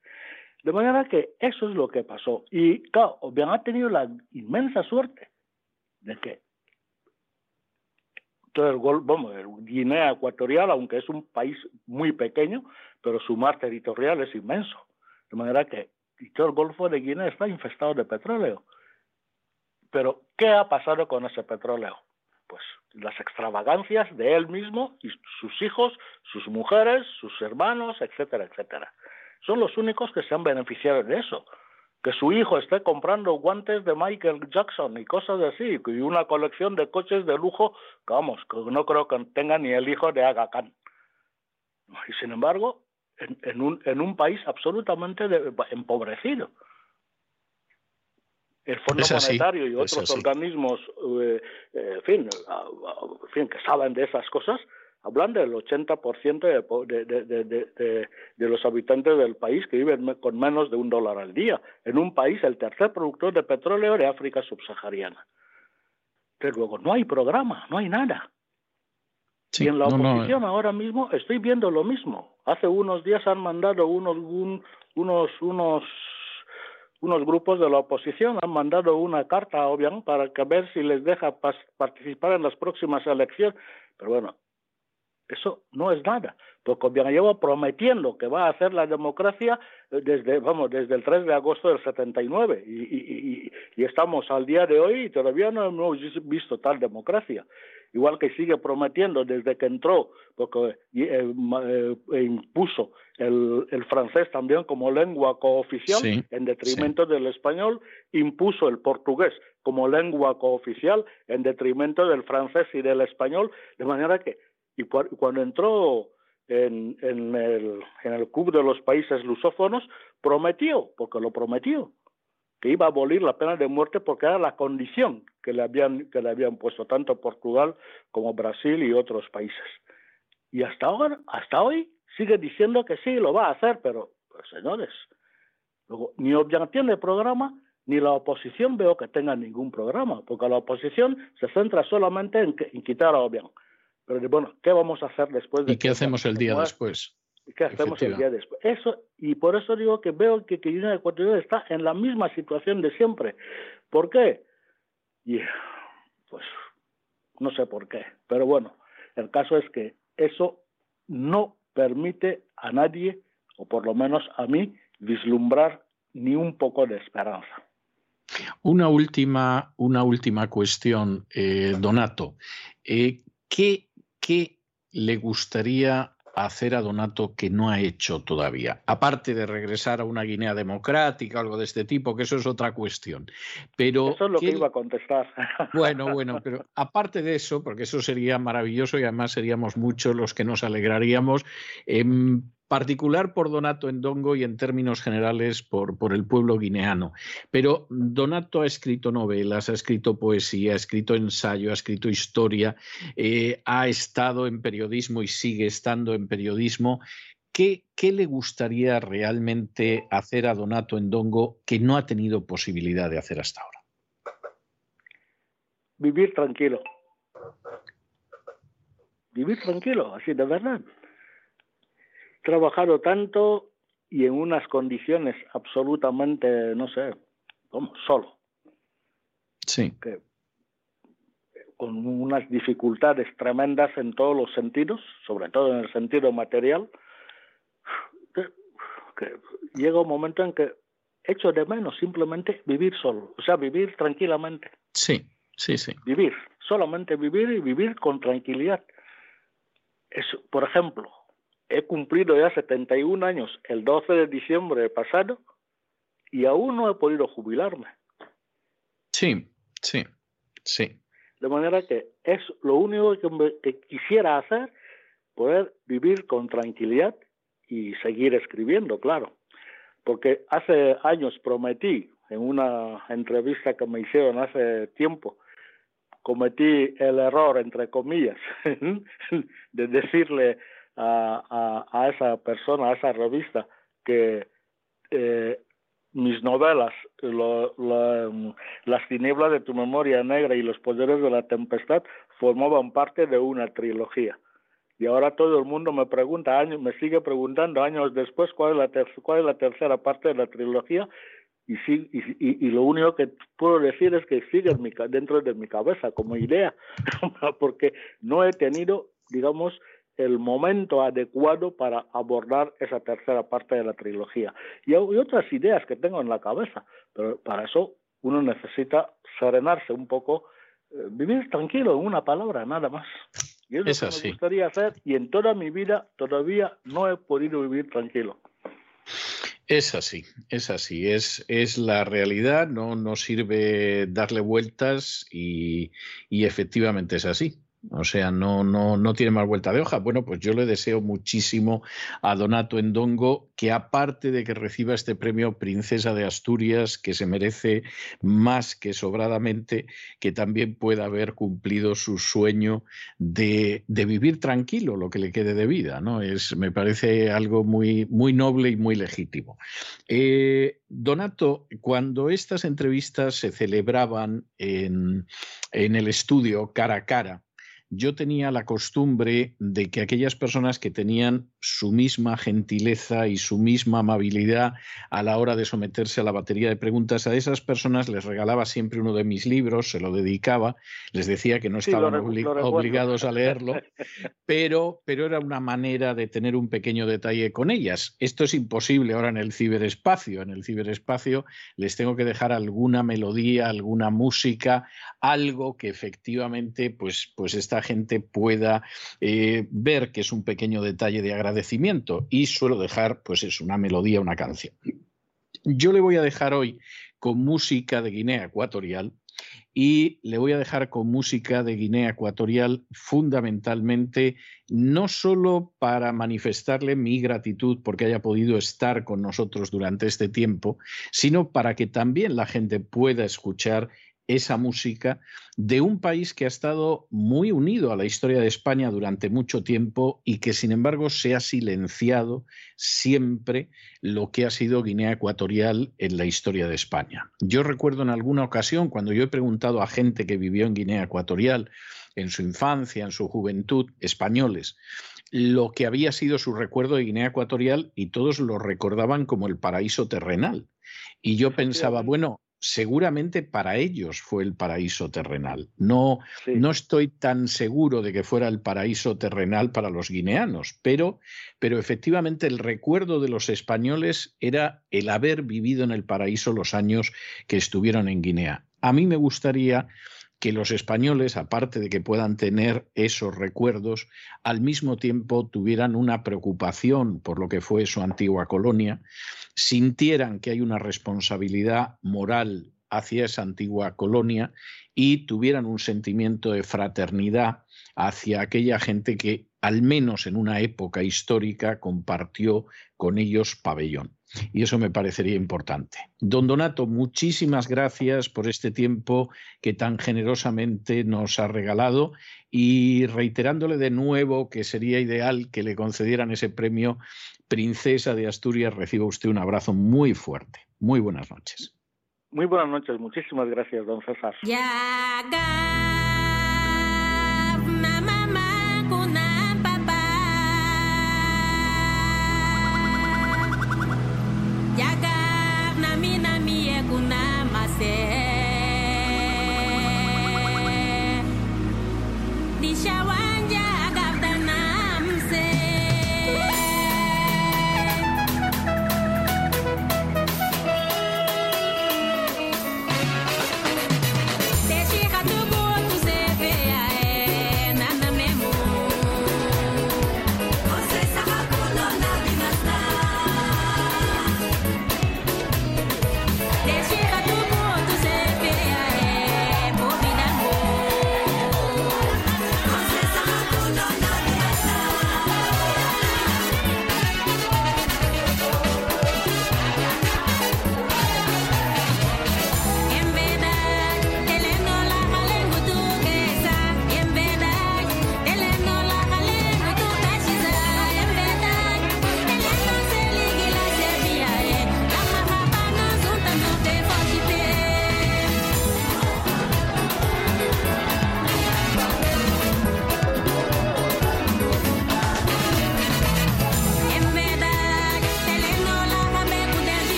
De manera que eso es lo que pasó. Y claro, bien ha tenido la inmensa suerte de que todo el, vamos, Guinea Ecuatorial, aunque es un país muy pequeño, pero su mar territorial es inmenso. De manera que todo el Golfo de Guinea está infestado de petróleo. Pero, ¿qué ha pasado con ese petróleo? Pues las extravagancias de él mismo y sus hijos, sus mujeres, sus hermanos, etcétera, etcétera. Son los únicos que se han beneficiado de eso que su hijo esté comprando guantes de Michael Jackson y cosas así, y una colección de coches de lujo, que vamos, que no creo que tenga ni el hijo de Aga Khan. Y sin embargo, en, un, en un país absolutamente empobrecido. El Fondo Monetario y otros organismos, eh, eh, en, fin, en fin, que saben de esas cosas, hablan del 80% de, de, de, de, los habitantes del país que viven con menos de un dólar al día, en un país el tercer productor de petróleo de África subsahariana. Pero luego no hay programa, no hay nada. y en la oposición ahora mismo estoy viendo lo mismo. Hace unos días han mandado unos, unos, unos, unos grupos de la oposición, han mandado una carta a Obiang para que ver si les deja participar en las próximas elecciones. Pero bueno, eso no es nada, porque bien llevo prometiendo que va a hacer la democracia eh, desde, vamos, desde el 3 de agosto del 79 y, y, y, estamos al día de hoy y todavía no hemos visto tal democracia. Igual que sigue prometiendo desde que entró, porque eh, eh, impuso el, el, francés también como lengua cooficial en detrimento del español, impuso el portugués como lengua cooficial en detrimento del francés y del español, de manera que y cuando entró en, en, el, en el Club de los Países Lusófonos, prometió, porque lo prometió, que iba a abolir la pena de muerte porque era la condición que le habían, que le habían puesto tanto Portugal como Brasil y otros países. Y hasta ahora, hasta hoy, sigue diciendo que sí, lo va a hacer, pero, pues, señores, luego, ni Obiang tiene programa, ni la oposición veo que tenga ningún programa, porque la oposición se centra solamente en, en quitar a Obiang. Pero bueno, ¿qué vamos a hacer después? De ¿Y qué hacemos el día después? ¿Qué hacemos el día después? Eso, y por eso digo que veo que, que Guinea Ecuatorial está en la misma situación de siempre. ¿Por qué? Y, pues no sé por qué. Pero bueno, el caso es que eso no permite a nadie, o por lo menos a mí, vislumbrar ni un poco de esperanza. Una última, una última cuestión, eh, Donato. Eh, ¿Qué ¿qué le gustaría hacer a Donato que no ha hecho todavía? Aparte de regresar a una Guinea democrática, algo de este tipo, que eso es otra cuestión. Pero eso es lo que iba a contestar. [laughs] Bueno, bueno, pero aparte de eso, porque eso sería maravilloso y además seríamos muchos los que nos alegraríamos. Eh, particular por Donato Endongo y en términos generales por, el pueblo guineano. Pero Donato ha escrito novelas, ha escrito poesía, ha escrito ensayo, ha escrito historia, eh, ha estado en periodismo y sigue estando en periodismo. ¿Qué, ¿Qué, le gustaría realmente hacer a Donato Endongo que no ha tenido posibilidad de hacer hasta ahora? Vivir tranquilo. Vivir tranquilo, así de verdad trabajado tanto y en unas condiciones absolutamente, no sé, como solo. Sí. Que, con unas dificultades tremendas en todos los sentidos, sobre todo en el sentido material, que, que llega un momento en que echo de menos simplemente vivir solo, o sea, vivir tranquilamente. Sí, sí, sí. Vivir, solamente vivir y vivir con tranquilidad. Es, por ejemplo, he cumplido ya 71 años el 12 de diciembre pasado y aún no he podido jubilarme. Sí, sí, sí. De manera que es lo único que, quisiera hacer, poder vivir con tranquilidad y seguir escribiendo, claro. Porque hace años prometí en una entrevista que me hicieron hace tiempo cometí el error, entre comillas, [laughs] de decirle a, esa persona, a esa revista, que eh, mis novelas, Las tinieblas de tu memoria negra y Los poderes de la tempestad, formaban parte de una trilogía. Y ahora todo el mundo me pregunta, me sigue preguntando años después cuál es la, tercera parte de la trilogía y, lo único que puedo decir es que sigue en mi, dentro de mi cabeza como idea, [laughs] porque no he tenido, digamos, el momento adecuado para abordar esa tercera parte de la trilogía. Y hay otras ideas que tengo en la cabeza, pero para eso uno necesita serenarse un poco, eh, vivir tranquilo, en una palabra, nada más. Y es lo que me gustaría hacer y en toda mi vida todavía no he podido vivir tranquilo. Es así, es así, es, es la realidad, no, no sirve darle vueltas y, y efectivamente es así. O sea, no, no, no tiene más vuelta de hoja. Bueno, pues yo le deseo muchísimo a Donato Endongo que aparte de que reciba este premio Princesa de Asturias, que se merece más que sobradamente, que también pueda haber cumplido su sueño de, de vivir tranquilo lo que le quede de vida. ¿no? Es, me parece algo muy, muy noble y muy legítimo. Eh, Donato, cuando estas entrevistas se celebraban en, en el estudio cara a cara, yo tenía la costumbre de que aquellas personas que tenían su misma gentileza y su misma amabilidad a la hora de someterse a la batería de preguntas, a esas personas les regalaba siempre uno de mis libros, se lo dedicaba, les decía que no estaban obligados a leerlo, [laughs] pero, pero era una manera de tener un pequeño detalle con ellas. Esto es imposible ahora en el ciberespacio. En el ciberespacio les tengo que dejar alguna melodía, alguna música, algo que efectivamente pues, pues está gente pueda eh, ver que es un pequeño detalle de agradecimiento y suelo dejar, pues es una melodía, una canción. Yo le voy a dejar hoy con música de Guinea Ecuatorial y le voy a dejar con música de Guinea Ecuatorial fundamentalmente no solo para manifestarle mi gratitud porque haya podido estar con nosotros durante este tiempo, sino para que también la gente pueda escuchar esa música de un país que ha estado muy unido a la historia de España durante mucho tiempo y que sin embargo se ha silenciado siempre lo que ha sido Guinea Ecuatorial en la historia de España. Yo recuerdo en alguna ocasión cuando yo he preguntado a gente que vivió en Guinea Ecuatorial en su infancia, en su juventud, españoles, lo que había sido su recuerdo de Guinea Ecuatorial y todos lo recordaban como el paraíso terrenal. Y yo pensaba, bueno, seguramente para ellos fue el paraíso terrenal. No, no estoy tan seguro de que fuera el paraíso terrenal para los guineanos, pero, pero efectivamente el recuerdo de los españoles era el haber vivido en el paraíso los años que estuvieron en Guinea. A mí me gustaría que los españoles, aparte de que puedan tener esos recuerdos, al mismo tiempo tuvieran una preocupación por lo que fue su antigua colonia, sintieran que hay una responsabilidad moral hacia esa antigua colonia y tuvieran un sentimiento de fraternidad hacia aquella gente que, al menos en una época histórica, compartió con ellos pabellón. Y eso me parecería importante. Don Donato, muchísimas gracias por este tiempo que tan generosamente nos ha regalado y reiterándole de nuevo que sería ideal que le concedieran ese premio Princesa de Asturias, reciba usted un abrazo muy fuerte. Muy buenas noches. Muy buenas noches, muchísimas gracias, don César. con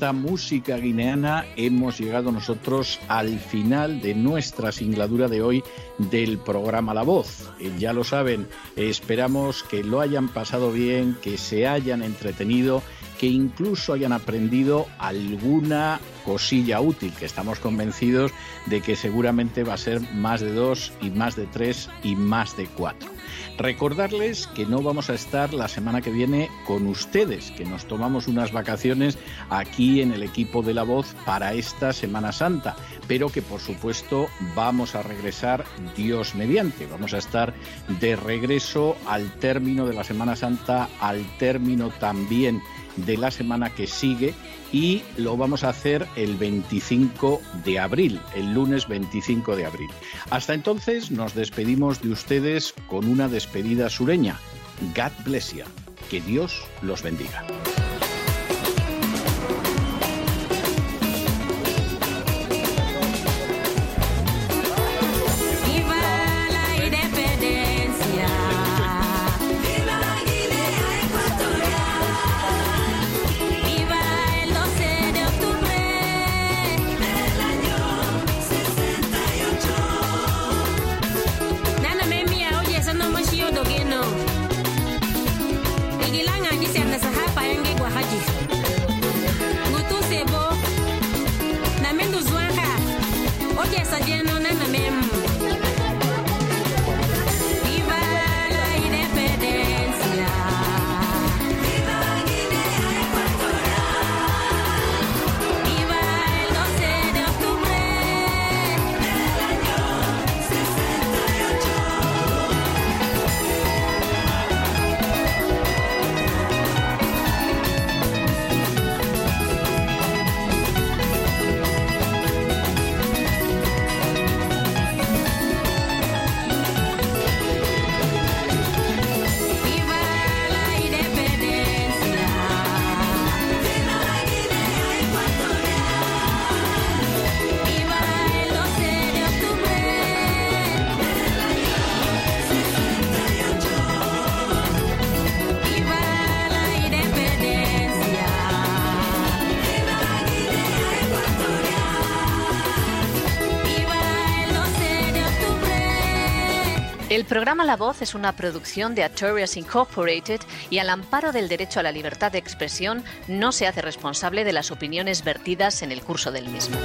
esta música guineana hemos llegado nosotros al final de nuestra singladura de hoy del programa La Voz. Eh, ya lo saben, esperamos que lo hayan pasado bien, que se hayan entretenido que incluso hayan aprendido alguna cosilla útil, que estamos convencidos de que seguramente va a ser más de dos y más de tres y más de cuatro. Recordarles que no vamos a estar la semana que viene con ustedes, que nos tomamos unas vacaciones aquí en el equipo de La Voz para esta Semana Santa, pero que por supuesto vamos a regresar Dios mediante. Vamos a estar de regreso al término de la Semana Santa, al término también de la semana que sigue y lo vamos a hacer el 25 de abril, el lunes 25 de abril. Hasta entonces nos despedimos de ustedes con una despedida sureña. God bless you. Que Dios los bendiga. Programa La Voz es una producción de Artorias Incorporated y al amparo del derecho a la libertad de expresión no se hace responsable de las opiniones vertidas en el curso del mismo.